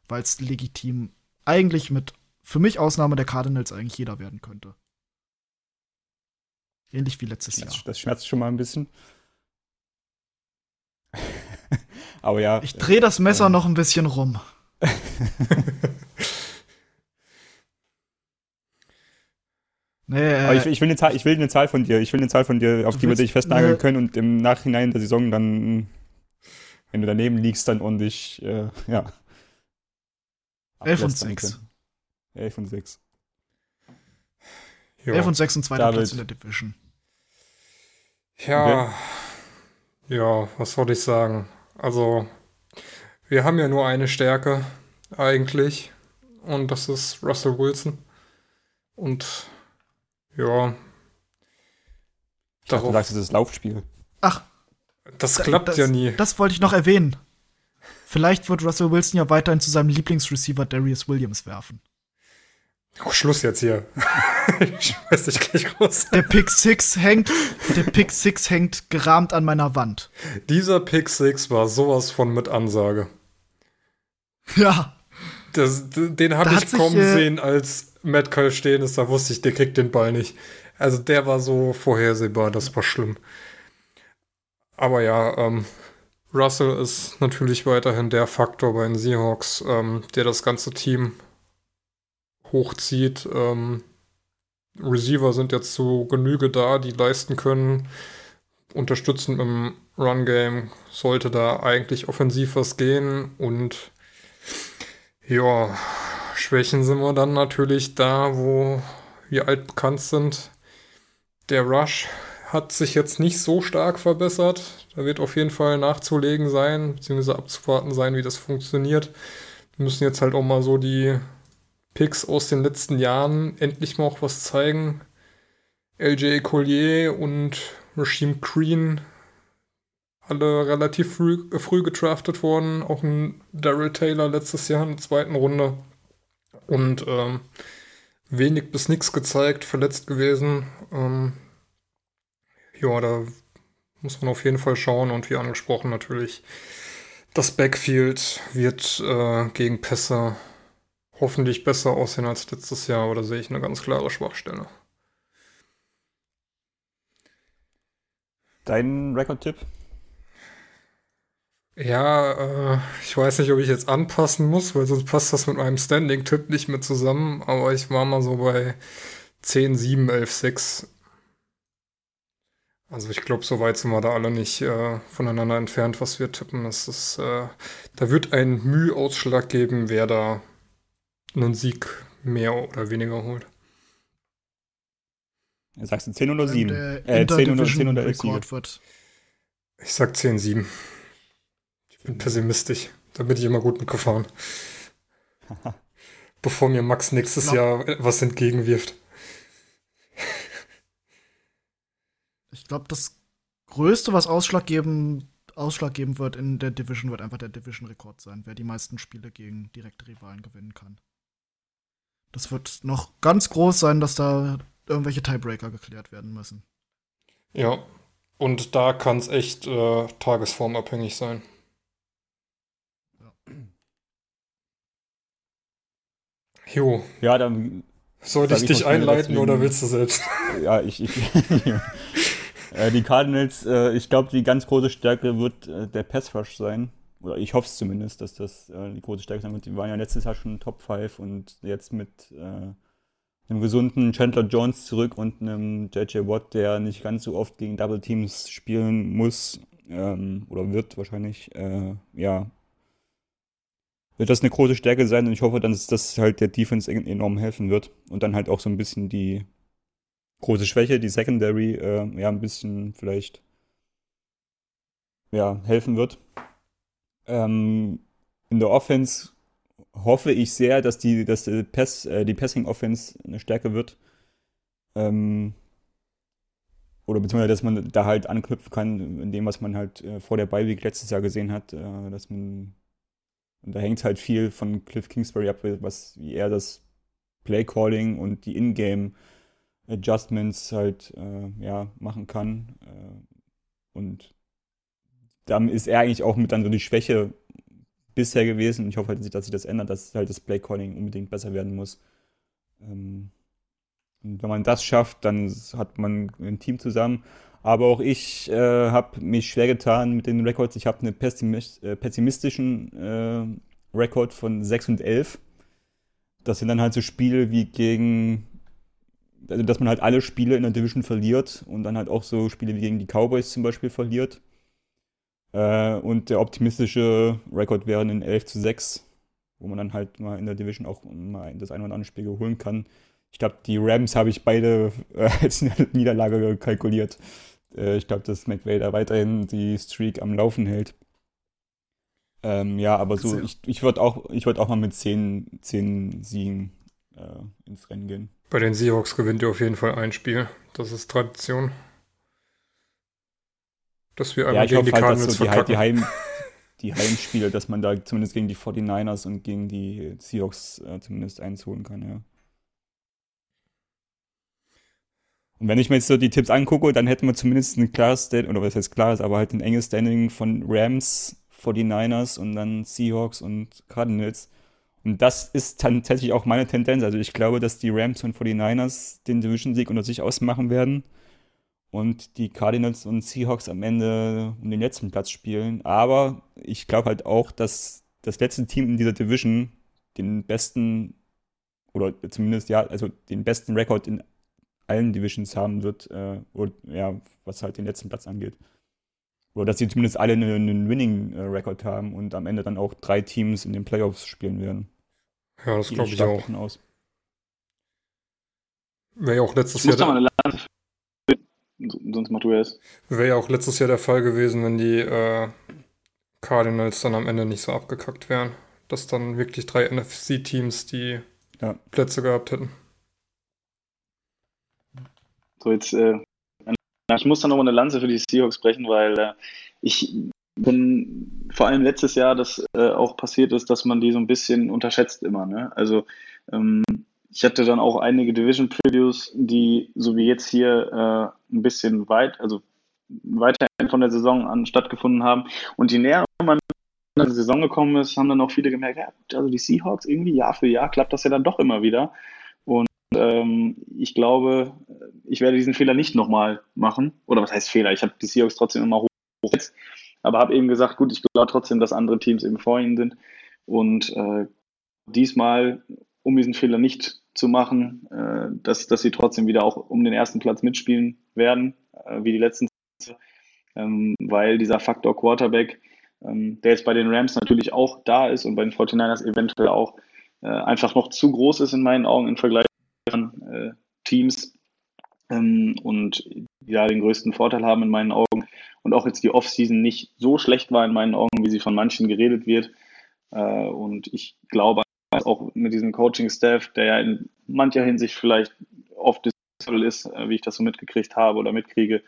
[SPEAKER 4] weil es legitim eigentlich mit, für mich Ausnahme der Cardinals, eigentlich jeder werden könnte. Ähnlich wie letztes
[SPEAKER 1] Das,
[SPEAKER 4] Jahr.
[SPEAKER 1] das schmerzt schon mal ein bisschen. (laughs) Aber ja.
[SPEAKER 4] Ich drehe das Messer
[SPEAKER 1] ähm,
[SPEAKER 4] noch ein bisschen rum. (laughs) Nee,
[SPEAKER 1] Aber ich,
[SPEAKER 4] äh,
[SPEAKER 1] ich, will eine Zahl, ich will eine Zahl von dir. Ich will eine Zahl von dir, auf die wir dich festnageln können und im Nachhinein der Saison dann, wenn du daneben liegst, dann ordentlich, äh, ja.
[SPEAKER 4] 11 und
[SPEAKER 1] ablästern
[SPEAKER 4] 6.
[SPEAKER 1] können. 11 und 6.
[SPEAKER 2] Ja.
[SPEAKER 4] 11 und 6 und zweiter
[SPEAKER 1] David.
[SPEAKER 4] Platz in der Division.
[SPEAKER 2] Ja, ja, was soll ich sagen? Also, wir haben ja nur eine Stärke eigentlich und das ist Russell Wilson. Und ja,
[SPEAKER 1] Ich dachte, du sagst, es ist das Laufspiel.
[SPEAKER 4] Ach,
[SPEAKER 2] das
[SPEAKER 4] da-
[SPEAKER 2] klappt
[SPEAKER 4] das,
[SPEAKER 2] ja nie.
[SPEAKER 4] Das wollte ich noch erwähnen. Vielleicht wird Russell Wilson ja weiterhin zu seinem Lieblingsreceiver Darius Williams werfen.
[SPEAKER 2] Oh, Schluss jetzt hier. (laughs) ich schmeiß dich gleich raus.
[SPEAKER 4] Der Pick 6 hängt, der Pick 6 hängt gerahmt an meiner Wand.
[SPEAKER 2] Dieser Pick 6 war sowas von mit Ansage.
[SPEAKER 4] Ja,
[SPEAKER 2] Das, den habe ich
[SPEAKER 4] hat sich,
[SPEAKER 2] kommen
[SPEAKER 4] äh,
[SPEAKER 2] sehen, als Matt Cole stehen ist. Da wusste ich, der kriegt den Ball nicht. Also der war so vorhersehbar, das war schlimm. Aber ja, ähm, Russell ist natürlich weiterhin der Faktor bei den Seahawks, ähm, der das ganze Team hochzieht. Ähm, Receiver sind jetzt zu Genüge da, die leisten können. Unterstützend im Run-Game sollte da eigentlich offensiv was gehen und ja, Schwächen sind wir dann natürlich da, wo wir altbekannt sind. Der Rush hat sich jetzt nicht so stark verbessert. Da wird auf jeden Fall nachzulegen sein, beziehungsweise abzuwarten sein, wie das funktioniert. Wir müssen jetzt halt auch mal so die Picks aus den letzten Jahren endlich mal auch was zeigen. LJ Collier und Rasheem Green alle relativ früh, früh gedraftet worden. Auch ein Daryl Taylor letztes Jahr in der zweiten Runde. Und ähm, wenig bis nichts gezeigt, verletzt gewesen. Ähm, ja, da muss man auf jeden Fall schauen. Und wie angesprochen natürlich, das Backfield wird äh, gegen Pässe hoffentlich besser aussehen als letztes Jahr. Aber da sehe ich eine ganz klare Schwachstelle.
[SPEAKER 1] Dein Rekordtipp?
[SPEAKER 2] Ja, äh, ich weiß nicht, ob ich jetzt anpassen muss, weil sonst passt das mit meinem Standing-Tipp nicht mehr zusammen. Aber ich war mal so bei 10, 7, 11, 6. Also ich glaube, so weit sind wir da alle nicht äh, voneinander entfernt, was wir tippen. Das ist, äh, da wird ein Mühausschlag geben, wer da einen Sieg mehr oder weniger holt.
[SPEAKER 1] Sagst du 10 oder 7?
[SPEAKER 4] Der
[SPEAKER 1] Äh, 10 oder, 10 oder 11 Siege.
[SPEAKER 4] Wird.
[SPEAKER 2] Ich sag 10, 7. Ich bin pessimistisch. Da bin ich immer gut mitgefahren. (laughs) Bevor mir Max nächstes Jahr was entgegenwirft.
[SPEAKER 4] Ich glaube, das Größte, was ausschlaggebend, ausschlaggebend wird in der Division, wird einfach der Division-Rekord sein, wer die meisten Spiele gegen direkte Rivalen gewinnen kann. Das wird noch ganz groß sein, dass da irgendwelche Tiebreaker geklärt werden müssen.
[SPEAKER 2] Ja. Und da kann es echt äh, tagesformabhängig sein. Jo,
[SPEAKER 1] Ja, dann,
[SPEAKER 2] sollte ich
[SPEAKER 1] ich
[SPEAKER 2] dich einleiten oder willst du selbst? (laughs)
[SPEAKER 1] ja, ich, ich (laughs) äh, die Cardinals, äh, ich glaube, die ganz große Stärke wird äh, der Pass Rush sein. Oder ich hoffe es zumindest, dass das äh, die große Stärke sein wird. Die waren ja letztes Jahr schon Top 5 und jetzt mit äh, einem gesunden Chandler Jones zurück und einem JJ Watt, der nicht ganz so oft gegen Double Teams spielen muss ähm, oder wird wahrscheinlich, äh, ja, wird das eine große Stärke sein und ich hoffe, dass das halt der Defense enorm helfen wird und dann halt auch so ein bisschen die große Schwäche, die Secondary, äh, ja, ein bisschen vielleicht ja, helfen wird. Ähm, in der Offense hoffe ich sehr, dass die, dass die, Pass, äh, die Passing Offense eine Stärke wird. Ähm, oder beziehungsweise, dass man da halt anknüpfen kann, in dem, was man halt äh, vor der Bye-Week letztes Jahr gesehen hat, äh, dass man, und da hängt halt viel von Cliff Kingsbury ab, was, wie er das Play-Calling und die In-Game Adjustments halt, äh, ja, machen kann. Äh, und dann ist er eigentlich auch mit dann so die Schwäche bisher gewesen. Ich hoffe halt, dass sich das ändert, dass halt das Play-Calling unbedingt besser werden muss. Ähm, und wenn man das schafft, dann hat man ein Team zusammen. Aber auch ich äh, habe mich schwer getan mit den Records. Ich habe einen pessimist äh, pessimistischen äh, Rekord von 6 und 11. Das sind dann halt so Spiele wie gegen, also dass man halt alle Spiele in der Division verliert und dann halt auch so Spiele wie gegen die Cowboys zum Beispiel verliert. Äh, und der optimistische Rekord wäre ein 11 zu 6, wo man dann halt mal in der Division auch mal das ein oder andere Spiel holen kann. Ich glaube, die Rams habe ich beide äh, (laughs) als Niederlage kalkuliert. Äh, ich glaube, dass McVay da weiterhin die Streak am Laufen hält. Ähm, ja, aber so, ich, ich würde auch, würd auch mal mit 10, 10 Siegen äh, ins Rennen gehen.
[SPEAKER 2] Bei den Seahawks gewinnt ihr auf jeden Fall ein Spiel. Das ist Tradition.
[SPEAKER 1] Dass wir einmal ja, gegen die halt, Cardinals so die, die, Heim, die Heimspiele, dass man da zumindest gegen die 49ers und gegen die Seahawks äh, zumindest eins holen kann, ja. Und wenn ich mir jetzt so die Tipps angucke, dann hätten wir zumindest ein klares Standing, oder was heißt klares, aber halt ein enges Standing von Rams, 49ers und dann Seahawks und Cardinals. Und das ist tatsächlich auch meine Tendenz. Also ich glaube, dass die Rams und 49ers den Division-Sieg unter sich ausmachen werden und die Cardinals und Seahawks am Ende um den letzten Platz spielen. Aber ich glaube halt auch, dass das letzte Team in dieser Division den besten oder zumindest ja, also den besten Rekord in allen Divisions haben wird, äh, oder, ja, was halt den letzten Platz angeht. Oder dass sie zumindest alle einen, einen Winning-Record haben und am Ende dann auch drei Teams in den Playoffs spielen werden.
[SPEAKER 2] Ja, das glaube ich auch. Aus. Wäre ja auch letztes Jahr. Da,
[SPEAKER 3] sonst mach du es.
[SPEAKER 2] Wäre ja auch letztes Jahr der Fall gewesen, wenn die äh, Cardinals dann am Ende nicht so abgekackt wären. Dass dann wirklich drei NFC-Teams die ja. Plätze gehabt hätten.
[SPEAKER 3] So, jetzt, äh, ich muss dann noch mal eine Lanze für die Seahawks brechen, weil äh, ich bin vor allem letztes Jahr, dass äh, auch passiert ist, dass man die so ein bisschen unterschätzt immer. Ne? Also ähm, ich hatte dann auch einige Division Previews, die so wie jetzt hier äh, ein bisschen weit, also weiter von der Saison an stattgefunden haben. Und je näher man in die Saison gekommen ist, haben dann auch viele gemerkt, ja, also die Seahawks irgendwie Jahr für Jahr klappt das ja dann doch immer wieder. Und ähm, ich glaube, ich werde diesen Fehler nicht nochmal machen. Oder was heißt Fehler? Ich habe die Seahawks trotzdem immer hoch, aber habe eben gesagt, gut, ich glaube trotzdem, dass andere Teams eben vor ihnen sind. Und äh, diesmal, um diesen Fehler nicht zu machen, äh, dass, dass sie trotzdem wieder auch um den ersten Platz mitspielen werden, äh, wie die letzten ähm, weil dieser Faktor Quarterback, ähm, der jetzt bei den Rams natürlich auch da ist und bei den 49ers eventuell auch, äh, einfach noch zu groß ist in meinen Augen im Vergleich zu äh, Teams ähm, und ja den größten Vorteil haben in meinen Augen und auch jetzt die Offseason nicht so schlecht war in meinen Augen, wie sie von manchen geredet wird. Äh, und ich glaube auch mit diesem Coaching-Staff, der ja in mancher Hinsicht vielleicht oft ist, äh, wie ich das so mitgekriegt habe oder mitkriege,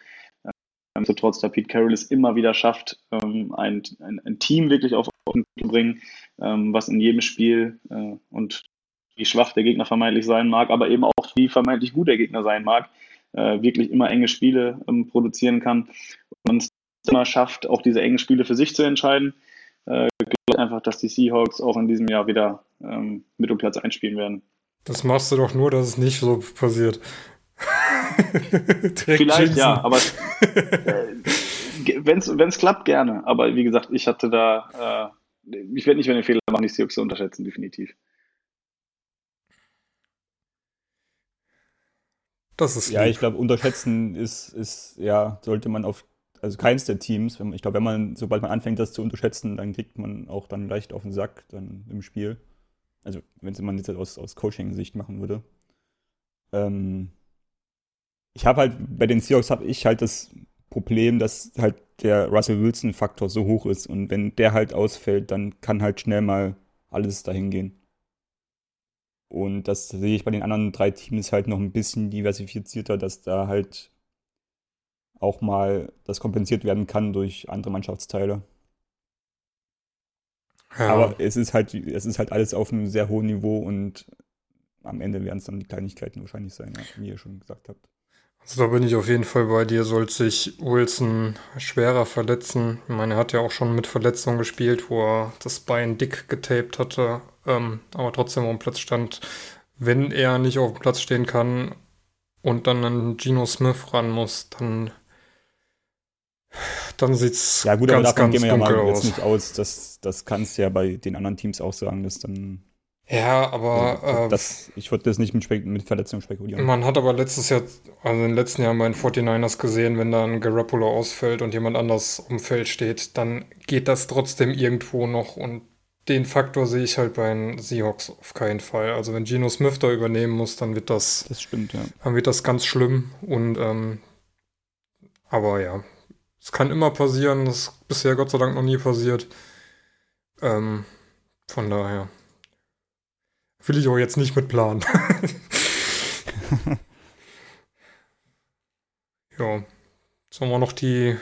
[SPEAKER 3] ähm, trotz der Pete Carroll es immer wieder schafft, ähm, ein, ein, ein Team wirklich auf den zu bringen, ähm, was in jedem Spiel äh, und wie schwach der Gegner vermeintlich sein mag, aber eben auch wie vermeintlich gut der Gegner sein mag, äh, wirklich immer enge Spiele produzieren kann. Und es immer schafft, auch diese engen Spiele für sich zu entscheiden. Glaube einfach, dass die Seahawks auch in diesem Jahr wieder ähm, Mittelplatz einspielen werden.
[SPEAKER 2] Das machst du doch nur, dass es nicht so passiert. (laughs)
[SPEAKER 3] Vielleicht Jason. ja, aber äh, wenn es klappt, gerne. Aber wie gesagt, ich hatte da, äh, ich werde nicht mehr den Fehler machen, die Seahawks zu unterschätzen, definitiv.
[SPEAKER 1] Das ist ja, lieb. ich glaube, unterschätzen ist, ist, ja, sollte man auf also keins der Teams. Ich glaube, wenn man, sobald man anfängt, das zu unterschätzen, dann kriegt man auch dann leicht auf den Sack dann im Spiel. Also, wenn man jetzt aus, aus Coaching-Sicht machen würde. Ähm, ich habe halt, bei den Seahawks habe ich halt das Problem, dass halt der Russell Wilson-Faktor so hoch ist. Und wenn der halt ausfällt, dann kann halt schnell mal alles dahin gehen. Und das sehe ich bei den anderen drei Teams halt noch ein bisschen diversifizierter, dass da halt auch mal das kompensiert werden kann durch andere Mannschaftsteile. Ja. Aber es ist halt, es ist halt alles auf einem sehr hohen Niveau und am Ende werden es dann die Kleinigkeiten wahrscheinlich sein, wie ihr schon gesagt habt.
[SPEAKER 2] Also da bin ich auf jeden Fall bei dir. Sollte sich Wilson schwerer verletzen. Ich meine, er hat ja auch schon mit Verletzungen gespielt, wo er das Bein dick getaped hatte, ähm, aber trotzdem auf dem Platz stand. Wenn er nicht auf dem Platz stehen kann und dann an Geno Smith ran muss, dann dann sieht's
[SPEAKER 1] ja, gut, ganz, aber davon ganz gehen wir ja mal aus. jetzt nicht aus. Das, das kannst du ja bei den anderen Teams auch sagen, dass dann
[SPEAKER 2] ja, aber.
[SPEAKER 1] Also, das, ich würde das nicht mit, mit Verletzungen spekulieren.
[SPEAKER 2] Man hat aber letztes Jahr, also in den letzten Jahren bei den 49ers gesehen, wenn dann Garoppolo ausfällt und jemand anders um Feld steht, dann geht das trotzdem irgendwo noch und den Faktor sehe ich halt bei den Seahawks auf keinen Fall. Also wenn Geno Smith da übernehmen muss, dann wird das.
[SPEAKER 1] Das stimmt, ja.
[SPEAKER 2] Dann wird das ganz schlimm und ähm, aber ja, es kann immer passieren. Das ist bisher Gott sei Dank noch nie passiert. Ähm, von daher. Will ich auch jetzt nicht mit planen. (laughs) (laughs) ja. Sollen wir noch die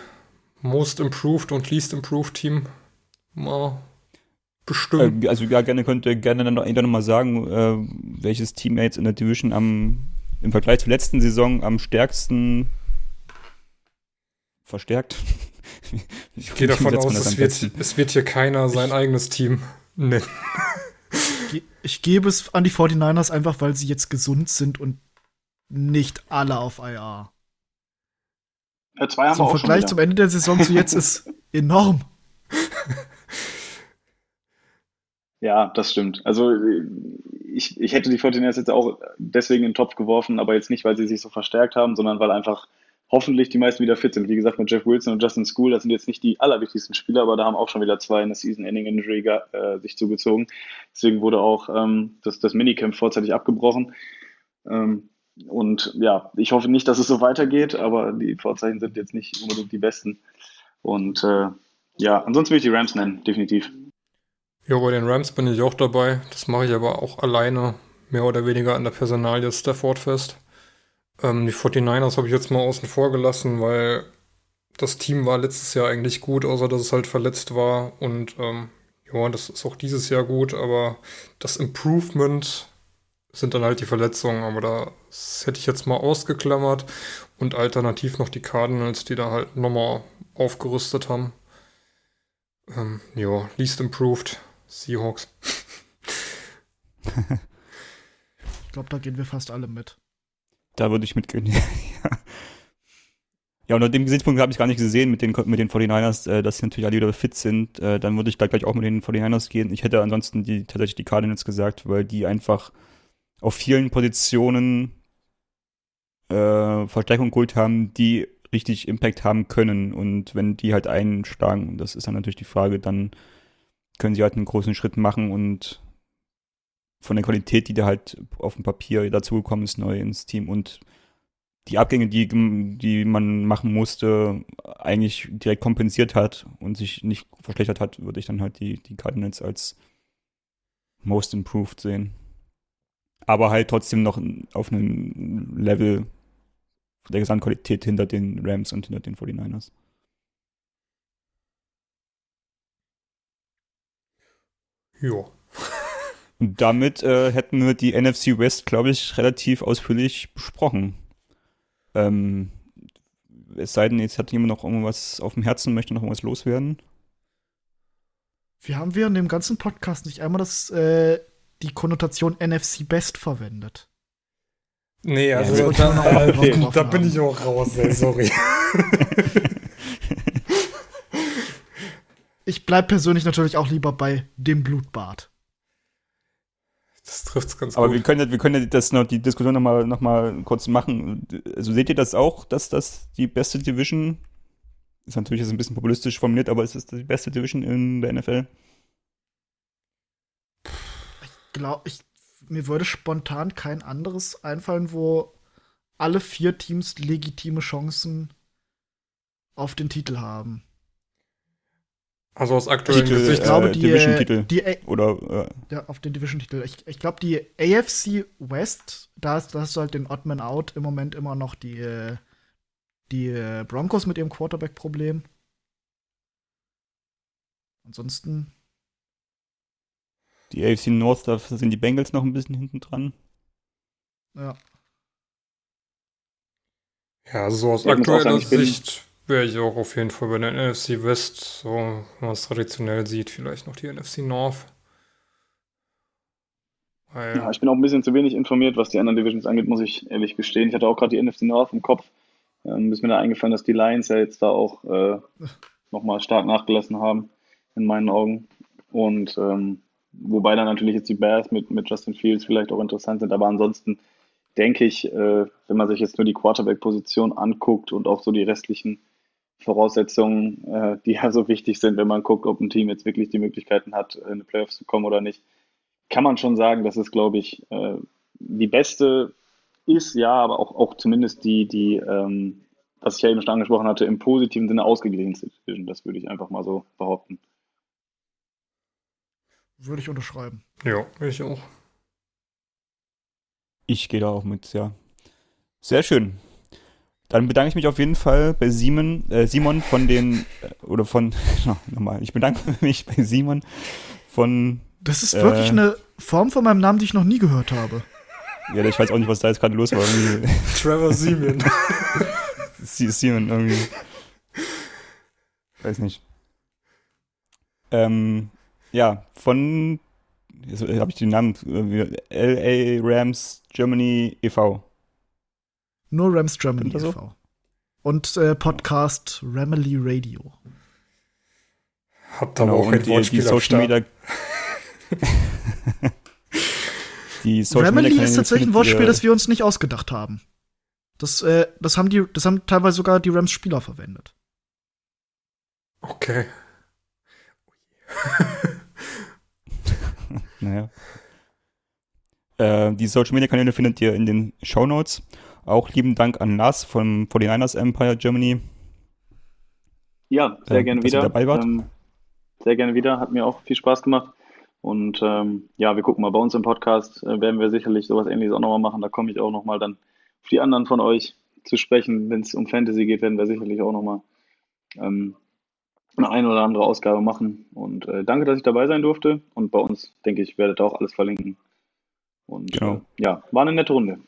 [SPEAKER 2] Most Improved und Least Improved Team mal bestimmen?
[SPEAKER 1] Äh, also ja, gerne könnt ihr gerne dann noch, noch mal sagen, äh, welches Team jetzt in der Division am im Vergleich zur letzten Saison am stärksten verstärkt. (laughs)
[SPEAKER 2] Ich gehe davon aus, es wird, es wird hier keiner sein eigenes Team nennen
[SPEAKER 4] ich gebe es an die 49ers einfach, weil sie jetzt gesund sind und nicht alle auf IR.
[SPEAKER 3] Ja, zwei haben Zum
[SPEAKER 4] Vergleich zum Ende der Saison zu jetzt ist (laughs) enorm.
[SPEAKER 3] Ja, das stimmt. Also ich, ich hätte die 49ers jetzt auch deswegen in den Topf geworfen, aber jetzt nicht, weil sie sich so verstärkt haben, sondern weil einfach hoffentlich die meisten wieder fit sind. Wie gesagt, mit Jeff Wilson und Justin School, das sind jetzt nicht die allerwichtigsten Spieler, aber da haben auch schon wieder zwei eine Season-Ending-Injury äh, sich zugezogen. Deswegen wurde auch ähm, das, das Minicamp vorzeitig abgebrochen. Ähm, und ja, ich hoffe nicht, dass es so weitergeht, aber die Vorzeichen sind jetzt nicht unbedingt die besten. Und äh, ja, ansonsten will ich die Rams nennen, definitiv.
[SPEAKER 2] Ja, bei den Rams bin ich auch dabei. Das mache ich aber auch alleine, mehr oder weniger an der Personalie Stafford fest. Ähm, die 49ers habe ich jetzt mal außen vor gelassen, weil das Team war letztes Jahr eigentlich gut, außer dass es halt verletzt war. Und ähm, ja, das ist auch dieses Jahr gut, aber das Improvement sind dann halt die Verletzungen. Aber das hätte ich jetzt mal ausgeklammert. Und alternativ noch die Cardinals, die da halt nochmal aufgerüstet haben. Ähm, ja, least improved, Seahawks. (laughs)
[SPEAKER 4] ich glaube, da gehen wir fast alle mit.
[SPEAKER 1] Da würde ich mitgehen. (laughs) ja. ja, unter dem Gesichtspunkt habe ich gar nicht gesehen mit den, mit den 49ers, äh, dass sie natürlich alle wieder fit sind. Äh, dann würde ich da gleich auch mit den 49ers gehen. Ich hätte ansonsten die, tatsächlich die Cardinals gesagt, weil die einfach auf vielen Positionen äh, Verstärkung geholt haben, die richtig Impact haben können. Und wenn die halt einschlagen, das ist dann natürlich die Frage, dann können sie halt einen großen Schritt machen und von der Qualität, die da halt auf dem Papier dazugekommen ist, neu ins Team und die Abgänge, die, die man machen musste, eigentlich direkt kompensiert hat und sich nicht verschlechtert hat, würde ich dann halt die, die Cardinals als most improved sehen. Aber halt trotzdem noch auf einem Level der Gesamtqualität hinter den Rams und hinter den 49ers.
[SPEAKER 2] Ja.
[SPEAKER 1] Und damit äh, hätten wir die NFC West, glaube ich, relativ ausführlich besprochen. Ähm, es sei denn, jetzt hat jemand noch irgendwas auf dem Herzen, möchte noch irgendwas loswerden.
[SPEAKER 4] Wir haben wir in dem ganzen Podcast nicht einmal das, äh, die Konnotation NFC Best verwendet.
[SPEAKER 2] Nee, also ja, da, okay. da bin ich auch raus, ey, sorry. (laughs)
[SPEAKER 4] ich bleib persönlich natürlich auch lieber bei dem Blutbad.
[SPEAKER 2] Das trifft es ganz
[SPEAKER 1] Aber
[SPEAKER 2] gut.
[SPEAKER 1] wir können, wir können das noch, die Diskussion nochmal noch mal kurz machen. Also seht ihr das auch, dass das die beste Division Ist natürlich jetzt ein bisschen populistisch formuliert, aber ist es die beste Division in der NFL?
[SPEAKER 4] Ich glaube, ich, mir würde spontan kein anderes einfallen, wo alle vier Teams legitime Chancen auf den Titel haben.
[SPEAKER 2] Also aus aktuellen
[SPEAKER 1] Titel,
[SPEAKER 2] Gesichts.
[SPEAKER 4] Ich glaube,
[SPEAKER 1] äh,
[SPEAKER 4] die,
[SPEAKER 1] Division-Titel.
[SPEAKER 4] die, A-
[SPEAKER 1] Oder, äh,
[SPEAKER 4] ja, auf den Division-Titel. Ich, ich glaube, die AFC West, da, ist- da hast du halt den Oddman Out im Moment immer noch die, äh, die äh, Broncos mit ihrem Quarterback-Problem. Ansonsten,
[SPEAKER 1] die AFC North, da sind die Bengals noch ein bisschen hinten dran.
[SPEAKER 4] ja.
[SPEAKER 2] Ja, also so aus aktueller Sicht wäre ich auch auf jeden Fall bei der NFC West, so wenn man es traditionell sieht, vielleicht noch die NFC North. Weil,
[SPEAKER 3] Ja, ich bin auch ein bisschen zu wenig informiert, was die anderen Divisions angeht, muss ich ehrlich gestehen. Ich hatte auch gerade die NFC North im Kopf. Ähm, ist mir da eingefallen, dass die Lions ja jetzt da auch äh, nochmal stark nachgelassen haben, in meinen Augen. Und ähm, wobei dann natürlich jetzt die Bears mit, mit Justin Fields vielleicht auch interessant sind, aber ansonsten denke ich, äh, wenn man sich jetzt nur die Quarterback-Position anguckt und auch so die restlichen Voraussetzungen, äh, die (laughs) ja so wichtig sind, wenn man guckt, ob ein Team jetzt wirklich die Möglichkeiten hat, in die Playoffs zu kommen oder nicht, kann man schon sagen, dass es, glaube ich, äh, die beste ist, ja, aber auch, auch zumindest die, die ähm, was ich ja eben schon angesprochen hatte, im positiven Sinne ausgeglichenste Division. Das würde ich einfach mal so behaupten.
[SPEAKER 4] Würde ich unterschreiben.
[SPEAKER 2] ja, ich auch.
[SPEAKER 1] Ich gehe da auch mit, ja. Sehr schön. Dann bedanke ich mich auf jeden Fall bei Simon, äh, Simon von den, äh, oder von, (laughs) no, nochmal, ich bedanke (laughs) mich bei Simon von,
[SPEAKER 4] Das ist
[SPEAKER 1] Äh.
[SPEAKER 4] wirklich eine Form von meinem Namen, die ich noch nie gehört habe.
[SPEAKER 1] ja, ich weiß auch nicht, was da jetzt gerade los war, irgendwie, (laughs)
[SPEAKER 2] Trevor Simeon.
[SPEAKER 1] Sie- Simon irgendwie, weiß nicht. Ähm, ja, von, jetzt habe ich den Namen, äh, LA Rams Germany e.V.
[SPEAKER 4] Nur Rams Germany
[SPEAKER 1] so?
[SPEAKER 4] e.V. Und äh, Podcast Ramily Radio.
[SPEAKER 2] Habt aber auch ein
[SPEAKER 1] Genau, und die, die
[SPEAKER 2] Wortspiel
[SPEAKER 1] Social. Media. (laughs) die Social
[SPEAKER 4] Ramily
[SPEAKER 1] Media
[SPEAKER 4] ist tatsächlich ein Wortspiel,
[SPEAKER 1] ihr-
[SPEAKER 4] das wir uns nicht ausgedacht haben. Das, äh, das, haben die, das haben teilweise sogar die Rams-Spieler verwendet.
[SPEAKER 2] Okay. (laughs)
[SPEAKER 1] Naja. Äh, die Social Media Kanäle findet ihr in den Show Notes. Auch lieben Dank an Lars vom 49ers Empire Germany.
[SPEAKER 3] Ja, sehr
[SPEAKER 1] Ähm,
[SPEAKER 3] gerne
[SPEAKER 1] dass ihr
[SPEAKER 3] wieder.
[SPEAKER 1] dabei wart.
[SPEAKER 3] Ähm, sehr gerne wieder. Hat mir auch viel Spaß gemacht. Und ähm, ja, wir gucken mal. Bei uns im Podcast äh, werden wir sicherlich sowas ähnliches auch nochmal machen. Da komme ich auch nochmal dann auf die anderen von euch zu sprechen. Wenn es um Fantasy geht, werden wir sicherlich auch nochmal ähm, eine ein oder andere Ausgabe machen. Und äh, danke, dass ich dabei sein durfte. Und bei uns, denke ich, werdet ihr auch alles verlinken. Und
[SPEAKER 1] Genau.
[SPEAKER 3] äh, ja, war eine nette Runde.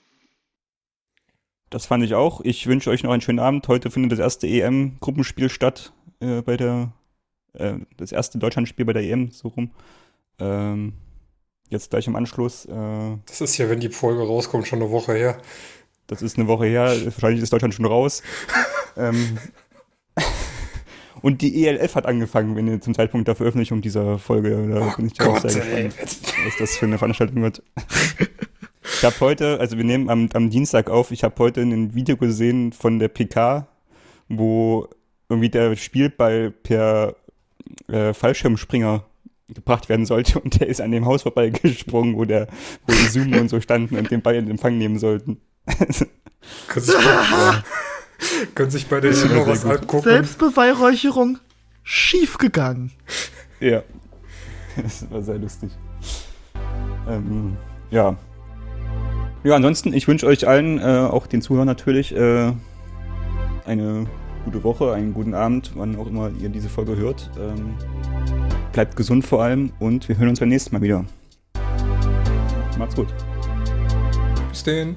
[SPEAKER 1] Das fand ich auch. Ich wünsche euch noch einen schönen Abend. Heute findet das erste EM-Gruppenspiel statt äh, bei der äh, das erste Deutschlandspiel bei der EM so rum. Ähm, jetzt gleich im Anschluss. Äh,
[SPEAKER 2] Das ist ja, wenn die Folge rauskommt, schon eine Woche her.
[SPEAKER 1] Das ist eine Woche her, wahrscheinlich ist Deutschland schon raus. (laughs) ähm, und die ELF hat angefangen, wenn ihr zum Zeitpunkt der Veröffentlichung dieser Folge. Da
[SPEAKER 2] Oh
[SPEAKER 1] bin ich auch
[SPEAKER 2] Gott,
[SPEAKER 1] sehr
[SPEAKER 2] ey.
[SPEAKER 1] gespannt, was das für eine Veranstaltung wird. (laughs) ich habe heute, also wir nehmen am, am Dienstag auf, ich habe heute ein Video gesehen von der PK, wo irgendwie der Spielball per äh, Fallschirmspringer gebracht werden sollte und der ist an dem Haus vorbeigesprungen, (laughs) wo der, wo die Zoom und so standen und den Ball in Empfang nehmen sollten. (laughs)
[SPEAKER 2] Können sich bei, (laughs) sich bei der
[SPEAKER 1] sehr
[SPEAKER 2] was angucken.
[SPEAKER 4] Selbstbeweihräucherung schief gegangen.
[SPEAKER 1] Ja. Das war sehr lustig. Ähm, ja. Ja, ansonsten, ich wünsche euch allen, äh, auch den Zuhörern natürlich, äh, eine gute Woche, einen guten Abend, wann auch immer ihr diese Folge hört. Ähm, bleibt gesund vor allem und wir hören uns beim nächsten Mal wieder. Macht's gut.
[SPEAKER 2] Bis denn.